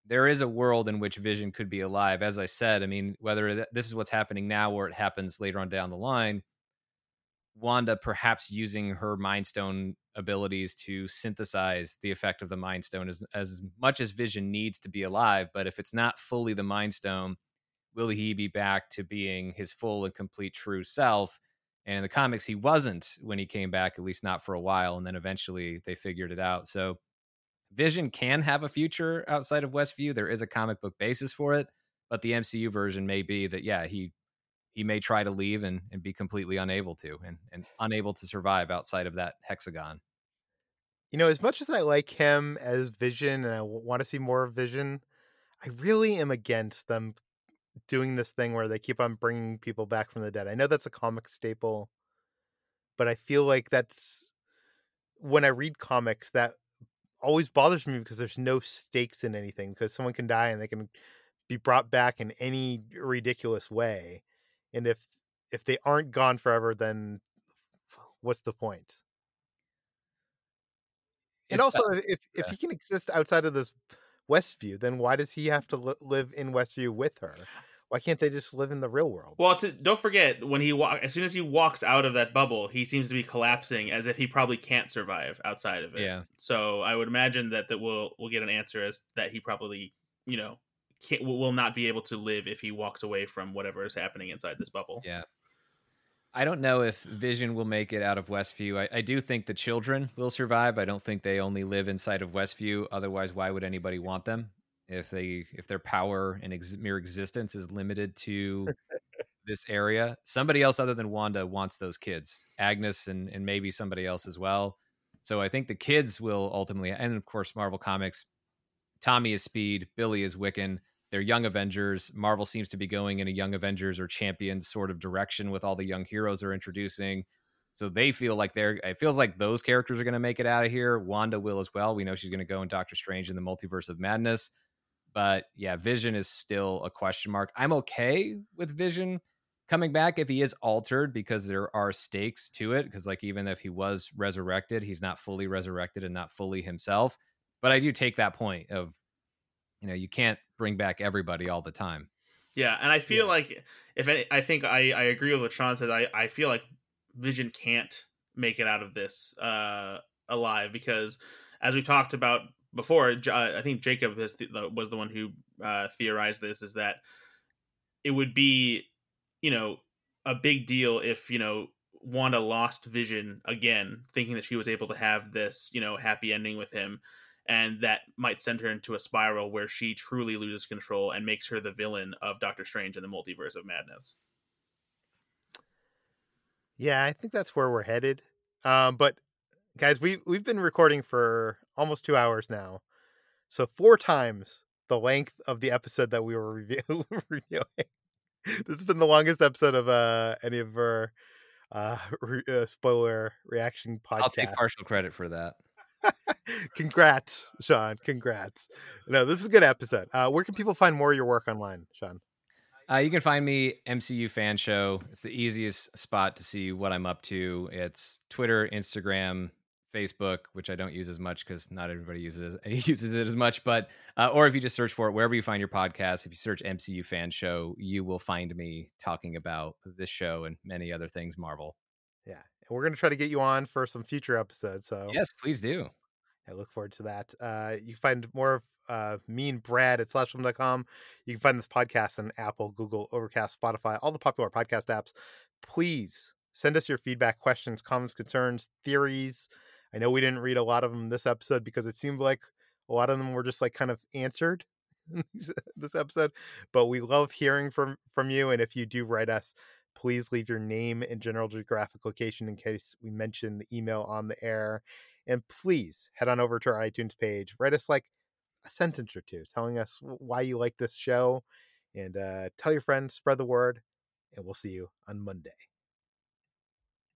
there is a world in which Vision could be alive. As I said, I mean, whether th- this is what's happening now or it happens later on down the line, Wanda perhaps using her Mind Stone abilities to synthesize the effect of the Mind Stone as, as much as Vision needs to be alive. But if it's not fully the Mind Stone, will he be back to being his full and complete true self? And in the comics, he wasn't when he came back, at least not for a while. And then eventually they figured it out. So Vision can have a future outside of Westview. There is a comic book basis for it, but the MCU version may be that yeah, he he may try to leave and, and be completely unable to and, and unable to survive outside of that hexagon. You know, as much as I like him as Vision and I want to see more of Vision, I really am against them doing this thing where they keep on bringing people back from the dead. I know that's a comic staple, but I feel like that's when I read comics that always bothers me because there's no stakes in anything because someone can die and they can be brought back in any ridiculous way. And if if they aren't gone forever then what's the point? And also, if if he can exist outside of this Westview, then why does he have to li- live in Westview with her? Why can't they just live in the real world? Well, to, don't forget when he walk as soon as he walks out of that bubble, he seems to be collapsing as if he probably can't survive outside of it. Yeah. So I would imagine that that we'll we'll get an answer as that he probably you know can't, will will not be able to live if he walks away from whatever is happening inside this bubble. Yeah. I don't know if Vision will make it out of Westview. I, I do think the children will survive. I don't think they only live inside of Westview. Otherwise, why would anybody want them? If they if their power and ex- mere existence is limited to this area, somebody else other than Wanda wants those kids. Agnes and and maybe somebody else as well. So I think the kids will ultimately, and of course Marvel Comics. Tommy is Speed, Billy is Wiccan they're young Avengers. Marvel seems to be going in a young Avengers or champions sort of direction with all the young heroes they're introducing. So they feel like they're it feels like those characters are going to make it out of here. Wanda will as well. We know she's going to go in Doctor Strange in the Multiverse of Madness. But yeah, Vision is still a question mark. I'm okay with Vision coming back if he is altered because there are stakes to it because like even if he was resurrected, he's not fully resurrected and not fully himself. But I do take that point of you know, you can't bring back everybody all the time. Yeah, and I feel Yeah. like if any, I think I I agree with what Sean says. I I feel like Vision can't make it out of this uh alive because as we talked about before, uh, I think Jacob the- was the one who uh, theorized this is that it would be you know a big deal if you know Wanda lost Vision again, thinking that she was able to have this you know happy ending with him, and that might send her into a spiral where she truly loses control and makes her the villain of Doctor Strange in the Multiverse of Madness. Yeah, I think that's where we're headed. Um, but guys, we we've been recording for almost two hours now, so four times the length of the episode that we were review- [laughs] reviewing. this has been the longest episode of uh any of our uh, [laughs] re- uh spoiler reaction podcasts. I'll take partial credit for that. [laughs] Congrats, Sean. Congrats. No, this is a good episode. Uh, where can people find more of your work online, Sean? Uh, you can find me MCU Fan Show. It's the easiest spot to see what I'm up to. It's Twitter, Instagram, Facebook, which I don't use as much because not everybody uses [laughs] uses it as much. But uh, or if you just search for it wherever you find your podcast, if you search MCU Fan Show, you will find me talking about this show and many other things Marvel. Yeah, and we're gonna try to get you on for some future episodes. So yes, please do. I look forward to that. Uh, you can find more of uh, me and Brad at slashfilm.com. You can find this podcast on Apple, Google, Overcast, Spotify, all the popular podcast apps. Please send us your feedback, questions, comments, concerns, theories. I know we didn't read a lot of them this episode because it seemed like a lot of them were just like kind of answered [laughs] this episode, but we love hearing from from you. And if you do write us, please leave your name and general geographic location in case we mention the email on the air. And please head on over to our iTunes page, write us like a sentence or two telling us why you like this show, and uh, tell your friends, spread the word, and we'll see you on Monday.